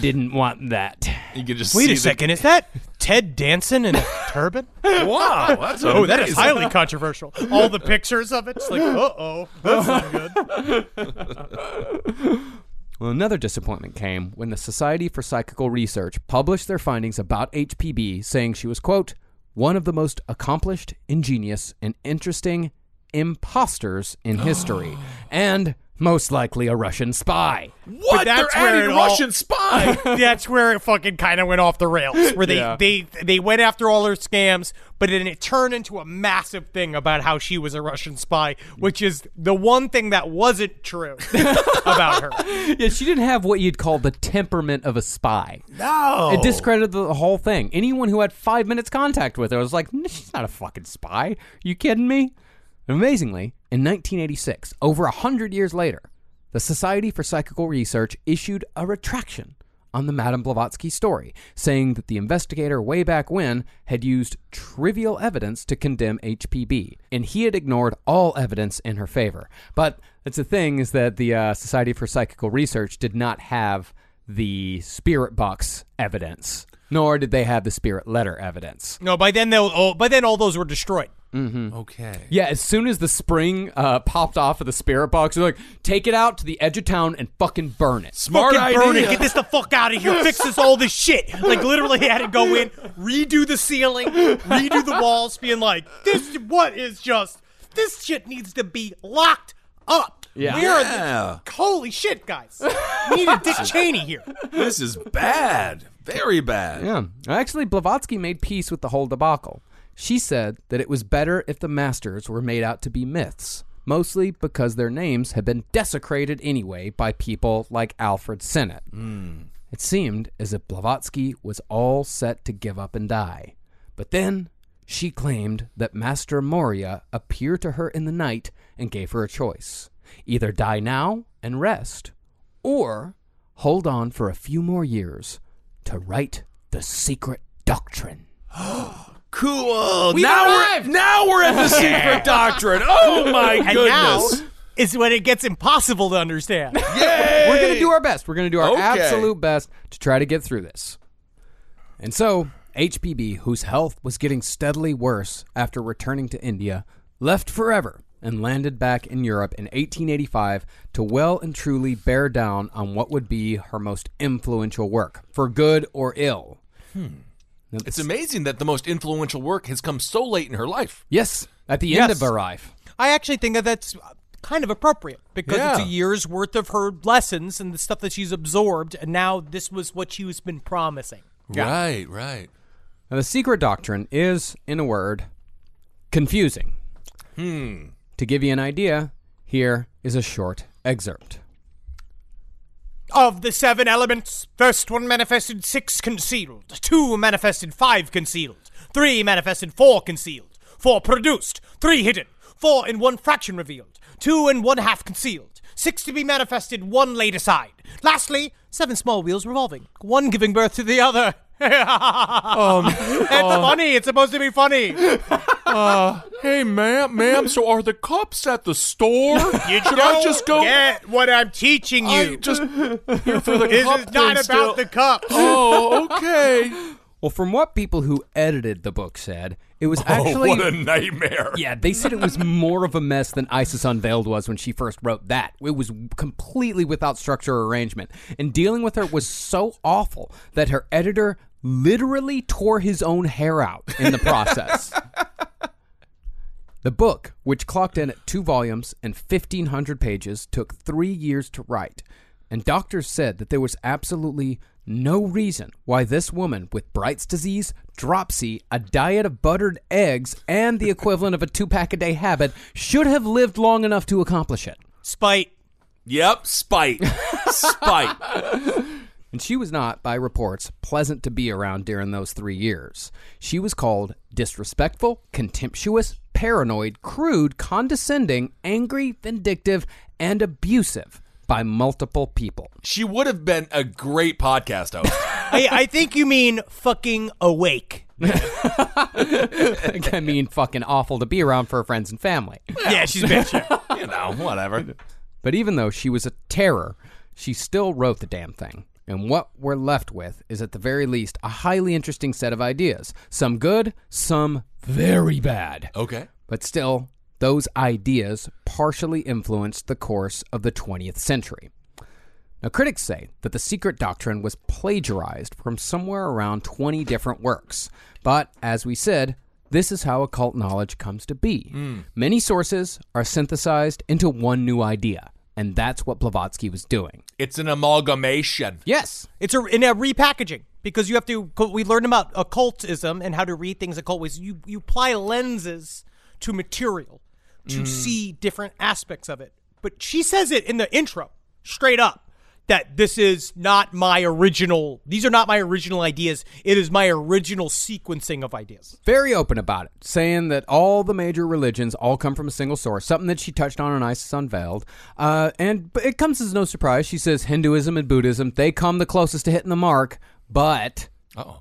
didn't want that. You can just Wait see a second, is that Ted Danson in a turban? (laughs) Wow, that's Oh, that is amazing. highly controversial. All the pictures of it, it's like, uh oh, that's not good. (laughs) Well, another disappointment came when the Society for Psychical Research published their findings about HPB, saying she was, quote, one of the most accomplished, ingenious, and interesting imposters in history, (gasps) and most likely a Russian spy. What? that's They're where adding it all- Russian spy. (laughs) That's where it fucking kind of went off the rails. Where they, Yeah. they they went after all her scams, but then it turned into a massive thing about how she was a Russian spy, which is the one thing that wasn't true (laughs) about her. Yeah, she didn't have what you'd call the temperament of a spy. no. It discredited the whole thing. Anyone who had five minutes contact with her was like, she's not a fucking spy. you kidding me? Amazingly, in 1986, over a hundred years later, the Society for Psychical Research issued a retraction on the Madame Blavatsky story, saying that the investigator way back when had used trivial evidence to condemn HPB, and he had ignored all evidence in her favor. But that's the thing is that the uh, Society for Psychical Research did not have the spirit box evidence, nor did they have the spirit letter evidence. No, by then they'll oh, by then all those were destroyed. Okay. Yeah, as soon as the spring uh, popped off of the spirit box, they're like, take it out to the edge of town and fucking burn it. Smart fucking burn idea. it. Get this the fuck out of here. Fix this all this shit. Like literally had to go in, redo the ceiling, redo the walls, being like, this what is just this shit needs to be locked up. Yeah. Where are Yeah. the holy shit, guys? We need a Dick (laughs) Cheney here. This is bad. Very bad. Yeah. Actually, Blavatsky made peace with the whole debacle. She said that it was better if the masters were made out to be myths, mostly because their names had been desecrated anyway by people like Alfred Sinnett. Hmm. It seemed as if Blavatsky was all set to give up and die. But then she claimed that Master Morya appeared to her in the night and gave her a choice either die now and rest, or hold on for a few more years to write the secret doctrine. (gasps) Cool. We've now arrived. we're now we're at the (laughs) secret doctrine. Oh my And goodness. now is when it gets impossible to understand. (laughs) We're going to do our best. We're going to do our Okay. absolute best to try to get through this. And so, HPB, whose health was getting steadily worse after returning to India, left forever and landed back in Europe in 1885 to well and truly bear down on what would be her most influential work, for good or ill. It's amazing that the most influential work has come so late in her life. Yes, at the end Yes. of her life. I actually think that that's kind of appropriate because it's a year's worth of her lessons and the stuff that she's absorbed, and now this was what she was been promising. Right, right. Now, the secret doctrine is, in a word, confusing. Hmm. To give you an idea, here is a short excerpt. Of the seven elements, first one manifested six concealed, two manifested five concealed, three manifested four concealed, four produced, three hidden, four in one fraction revealed, two and one half concealed, six to be manifested, one laid aside. Lastly, seven small wheels revolving, one giving birth to the other. Um, (laughs) it's um, funny. It's supposed to be funny. Uh, hey, ma'am, ma'am. So are the cups at the store? You Should I don't just go? get what I'm teaching you. I just here for the this cup is not about still. the cups. Oh, okay. Well, from what people who edited the book said, it was (laughs) oh, actually. what a nightmare. yeah, they said it was more of a mess than Isis Unveiled was when she first wrote that. It was completely without structure or arrangement. And dealing with her was so awful that her editor literally tore his own hair out in the process. (laughs) The book, which clocked in at two volumes and 1,500 pages, took three years to write. And doctors said that there was absolutely no reason why this woman with Bright's disease, dropsy, a diet of buttered eggs, and the equivalent of a two pack a day habit should have lived long enough to accomplish it. Spite. Yep, spite. (laughs) spite. And she was not, by reports, pleasant to be around during those three years. She was called disrespectful, contemptuous, paranoid, crude, condescending, angry, vindictive, and abusive by multiple people. She would have been a great podcast host. (laughs) I, I think you mean fucking awake. (laughs) I mean, fucking awful to be around for her friends and family. Yeah, she's a bitch. (laughs) you know, whatever. But even though she was a terror, she still wrote the damn thing. And what we're left with is, at the very least, a highly interesting set of ideas. Some good, some very bad. Okay. But still, those ideas partially influenced the course of the 20th century. Now, critics say that the secret doctrine was plagiarized from somewhere around 20 different works. But, as we said, this is how occult knowledge comes to be. Hmm. Many sources are synthesized into one new idea, and that's what Blavatsky was doing. It's an amalgamation. Yes, It's a in a repackaging because you have to. We learned about occultism and how to read things occult ways. You you apply lenses to material to mm. see different aspects of it. But she says it in the intro, straight up, that this is not my original. These are not my original ideas. It is my original sequencing of ideas. very open about it, saying that all the major religions all come from a single source, something that she touched on in Isis Unveiled. Uh, and it comes as no surprise. She says Hinduism and Buddhism, they come the closest to hitting the mark, but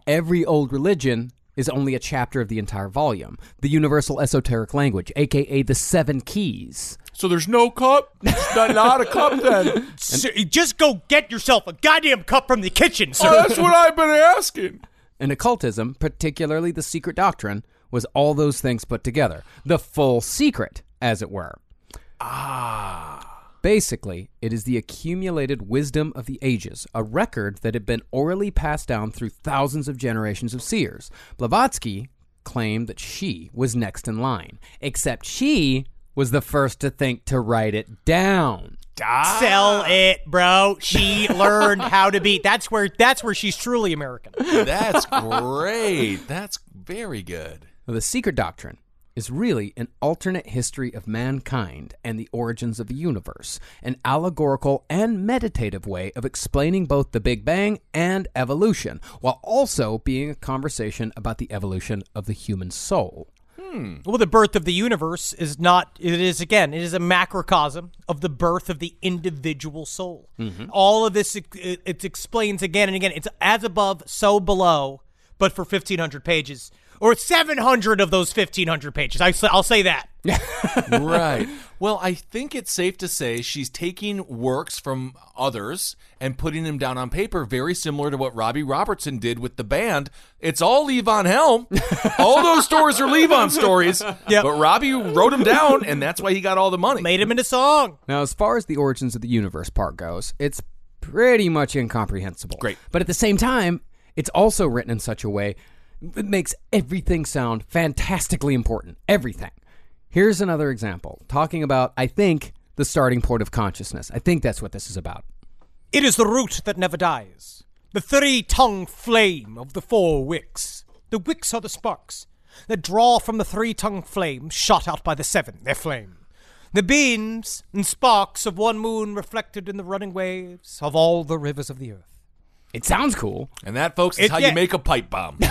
every old religion is only a chapter of the entire volume. The universal esoteric language, aka the seven keys. So there's no cup? It's not, not a cup then. (laughs) So, just go get yourself a goddamn cup from the kitchen, sir. Oh, that's what I've been asking. And occultism, particularly the secret doctrine, was all those things put together. The full secret, as it were. Ah. Basically, it is the accumulated wisdom of the ages, a record that had been orally passed down through thousands of generations of seers. Blavatsky claimed that she was next in line, except she was the first to think to write it down. Ah. Sell it, bro. She learned how to be. That's where. That's where she's truly American. That's great. That's very good. The secret doctrine is really an alternate history of mankind and the origins of the universe, an allegorical and meditative way of explaining both the Big Bang and evolution, while also being a conversation about the evolution of the human soul. Hmm. Well, the birth of the universe is not. It is again. It is a macrocosm of the birth of the individual soul. Mm-hmm. All of this, it, it explains again and again. It's as above, so below, but for fifteen hundred pages or seven hundred of those fifteen hundred pages. I, will say that. (laughs) right. Well, I think it's safe to say she's taking works from others and putting them down on paper, very similar to what Robbie Robertson did with the band. It's all Levon Helm. (laughs) all those stories are Levon stories. Yep. But Robbie wrote them down, and that's why he got all the money. Made him into song. Now, as far as the origins of the universe part goes, it's pretty much incomprehensible. Great. But at the same time, it's also written in such a way that makes everything sound fantastically important. Everything. Here's another example talking about, I think, the starting point of consciousness. I think that's what this is about. It is the root that never dies, the three tongued flame of the four wicks. The wicks are the sparks that draw from the three tongued flame shot out by the seven, their flame. The beams and sparks of one moon reflected in the running waves of all the rivers of the earth. It sounds cool. And that, folks, is It- how yeah. you make a pipe bomb. (laughs) (laughs)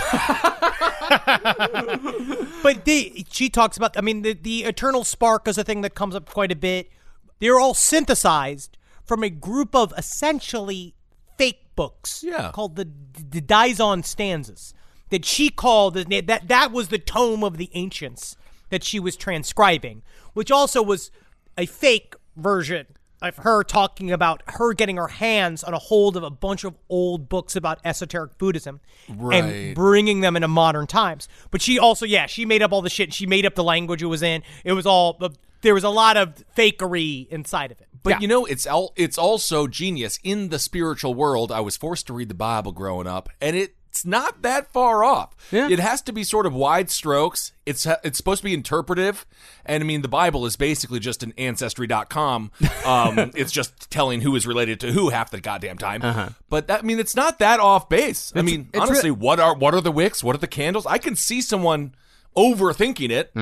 But they, she talks about, I mean, the, the eternal spark is a thing that comes up quite a bit. They're all synthesized from a group of essentially fake books Yeah. called the, the Dzyan Stanzas that she called, that, that was the tome of the ancients that she was transcribing, which also was a fake version of her talking about her getting her hands on a hold of a bunch of old books about esoteric Buddhism Right. and bringing them into modern times. But she also, yeah, she made up all the shit. She made up the language it was in. It was all there was a lot of fakery inside of it. But you know, it's al- it's also genius in the spiritual world. I was forced to read the Bible growing up, and it's not that far off. Yeah. It has to be sort of wide strokes. It's it's supposed to be interpretive, and I mean, the Bible is basically just an ancestry.com. Um, (laughs) it's just telling who is related to who half the goddamn time. But that I mean, it's not that off base. I mean, it's honestly, what are what are the wicks? What are the candles? I can see someone overthinking it.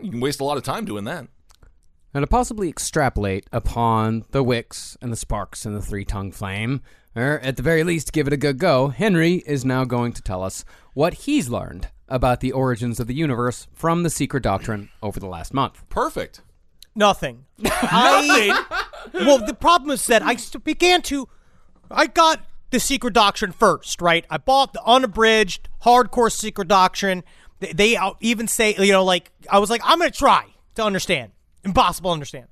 You can waste a lot of time doing that. Now, to possibly extrapolate upon the wicks and the sparks and the three tongue flame, or at the very least give it a good go, Henry is now going to tell us what he's learned about the origins of the universe from the secret doctrine over the last month. Perfect. Nothing. (laughs) I, well, the problem is that I began to. I got the Secret Doctrine first, right? I bought the unabridged, hardcore Secret Doctrine. They, they even say, you know, like, I was like, I'm going to try to understand. Impossible to understand.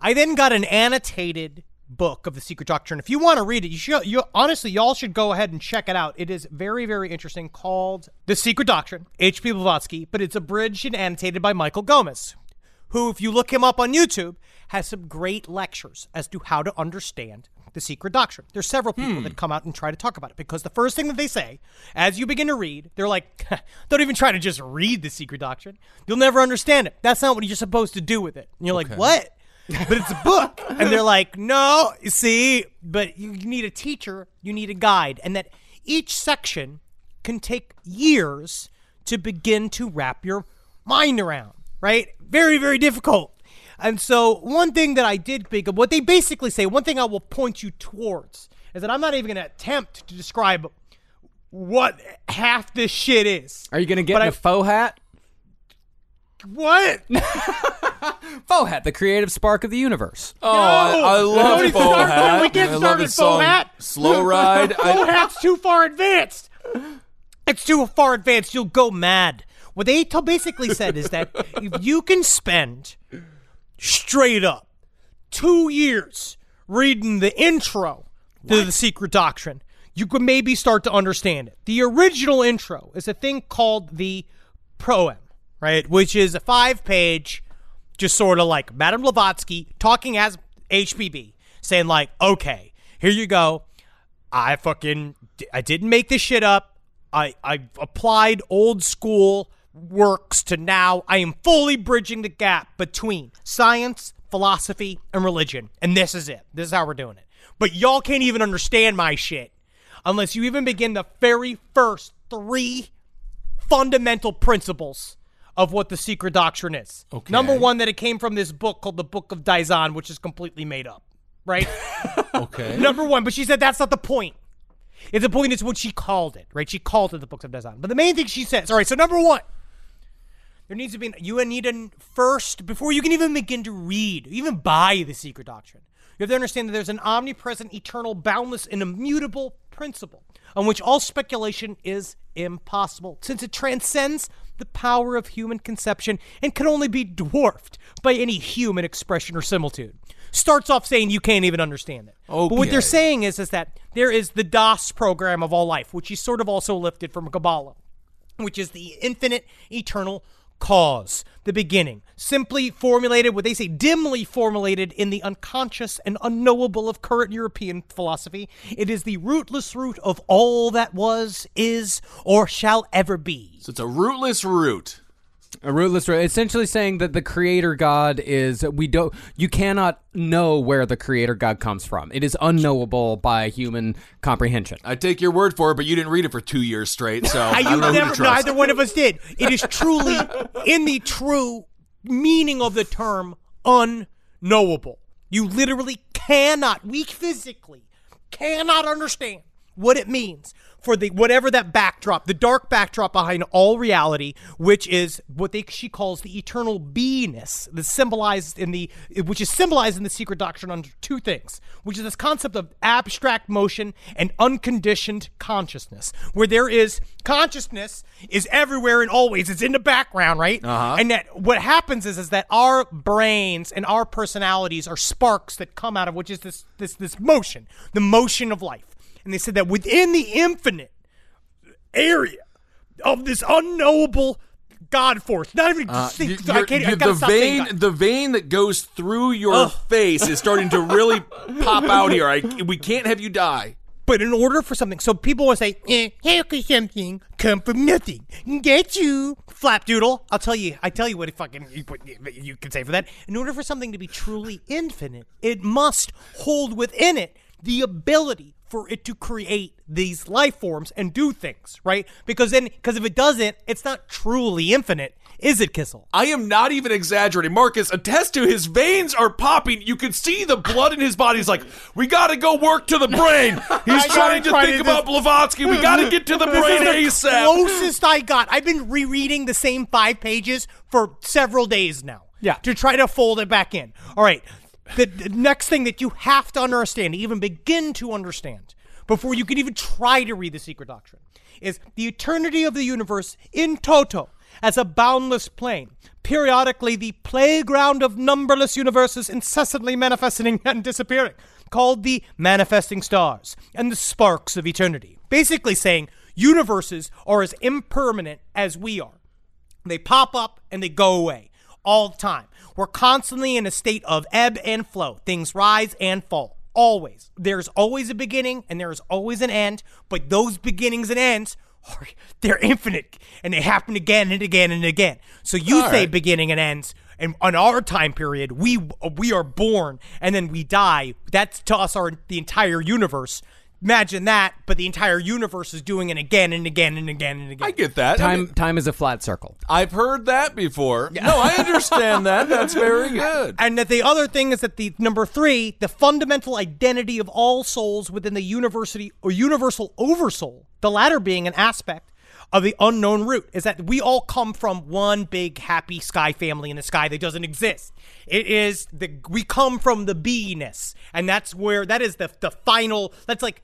I then got an annotated book of the Secret Doctrine. If you want to read it, you should. You honestly, y'all should go ahead and check it out. It is very, very interesting. Called The Secret Doctrine, H.P. Blavatsky, but it's abridged and annotated by Michael Gomes, who, if you look him up on YouTube, has some great lectures as to how to understand the secret doctrine. There's several people that hmm. come out and try to talk about it because the first thing that they say, as you begin to read, they're like, (laughs) don't even try to just read the secret doctrine. You'll never understand it. That's not what you're supposed to do with it. And you're like, what? (laughs) but it's a book. And they're like, no, you see, but you need a teacher, you need a guide. And that each section can take years to begin to wrap your mind around, right? Very, very difficult. And so, one thing that I did pick up, what they basically say, one thing I will point you towards is that I'm not even going to attempt to describe what half this shit is. Are you going to get But in I- a Fohat? What? (laughs) Fohat, the creative spark of the universe. Oh, I, I love Nobody Faux started- Hat. We can't start love Faux Hat. Slow (laughs) Ride. Faux I, hat's too far advanced. It's too far advanced. You'll go mad. What they basically said is that if you can spend straight up two years reading the intro to the Secret Doctrine, you could maybe start to understand it. The original intro is a thing called the Proem, right? Which is a five page, just sort of like Madame Blavatsky talking as HPB, saying, like, okay, here you go. I fucking I didn't make this shit up. I I applied old school works to now. I am fully bridging the gap between science, philosophy, and religion. And this is it. This is how we're doing it. But y'all can't even understand my shit unless you even begin the very first three fundamental principles of what the secret doctrine is. Okay. Number one, that it came from this book called the Book of Dzyan, which is completely made up. Right? (laughs) okay. (laughs) Number one, but she said that's not the point. It's the point is what she called it, right? She called it the Books of Dzyan. But the main thing she says, all right, so number one, there needs to be, you need to first, before you can even begin to read, even buy the secret doctrine, you have to understand that there's an omnipresent, eternal, boundless, and immutable principle on which all speculation is impossible, since it transcends the power of human conception and can only be dwarfed by any human expression or similitude. Starts off saying you can't even understand it. But what they're saying is, is that there is the DOS program of all life, which is sort of also lifted from Kabbalah which is the infinite eternal cause, the beginning, simply formulated, what they say, dimly formulated in the unconscious and unknowable of current European philosophy. It is the rootless root of all that was, is, or shall ever be. So it's a rootless root. A rootless, essentially saying that the creator God is we don't you cannot know where the creator God comes from. It is unknowable by human comprehension. I take your word for it, but you didn't read it for two years straight, so (laughs) I, I, don't you know who to trust. neither one of us did. It is truly, in the true meaning of the term, unknowable. You literally cannot, we physically cannot understand what it means for the whatever that backdrop, the dark backdrop behind all reality, which is what they she calls the eternal beingness, the symbolized in the which is symbolized in the secret doctrine under two things, which is this concept of abstract motion and unconditioned consciousness, where there is consciousness is everywhere and always, it's in the background, right? Uh-huh. And that what happens is is that our brains and our personalities are sparks that come out of which is this this this motion, the motion of life. And they said that within the infinite area of this unknowable God force, not even Uh, I can't, I the vein, the vein that goes through your Ugh. face is starting to really pop out here. I, we can't have you die. But in order for something, so people will say, eh, "How could something come from nothing?" Get you, flapdoodle. I'll tell you. I tell you what. Fucking you, what you can say for that. In order for something to be truly infinite, it must hold within it the ability for it to create these life forms and do things, right? Because then, because if it doesn't, it's not truly infinite, is it, Kissel? I am not even exaggerating. Marcus, attest to his veins are popping. You can see the blood in his body. He's like, we got to go work to the brain. (laughs) He's trying to gotta think to- about Blavatsky. We got to get to the brain (laughs) This is the ASAP. closest I got. I've been rereading the same five pages for several days now. Yeah. To try to fold it back in. All right. The, the next thing that you have to understand, even begin to understand, before you can even try to read the secret doctrine, is the eternity of the universe in toto as a boundless plane, periodically the playground of numberless universes incessantly manifesting and disappearing, called the manifesting stars and the sparks of eternity. Basically saying universes are as impermanent as we are. They pop up and they go away all the time. We're constantly in a state of ebb and flow. Things rise and fall. Always. There's always a beginning and there is always an end, but those beginnings and ends (laughs) are they're infinite and they happen again and again and again. So you All say right. beginning and ends and on our time period, we we are born and then we die. That's to us our the entire universe. Imagine that, but the entire universe is doing it again and again and again and again. I get that. I Time mean, time is a flat circle. I've heard that before. No, I understand that. That's very good. (laughs) And that the other thing is that the number three, the fundamental identity of all souls within the university or universal oversoul, the latter being an aspect of the unknown root, is that we all come from one big happy sky family in the sky that doesn't exist. It is the we come from the beingness, and that's where that is the the final. That's like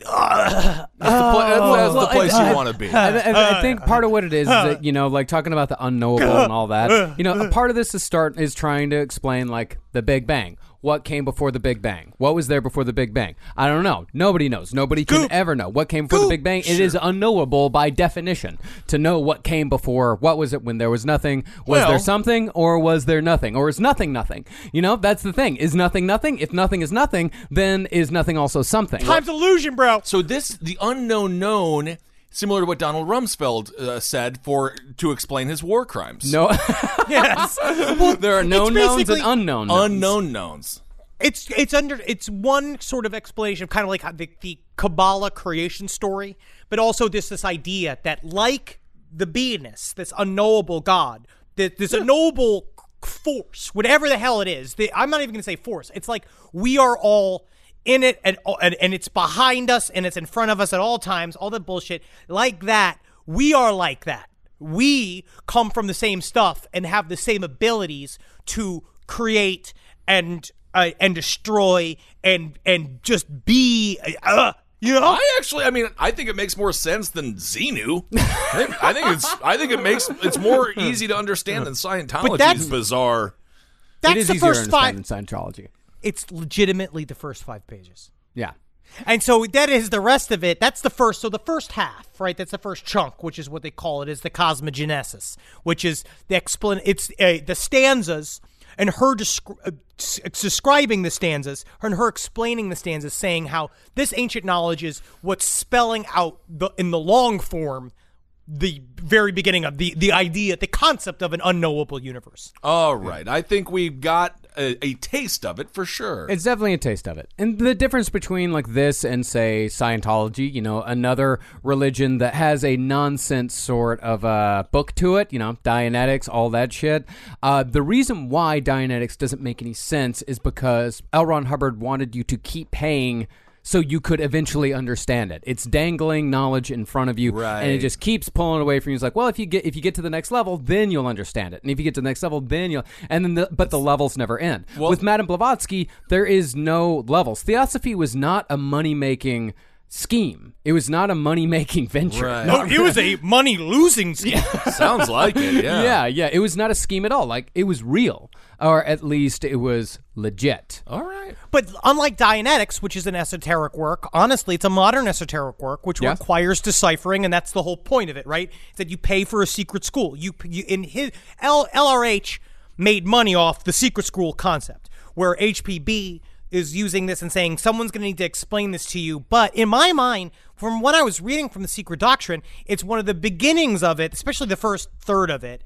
That's the, pla- that's, oh. that's well, the place I- you want to be. I, I- I think part of what it is is that you know, like talking about the unknowable and all that. You know, a part of this is start is trying to explain like the Big Bang. What came before the Big Bang? What was there before the Big Bang? I don't know. Nobody knows. Nobody can Goop. ever know what came before the Big Bang. It is unknowable by definition to know what came before. What was it when there was nothing? Was Well- there something or was there nothing? Or is nothing nothing? You know, that's the thing. Is nothing nothing? If nothing is nothing, then is nothing also something? time's illusion, bro. So this, the unknown known, similar to what Donald Rumsfeld uh, said for to explain his war crimes. No, (laughs) Yes. (laughs) well, there are known knowns and basically unknown knowns. unknown knowns. It's it's under it's one sort of explanation, of kind of like the, the Kabbalah creation story, but also this this idea that like the beingness, this unknowable God, this, this unknowable force, whatever the hell it is. The, I'm not even going to say force. It's like we are all in it, and, and and it's behind us, and it's in front of us at all times. All that bullshit, like that. We are like that. We come from the same stuff and have the same abilities to create and uh, and destroy and and just be uh, You know? I actually, I mean, I think it makes more sense than Xenu. I think, I think it's, I think it makes it's more easy to understand than Scientology. that's- is bizarre. That's it is the easier to first five. understand than Scientology. It's legitimately the first five pages. Yeah. And so that is the rest of it. That's the first. So the first half, right? That's the first chunk, which is what they call it, is the cosmogenesis, which is the explan. It's uh, the stanzas and her descri- uh, s- describing the stanzas and her explaining the stanzas, saying how this ancient knowledge is what's spelling out the in the long form the very beginning of the the idea, the concept of an unknowable universe. All right, I think we've got a, a taste of it for sure. It's definitely a taste of it. And the difference between like this and say Scientology, you know, another religion that has a nonsense sort of uh, book to it, you know, Dianetics, all that shit. Uh, the reason why Dianetics doesn't make any sense is because L. Ron Hubbard wanted you to keep paying so you could eventually understand it. It's dangling knowledge in front of you, right. and it just keeps pulling away from you. It's like, well, if you get if you get to the next level, then you'll understand it, and if you get to the next level, then you'll. And then, the, but the levels never end. With Madame Blavatsky, there is no levels. Theosophy was not a money making scheme. It was not a money making (laughs) venture. Right. No, it was a money losing scheme. (laughs) Sounds like it. Yeah. (laughs) Yeah, yeah. It was not a scheme at all. Like it was real, or at least it was legit. All right. But unlike Dianetics, which is an esoteric work, honestly, it's a modern esoteric work which Yeah. requires deciphering, and that's the whole point of it, right? Is that you pay for a secret school. You, you in his L, LRH made money off the secret school concept, where HPB is using this and saying someone's going to need to explain this to you. But in my mind, from what I was reading from the Secret Doctrine, it's one of the beginnings of it, especially the first third of it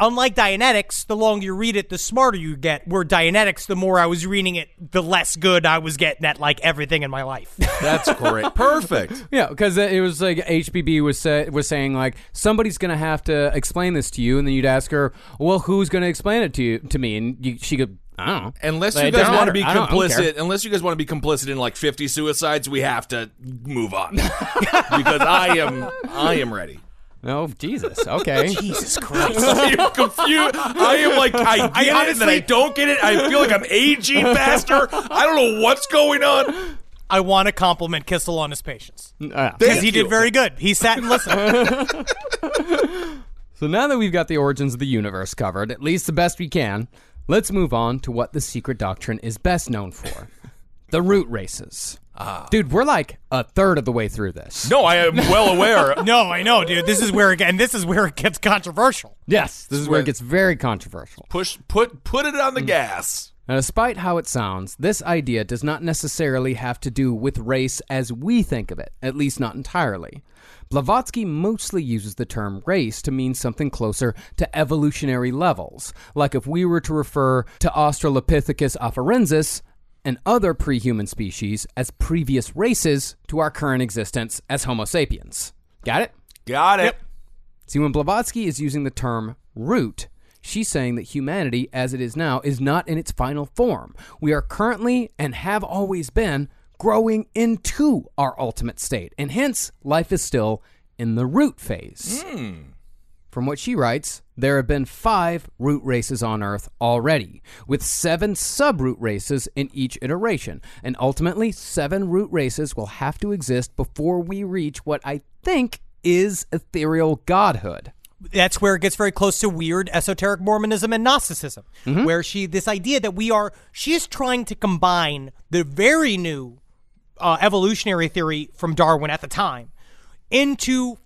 unlike Dianetics, the longer you read it, the smarter you get. Where Dianetics, the more I was reading it, the less good I was getting at like everything in my life. (laughs) That's great. Perfect. Yeah, because it was like HPB was sa- was saying like somebody's gonna have to explain this to you, and then you'd ask her, well, who's gonna explain it to you to me? And you, she could, I don't know. Unless Like, you guys want to matter. be I don't- I don't complicit, unless you guys want to be complicit in like 50 suicides, we have to move on (laughs) because I am I am ready. Oh Jesus! Okay. (laughs) Jesus Christ. (laughs) I am confused. I am like I get I it, and then I honestly- don't get it. I feel like I'm aging faster. I don't know what's going on. I want to compliment Kissel on his patience Uh, because he you. did very good. He sat and listened. (laughs) so now that we've got the origins of the universe covered, at least the best we can, let's move on to what the secret doctrine is best known for: the root races. Dude, we're like a third of the way through this. No, I am well aware. (laughs) no, I know, dude. This is where it, and this is where it gets controversial. Yes, this is where it gets very controversial. Push put put it on the mm. gas. Now, despite how it sounds, this idea does not necessarily have to do with race as we think of it, at least not entirely. Blavatsky mostly uses the term race to mean something closer to evolutionary levels, like if we were to refer to Australopithecus afarensis and other pre-human species as previous races to our current existence as Homo sapiens. Got it? Got it. See, when Blavatsky is using the term root, she's saying that humanity, as it is now, is not in its final form. We are currently, and have always been, growing into our ultimate state, and hence, life is still in the root phase. Hmm. From what she writes, there have been five root races on Earth already, with seven subroot races in each iteration. And ultimately, seven root races will have to exist before we reach what I think is ethereal godhood. that's where it gets very close to weird esoteric Mormonism and Gnosticism, where she this idea that we are she is trying to combine the very new uh, evolutionary theory from Darwin at the time into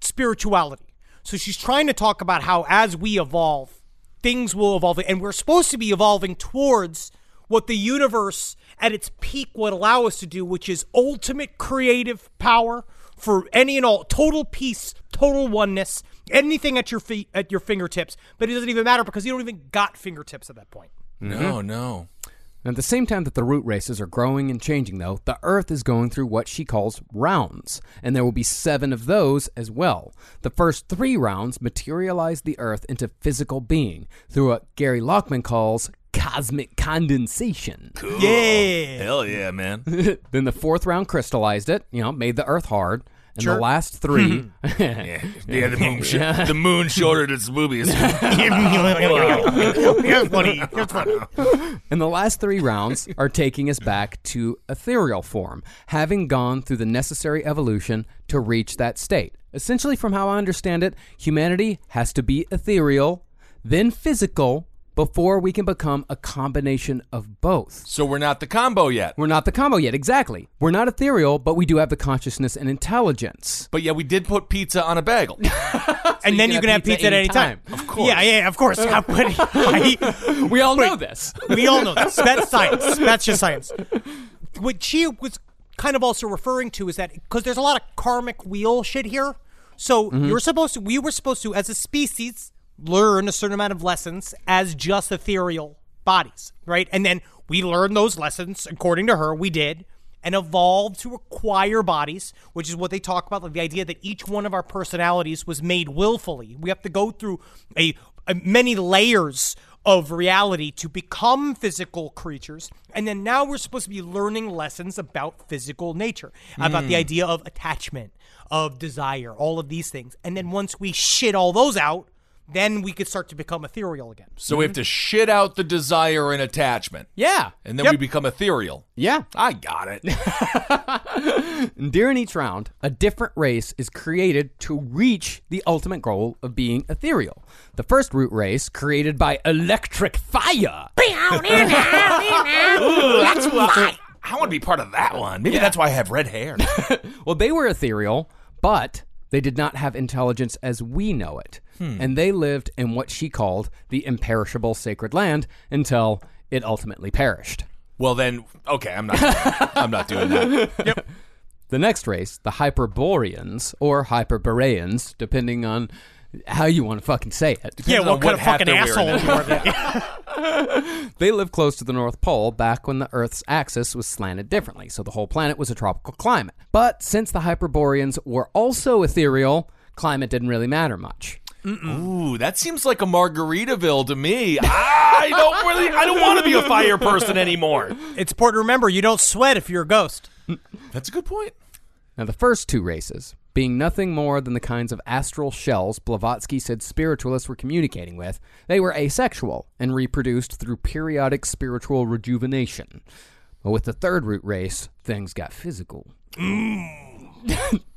spirituality. So she's trying to talk about how as we evolve, things will evolve, and we're supposed to be evolving towards what the universe at its peak would allow us to do, which is ultimate creative power for any and all, total peace, total oneness, anything at your feet, at your fingertips. But it doesn't even matter because you don't even got fingertips at that point. No, mm-hmm. no. At the same time that the root races are growing and changing, though, the Earth is going through what she calls rounds, and there will be seven of those as well. The first three rounds materialize the Earth into physical being through what Gary Lachman calls cosmic condensation. Yeah. Hell yeah, man. (laughs) then the fourth round crystallized it, you know, made the Earth hard. And Sure. the last three. Hmm. (laughs) yeah, yeah, the moon, sh- the moon it its boobies. Here's funny. Here's funny. And the last three rounds are taking us back to ethereal form, having gone through the necessary evolution to reach that state. Essentially, from how I understand it, humanity has to be ethereal, then physical, before we can become a combination of both. so we're not the combo yet. We're not the combo yet, exactly. We're not ethereal, but we do have the consciousness and intelligence. But yeah, we did put pizza on a bagel. (laughs) (laughs) and then you can have pizza, at any time. Of course. Yeah, yeah, of course. (laughs) How could I, We all know this. we all know this. That's science. That's just science. What she was kind of also referring to is that because there's a lot of karmic wheel shit here. So mm-hmm. you're supposed to, we were supposed to, as a species, learn a certain amount of lessons as just ethereal bodies, right? And then we learn those lessons, according to her, we did, and evolved to acquire bodies, which is what they talk about, like the idea that each one of our personalities was made willfully. We have to go through a, a many layers of reality to become physical creatures. And then now we're supposed to be learning lessons about physical nature, about the hmm. idea of attachment, of desire, all of these things. And then once we shit all those out, then we could start to become ethereal again. So we have to shit out the desire and attachment, Yeah. and then Yep. we become ethereal. Yeah. I got it. (laughs) During each round, a different race is created to reach the ultimate goal of being ethereal. The first root race, created by electric fire. (laughs) That's why I want to be part of that one. Maybe that's why I have red hair. (laughs) Well, they were ethereal, but they did not have intelligence as we know it. Hmm. And they lived in what she called the imperishable sacred land until it ultimately perished. well, then, okay, I'm not. (laughs) I'm not doing that. The next race, the Hyperboreans or Hyperboreans, depending on how you want to fucking say it. yeah, what kind what of fucking they're asshole you are. (laughs) (laughs) They lived close to the North Pole back when the Earth's axis was slanted differently, so the whole planet was a tropical climate. But since the Hyperboreans were also ethereal, climate didn't really matter much. Ooh, that seems like a Margaritaville to me. I don't really. I don't want to be a fire person anymore. It's important to remember you don't sweat if you're a ghost. That's a good point. Now, the first two races, being nothing more than the kinds of astral shells Blavatsky said spiritualists were communicating with, they were asexual and reproduced through periodic spiritual rejuvenation. But with the third root race, things got physical.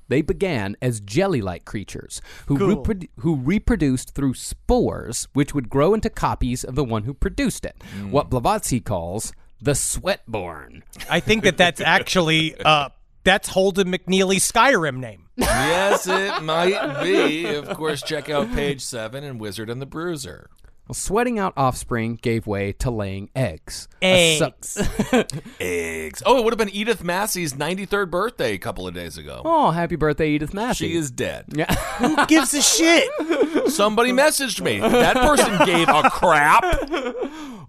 they began as jelly-like creatures who, reprodu- who reproduced through spores, which would grow into copies of the one who produced it. What Blavatsky calls the sweatborn. I think that that's actually uh, that's Holden McNeely's Skyrim name. Yes, it might be. Of course, check out page seven and Wizard and the Bruiser. Well, sweating out offspring gave way to laying eggs. A su- Eggs. (laughs) Eggs. Oh, it would have been Edith Massey's 93rd birthday a couple of days ago. oh, happy birthday, Edith Massey. She is dead. Yeah. Who gives a shit? Somebody messaged me. That person gave a crap.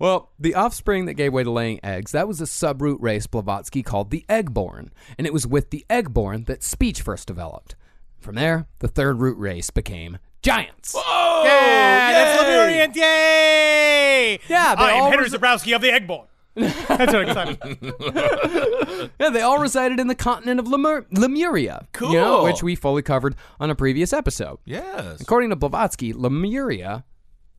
well, the offspring that gave way to laying eggs, that was a subroot race Blavatsky called the eggborn. And it was with the eggborn that speech first developed. From there, the third root race became giants. Oh, Yeah, that's yay! Lemurian. Yay! Yeah, they I am Henry res- Zebrowski of the Eggbone. That's what exciting. (laughs) Yeah, they all resided in the continent of Lemur- Lemuria. you know, Cool. which we fully covered on a previous episode. Yes. According to Blavatsky, Lemuria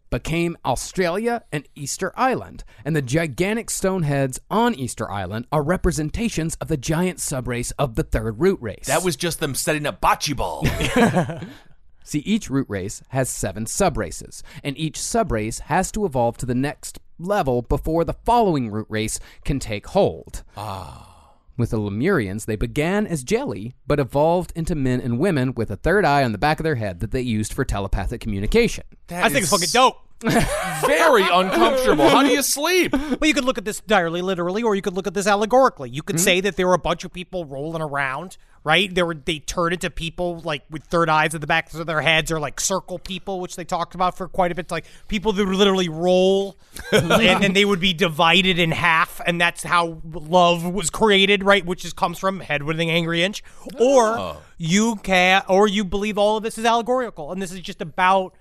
became Australia and Easter Island, and the gigantic stone heads on Easter Island are representations of the giant subrace of the third root race. That was just them setting up bocce ball. (laughs) (laughs) See, each root race has seven subraces, and each subrace has to evolve to the next level before the following root race can take hold. Ah. With the Lemurians, they began as jelly, but evolved into men and women with a third eye on the back of their head that they used for telepathic communication. I think it's fucking dope. (laughs) Very uncomfortable. How do you sleep? Well, you could look at this entirely literally, or you could look at this allegorically. You could say that there were a bunch of people rolling around, right? There were they turned into people like with third eyes at the backs of their heads, or like circle people, which they talked about for quite a bit. Like people that would literally roll, (laughs) and then they would be divided in half, and that's how love was created, right? Which is comes from head with an angry inch, or oh. you can, or you believe all of this is allegorical, and this is just about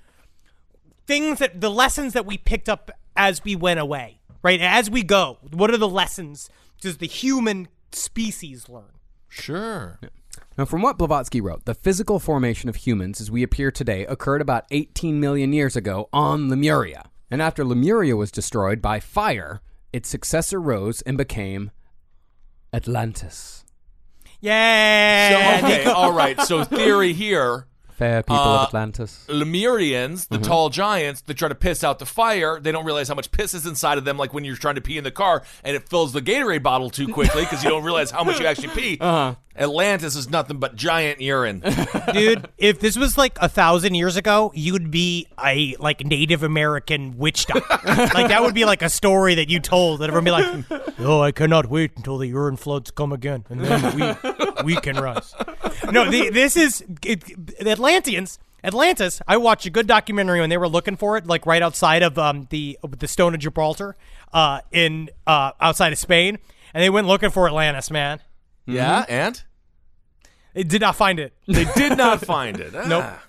things that the lessons that we picked up as we went away, right? As we go, what are the lessons does the human species learn? Sure. Now, from what Blavatsky wrote, the physical formation of humans as we appear today occurred about 18 million years ago on Lemuria. And after Lemuria was destroyed by fire, its successor rose and became Atlantis. Yeah. So, okay, (laughs) all right. So theory here. Fair people Uh, of Atlantis. Lemurians, the Mhm. tall giants that try to piss out the fire, they don't realize how much piss is inside of them, like when you're trying to pee in the car and it fills the Gatorade bottle too quickly because you don't realize how much you actually pee. (laughs) Uh-huh. Atlantis is nothing but giant urine. (laughs) Dude, if this was like a thousand years ago, you'd be a like Native American witch doctor. (laughs) like that would be like a story that you told that everyone would be like, (laughs) "Oh, I cannot wait until the urine floods come again, and then we we can rise." No, the, this is it, the Atlanteans. Atlantis. I watched a good documentary when they were looking for it, like right outside of um, the the Stone of Gibraltar, uh, in uh, outside of Spain, and they went looking for Atlantis, man. Yeah, and They did not find it. they did not find it. (laughs) Nope. Ah.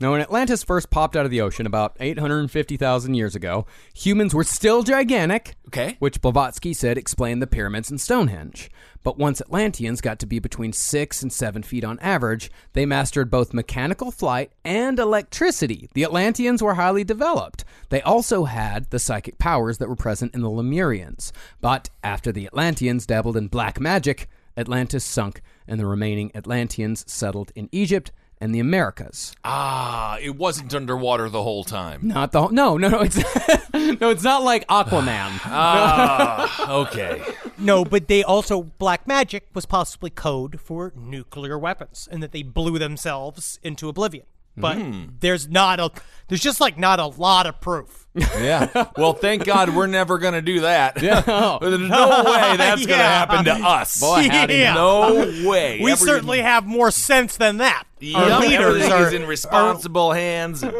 Now, when Atlantis first popped out of the ocean about 850,000 years ago, humans were still gigantic. Okay. Which Blavatsky said explained the pyramids and Stonehenge. But once Atlanteans got to be between six and seven feet on average, they mastered both mechanical flight and electricity. The Atlanteans were highly developed. They also had the psychic powers that were present in the Lemurians. But after the Atlanteans dabbled in black magic, Atlantis sunk, and the remaining Atlanteans settled in Egypt and the Americas. Ah, it wasn't underwater the whole time. Not the whole, no no no it's (laughs) no it's not like Aquaman. (sighs) Ah, (laughs) okay. No, but they also black magic was possibly code for nuclear weapons, and that they blew themselves into oblivion. But Hmm. there's not a there's just like not a lot of proof. (laughs) Yeah. Well, thank God we're never going to do that. Yeah. (laughs) There's no way that's going to happen to us. Boy, howdy. Yeah. No way. We Every- certainly have more sense than that. Our Yep, leaders everything are is in responsible hands. Yep,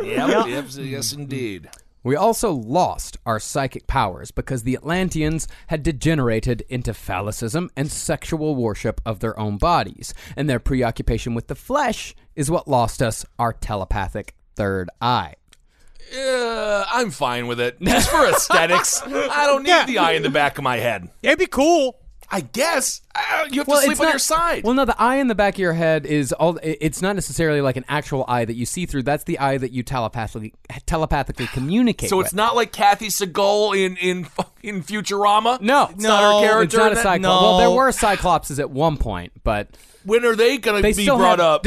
yep, yes, indeed. We also lost our psychic powers because the Atlanteans had degenerated into phallicism and sexual worship of their own bodies, and their preoccupation with the flesh is what lost us our telepathic third eye. Uh, I'm fine with it. Just for aesthetics. I don't need Yeah. the eye in the back of my head. It'd be cool. I guess. Uh, you have to sleep on your side. Well, no, the eye in the back of your head is all. i- It's not necessarily like an actual eye that you see through. That's the eye that you telepathically telepathically (sighs) communicate. so with. it's not like Katey Sagal in in in Futurama. No, it's not her character. It's not in a that? cyclops. No. Well, there were cyclopses at one point, but When are they going they to be still brought have- up?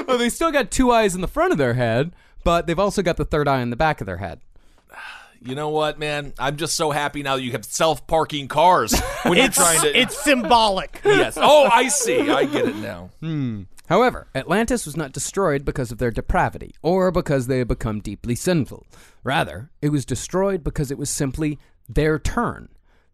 (laughs) well, they still got two eyes in the front of their head, but they've also got the third eye in the back of their head. (sighs) You know what, man? I'm just so happy now that you have self-parking cars when you're It's trying to. (laughs) it's symbolic. yes. Oh, I see. I get it now. (laughs) Hmm. However, Atlantis was not destroyed because of their depravity or because they had become deeply sinful. Rather, it was destroyed because it was simply their turn.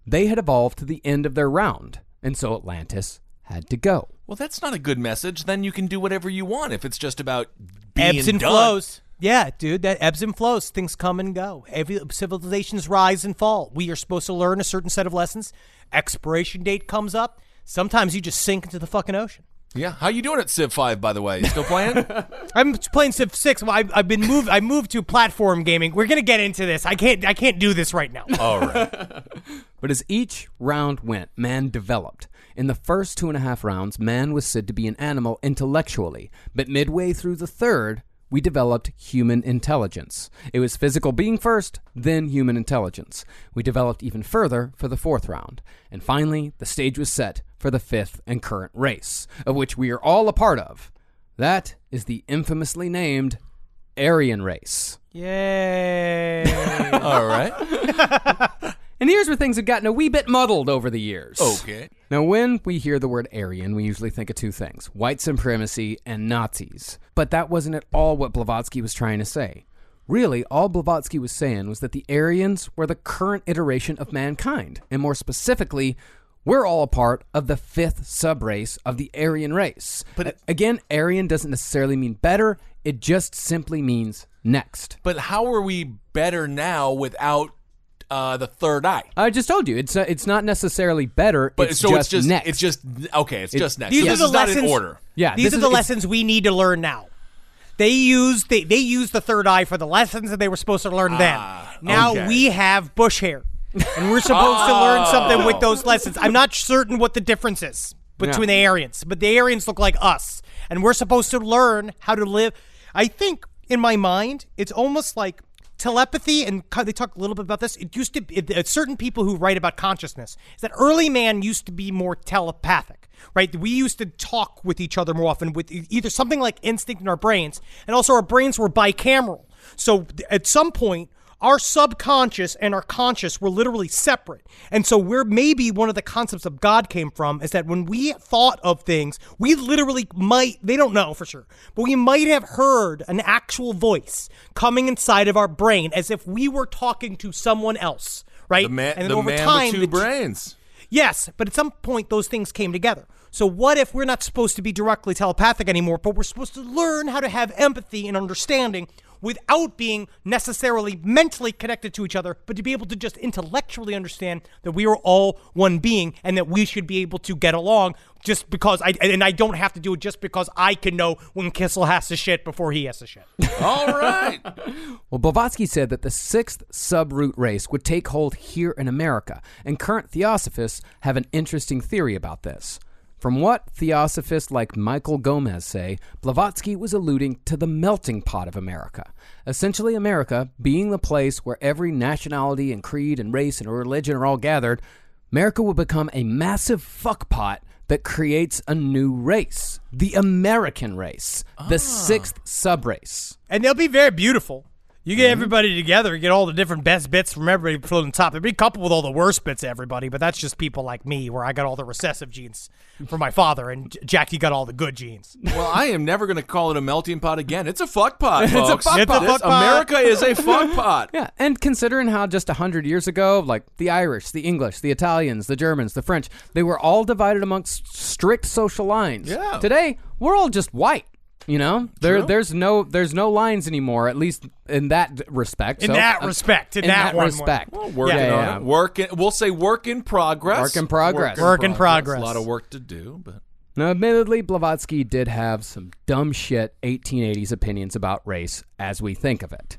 They had evolved to the end of their round, and so Atlantis had to go. Well, that's not a good message. Then you can do whatever you want if it's just about being ebbs and done. flows. Yeah, dude, that ebbs and flows. Things come and go. Every civilizations rise and fall. We are supposed to learn a certain set of lessons. Expiration date comes up. Sometimes you just sink into the fucking ocean. Yeah. How you doing at Civ Five, by the way? You still playing? (laughs) I'm playing Civ Six. Well, I, I've been moved. I moved to platform gaming. We're gonna get into this. I can't. I can't do this right now. All right. (laughs) But as each round went, man developed. In the first two and a half rounds, man was said to be an animal intellectually, but midway through the third, we developed human intelligence. It was physical being first, then human intelligence. We developed even further for the fourth round. And finally, the stage was set for the fifth and current race, of which we are all a part of. That is the infamously named Aryan race. Yay! (laughs) All right. (laughs) And here's where things have gotten a wee bit muddled over the years. Okay. Now, when we hear the word Aryan, we usually think of two things white supremacy and Nazis. But that wasn't at all what Blavatsky was trying to say. Really, all Blavatsky was saying was that the Aryans were the current iteration of mankind, and more specifically, we're all a part of the fifth subrace of the Aryan race. But A- again, Aryan doesn't necessarily mean better, it just simply means next. But how are we better now without uh, the third eye? I just told you, it's uh, it's not necessarily better, But it's so just it's just next. it's just okay. It's It- just next. These So are this the is not lessons. in order. Yeah, these are is- the lessons we need to learn now. They used they, they used the third eye for the lessons that they were supposed to learn then. Now okay. we have bush hair, and we're supposed to learn oh. something with those lessons. I'm not certain what the difference is. between the Aryans, but the Aryans look like us, and we're supposed to learn how to live. I think in my mind, it's almost like telepathy, and they talk a little bit about this. It used to be it, certain people who write about consciousness is that early man used to be more telepathic, right? We used to talk with each other more often with either something like instinct in our brains, and also our brains were bicameral. So at some point, our subconscious and our conscious were literally separate. And so where maybe one of the concepts of God came from is that when we thought of things, we literally might they don't know for sure, but we might have heard an actual voice coming inside of our brain as if we were talking to someone else, right? The man, and then the over man time with two the- brains. Yes, but at some point those things came together. So what if we're not supposed to be directly telepathic anymore, but we're supposed to learn how to have empathy and understanding without being necessarily mentally connected to each other, but to be able to just intellectually understand that we are all one being and that we should be able to get along just because I and I don't have to do it just because I can know when Kissel has to shit before he has to shit. (laughs) All right. Well, Blavatsky said that the sixth subroot race would take hold here in America, and current theosophists have an interesting theory about this. From what theosophists like Michael Gomes say, Blavatsky was alluding to the melting pot of America. Essentially, America being the place where every nationality and creed and race and religion are all gathered, America will become a massive fuckpot that creates a new race, the American race, the ah. sixth subrace. And they'll be very beautiful. You get mm-hmm. everybody together, you get all the different best bits from everybody floating top. There'd be coupled with all the worst bits of everybody, but that's just people like me, where I got all the recessive genes from my father, and J- Jackie got all the good genes. Well, I am never going to call it a melting pot again. It's a fuck pot, (laughs) It's a fuck It's a This- fuck pot. America is a fuck (laughs) pot. Yeah, and considering how just a hundred years ago, like the Irish, the English, the Italians, the Germans, the French, they were all divided amongst strict social lines. Yeah. Today, we're all just white. You know, there True. there's no there's no lines anymore, at least in that respect. In So, that uh, respect, in in that that one- respect. Well, working Yeah, on yeah. it. Work in, we'll say work in progress. Work in progress. Work in progress. A lot of work to do, but Now, admittedly, Blavatsky did have some dumb shit 1880s opinions about race as we think of it.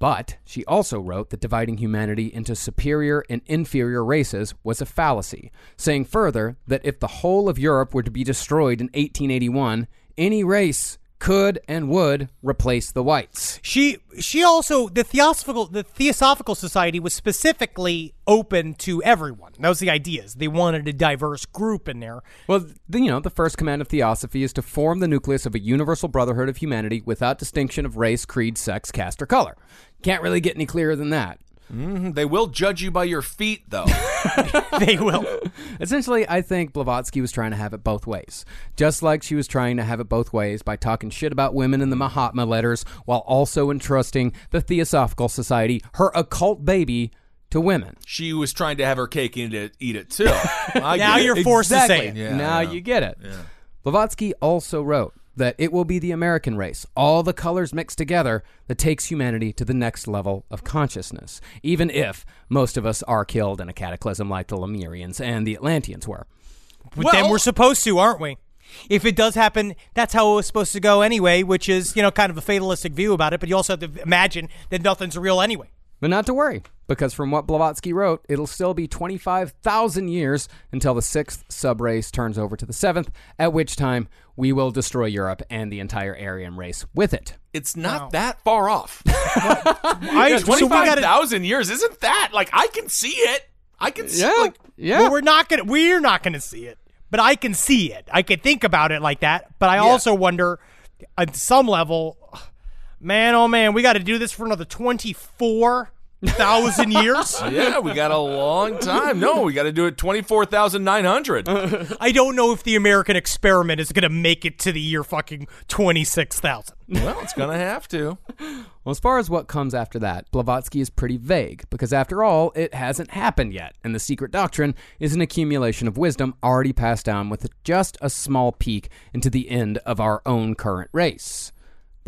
But she also wrote that dividing humanity into superior and inferior races was a fallacy, saying further that if the whole of Europe were to be destroyed in 1881, any race could and would replace the whites. She she also the theosophical the Theosophical Society was specifically open to everyone. That was the idea. is They wanted a diverse group in there. Well, the, you know, the first command of theosophy is to form the nucleus of a universal brotherhood of humanity without distinction of race, creed, sex, caste, or color. Can't really get any clearer than that. Mhm, they will judge you by your feet, though. (laughs) They will. Essentially, I think Blavatsky was trying to have it both ways. Just like she was trying to have it both ways by talking shit about women in the Mahatma letters while also entrusting the Theosophical Society, her occult baby, to women. she was trying to have her cake and eat it, eat it too. (laughs) Now you're forced to say it. Yeah, now yeah. you get it. Blavatsky also wrote that it will be the American race, all the colors mixed together, that takes humanity to the next level of consciousness, even if most of us are killed in a cataclysm like the Lemurians and the Atlanteans were. But then we're supposed to, aren't we? If it does happen, that's how it was supposed to go anyway, which is, you know, kind of a fatalistic view about it, but you also have to imagine that nothing's real anyway. But not to worry, because from what Blavatsky wrote, it'll still be 25,000 years until the sixth subrace turns over to the seventh, at which time we will destroy Europe and the entire Aryan race with it. It's not that far off. (laughs) I, so we Twenty-five gotta, thousand years isn't that? Like I can see it. I can see. Yeah, Like, yeah. Well, we're not gonna we're not gonna see it, but I can see it. I can think about it like that. But I also wonder, at some level, man, oh man, we got to do this for another twenty four thousand years. (laughs) yeah, we got a long time. No, we got to do it twenty-four thousand nine hundred. (laughs) I don't know if the American experiment is gonna make it to the year fucking twenty six thousand. well, it's gonna have to. Well, as far as what comes after that, Blavatsky is pretty vague, because after all, it hasn't happened yet, and the secret doctrine is an accumulation of wisdom already passed down with just a small peek into the end of our own current race.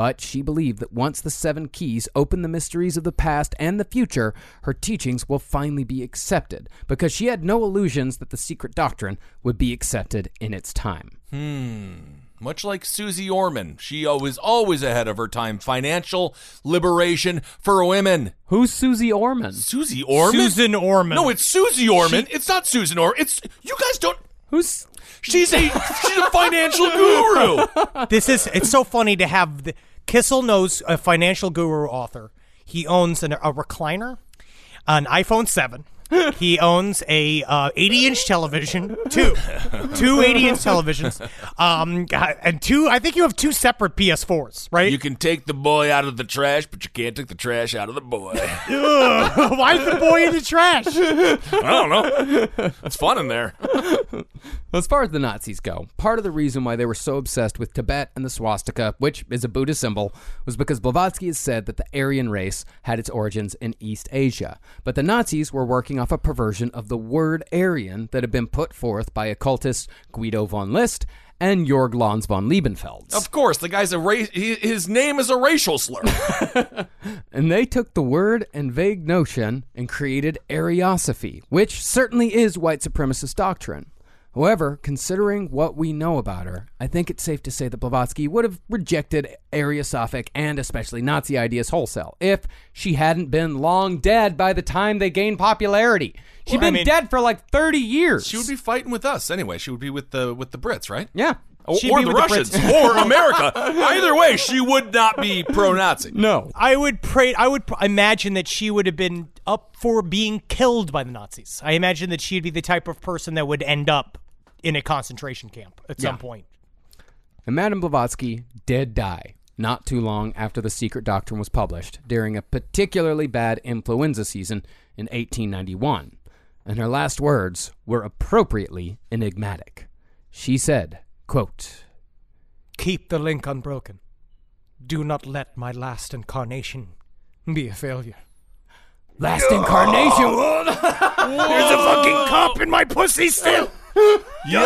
But she believed that once the seven keys open the mysteries of the past and the future, her teachings will finally be accepted, because she had no illusions that the secret doctrine would be accepted in its time. Hmm. Much like Susie Orman, she was always ahead of her time. Financial liberation for women. Who's Susie Orman? Susie Orman. Susan Orman. No, it's Susie Orman. it's not Susan Orman. It's you guys don't. Who's She's a she's a financial guru. (laughs) This is it's so funny to have the, Kissel knows a financial guru author. He owns an, a recliner, an iPhone 7. He owns a uh, 80 inch television, two, two 80 inch televisions, um, and two. I think you have two separate PS4s, right? You can take the boy out of the trash, but you can't take the trash out of the boy. Why is the boy in the trash? I don't know. It's fun in there. As far as the Nazis go, part of the reason why they were so obsessed with Tibet and the swastika, which is a Buddhist symbol, was because Blavatsky has said that the Aryan race had its origins in East Asia. But the Nazis were working off a perversion of the word Aryan that had been put forth by occultists Guido von List and Jorg Lanz von Liebenfels. Of course, the guy's a race. His name is a racial slur. (laughs) And they took the word and vague notion and created Ariosophy, which certainly is white supremacist doctrine. However, considering what we know about her, I think it's safe to say that Blavatsky would have rejected Ariosophic and especially Nazi ideas wholesale if she hadn't been long dead by the time they gained popularity. She'd Well, I been mean- dead for like 30 years. She would be fighting with us anyway. She would be with the with the Brits, right? Yeah. Or, She'd or be the with the Russians, or America. (laughs) Either way, she would not be pro-Nazi. No. I would pray. I would imagine that she would have been up for being killed by the Nazis. I imagine that she'd be the type of person that would end up in a concentration camp at some point. And Madame Blavatsky did die not too long after The Secret Doctrine was published during a particularly bad influenza season in 1891. And her last words were appropriately enigmatic. She said, quote, Keep the link unbroken. Do not let my last incarnation be a failure. Last incarnation! (laughs) There's a fucking cop in my pussy still. Yo,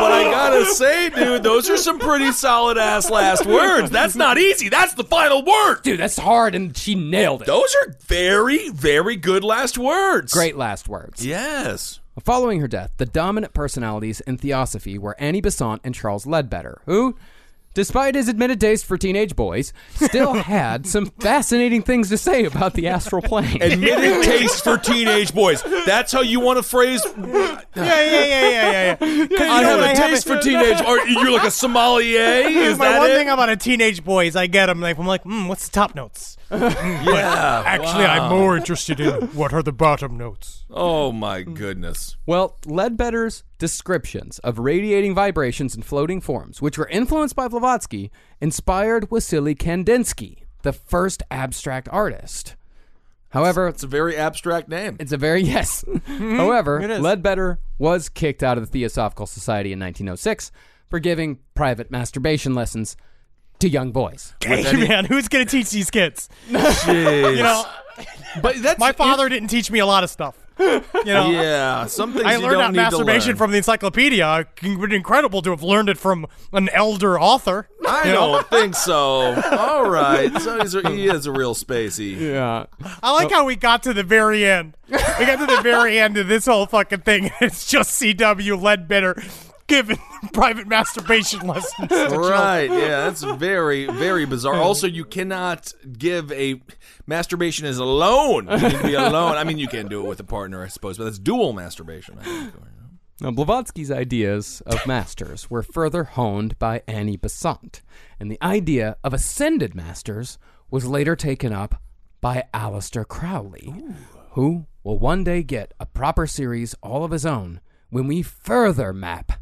but I gotta say, dude, those are some pretty solid ass last words. That's not easy. That's the final word. Dude, that's hard, and she nailed it. Those are very, very good last words. Great last words. Yes. Following her death, the dominant personalities in Theosophy were Annie Besant and Charles Leadbeater, who, despite his admitted taste for teenage boys, still (laughs) had some fascinating things to say about the astral plane. Admitted (laughs) taste for teenage boys. That's how you want to phrase. Yeah, yeah, yeah, yeah, yeah. yeah. 'Cause (laughs) you I know have what, a taste for teenage. Or you're like a sommelier. Is my that one it? thing about a teenage boy is I get them like I'm like, mm, what's the top notes? (laughs) yeah. Actually, I'm more interested in what are the bottom notes. Oh my goodness. Well, Leadbeater's descriptions of radiating vibrations and floating forms, which were influenced by Blavatsky, inspired Wassily Kandinsky, the first abstract artist. However, It's a very abstract name. it's a very (laughs) yes. Mm-hmm. However, It is. Leadbeater was kicked out of the Theosophical Society in 1906 for giving private masturbation lessons to young boys. Hey, man, who's gonna teach these kids? Jeez. You know, but that's my father didn't teach me a lot of stuff. You know, Yeah, some things I learned don't that masturbation learn. from the encyclopedia. It would be incredible to have learned it from an elder author. I don't think so. (laughs) All right, so he's a, he is a real spacey. Yeah. I like oh. how we got to the very end. We got to the very end of this whole fucking thing. (laughs) It's just C.W. Leadbeater giving (laughs) private masturbation (laughs) lessons. to children. Right, yeah, that's very, very bizarre. (laughs) Also, you cannot give a masturbation as alone. You need to be alone. I mean, you can do it with a partner, I suppose, but that's dual masturbation. I think. Now, Blavatsky's ideas of masters were further honed by Annie Besant, and the idea of ascended masters was later taken up by Aleister Crowley, who will one day get a proper series all of his own when we further map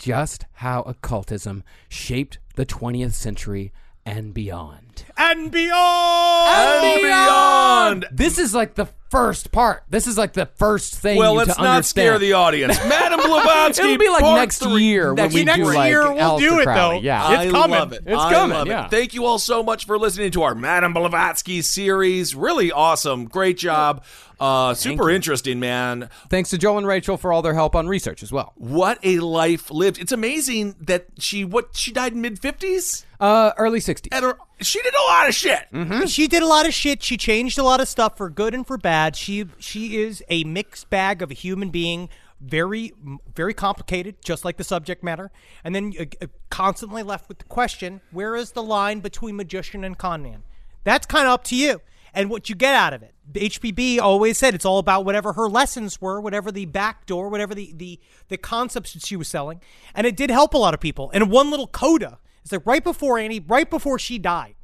just how occultism shaped the 20th century and beyond. And beyond. And beyond. This is like the first part. This is like the first thing Well, you let's to not understand. scare the audience. (laughs) Madam Blavatsky. It'll be like part next three. year Next when we next do like year we'll do it, Crowley. though. Yeah, It's I coming. love it. It's I coming, love it. yeah. Thank you all so much for listening to our Madame Blavatsky series. Really awesome. Great job. Uh, super interesting, man. Thanks to Joel and Rachel for all their help on research as well. What a life lived. It's amazing that she what she died in mid fifties. Uh, early 60s. And her, she did a lot of shit. She did a lot of shit. She changed a lot of stuff for good and for bad. She she is a mixed bag of a human being, very very complicated, just like the subject matter. And then uh, uh, constantly left with the question: Where is the line between magician and con man? That's kind of up to you. And what you get out of it. HPB always said it's all about whatever her lessons were, whatever the back door, whatever the the the concepts that she was selling, and it did help a lot of people. And one little coda is like right before Annie, right before she died,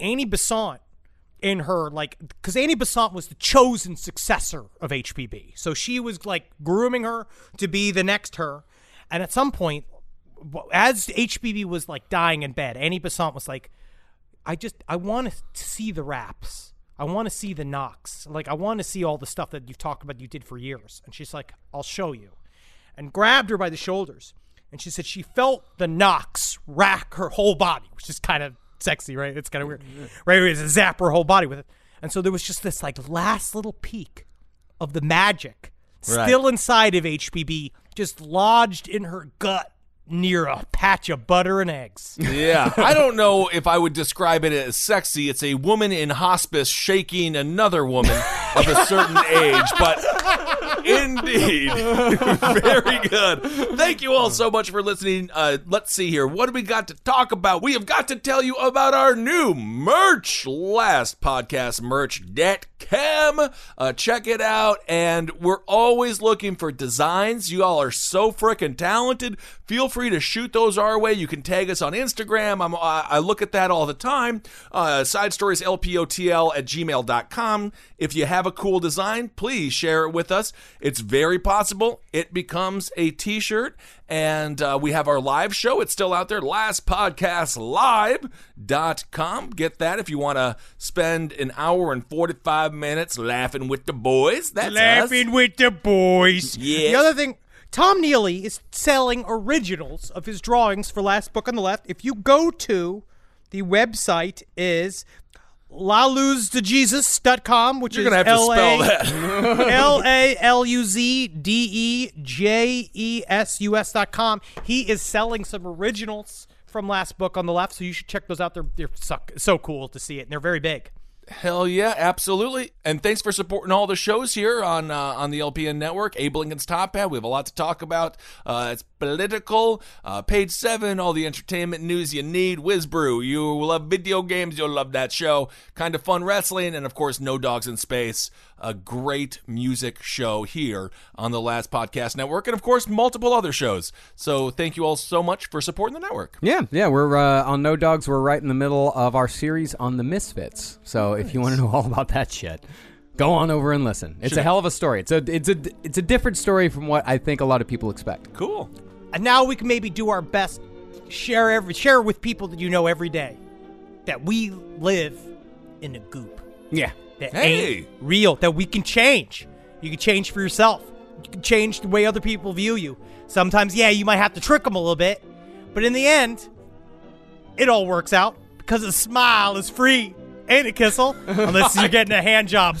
Annie Besant in her like because Annie Besant was the chosen successor of HPB, so she was like grooming her to be the next her, and at some point, as HPB was like dying in bed, Annie Besant was like, "I just I want to see the raps." I want to see the knocks. Like, I want to see all the stuff that you've talked about you did for years. And she's like, I'll show you. And grabbed her by the shoulders. And she said she felt the knocks rack her whole body, which is kind of sexy, right? It's kind of weird. (laughs) Right? It's a zap her whole body with it. And so there was just this like last little peek of the magic Right. still inside of HPB, just lodged in her gut near a patch of butter and eggs. Yeah, I don't know if I would describe it as sexy. It's a woman in hospice shaking another woman of a certain age, but indeed, (laughs) very good. Thank you all so much for listening. Uh, let's see here. What do we got to talk about? We have got to tell you about our new merch. Last podcast merch.com. Uh, check it out. And we're always looking for designs. You all are so freaking talented. Feel free to shoot those our way. You can tag us on Instagram. I'm, I I look at that all the time. Uh, side stories lpotl at gmail.com. If you have a cool design, please share it with us. It's very possible it becomes a t shirt. And uh, we have our live show. It's still out there. Lastpodcastlive.com. Get that if you want to spend an hour and 45 minutes laughing with the boys. That's us. Laughing with the boys. Yes. The other thing, Tom Neely is selling originals of his drawings for Last Book on the Left. If you go to the website is laluzdejesus.com, which You're is to have to spell that. (laughs) (laughs) L A L U Z D E J E S U S dot com. He is selling some originals from Last Book on the Left, so you should check those out. They're they're so, so cool to see it, and they're very big. Hell yeah, absolutely. And thanks for supporting all the shows here on uh, on the LPN network. Abe Lincoln's Top Hat. We have a lot to talk about. Uh, it's political. Uh, page seven, all the entertainment news you need. Whizbrew. You love video games, you'll love that show. Kind of fun wrestling, and of course, No Dogs in Space. A great music show here on the Last Podcast Network, and of course, multiple other shows. So thank you all so much for supporting the network. Yeah, yeah, we're uh, on No Dogs. We're right in the middle of our series on the Misfits. So if you want to know all about that shit, go on over and listen. It's Should- a hell of a story. It's a it's a it's a different story from what I think a lot of people expect. Cool. And now we can maybe do our best, share every share with people that you know every day, that we live in a goop. Yeah. That Hey. ain't real. That we can change. You can change for yourself. You can change the way other people view you. Sometimes, yeah, you might have to trick them a little bit, but in the end, it all works out because a smile is free, ain't it, Kissel? (laughs) Unless you're getting a hand job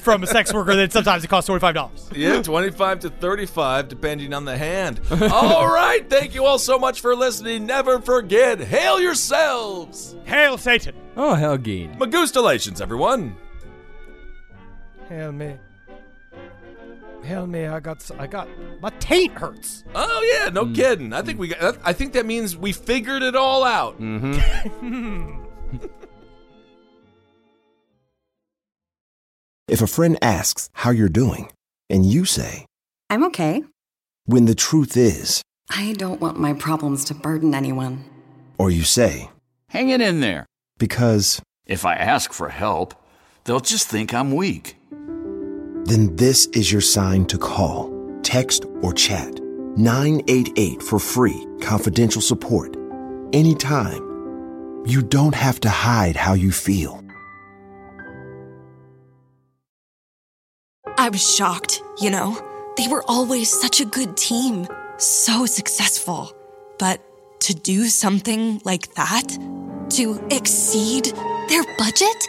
from a sex worker, then sometimes it costs twenty five dollars. Yeah, 25 to 35, depending on the hand. all right, thank you all so much for listening. Never forget, hail yourselves. Hail Satan! Oh hell, Geen. Magustalations, everyone. Hail me. Hail me! I got I got my taint hurts. Oh yeah, no mm. kidding. I think we got. I think that means we figured it all out. Mm-hmm. (laughs) If a friend asks how you're doing, and you say, I'm okay. when the truth is, I don't want my problems to burden anyone. or you say, Hang it in there. because, If I ask for help, they'll just think I'm weak. Then this is your sign to call, text, or chat 988 for free, confidential support. Anytime. You don't have to hide how you feel. I was shocked, you know? They were always such a good team, so successful. But to do something like that? To exceed their budget?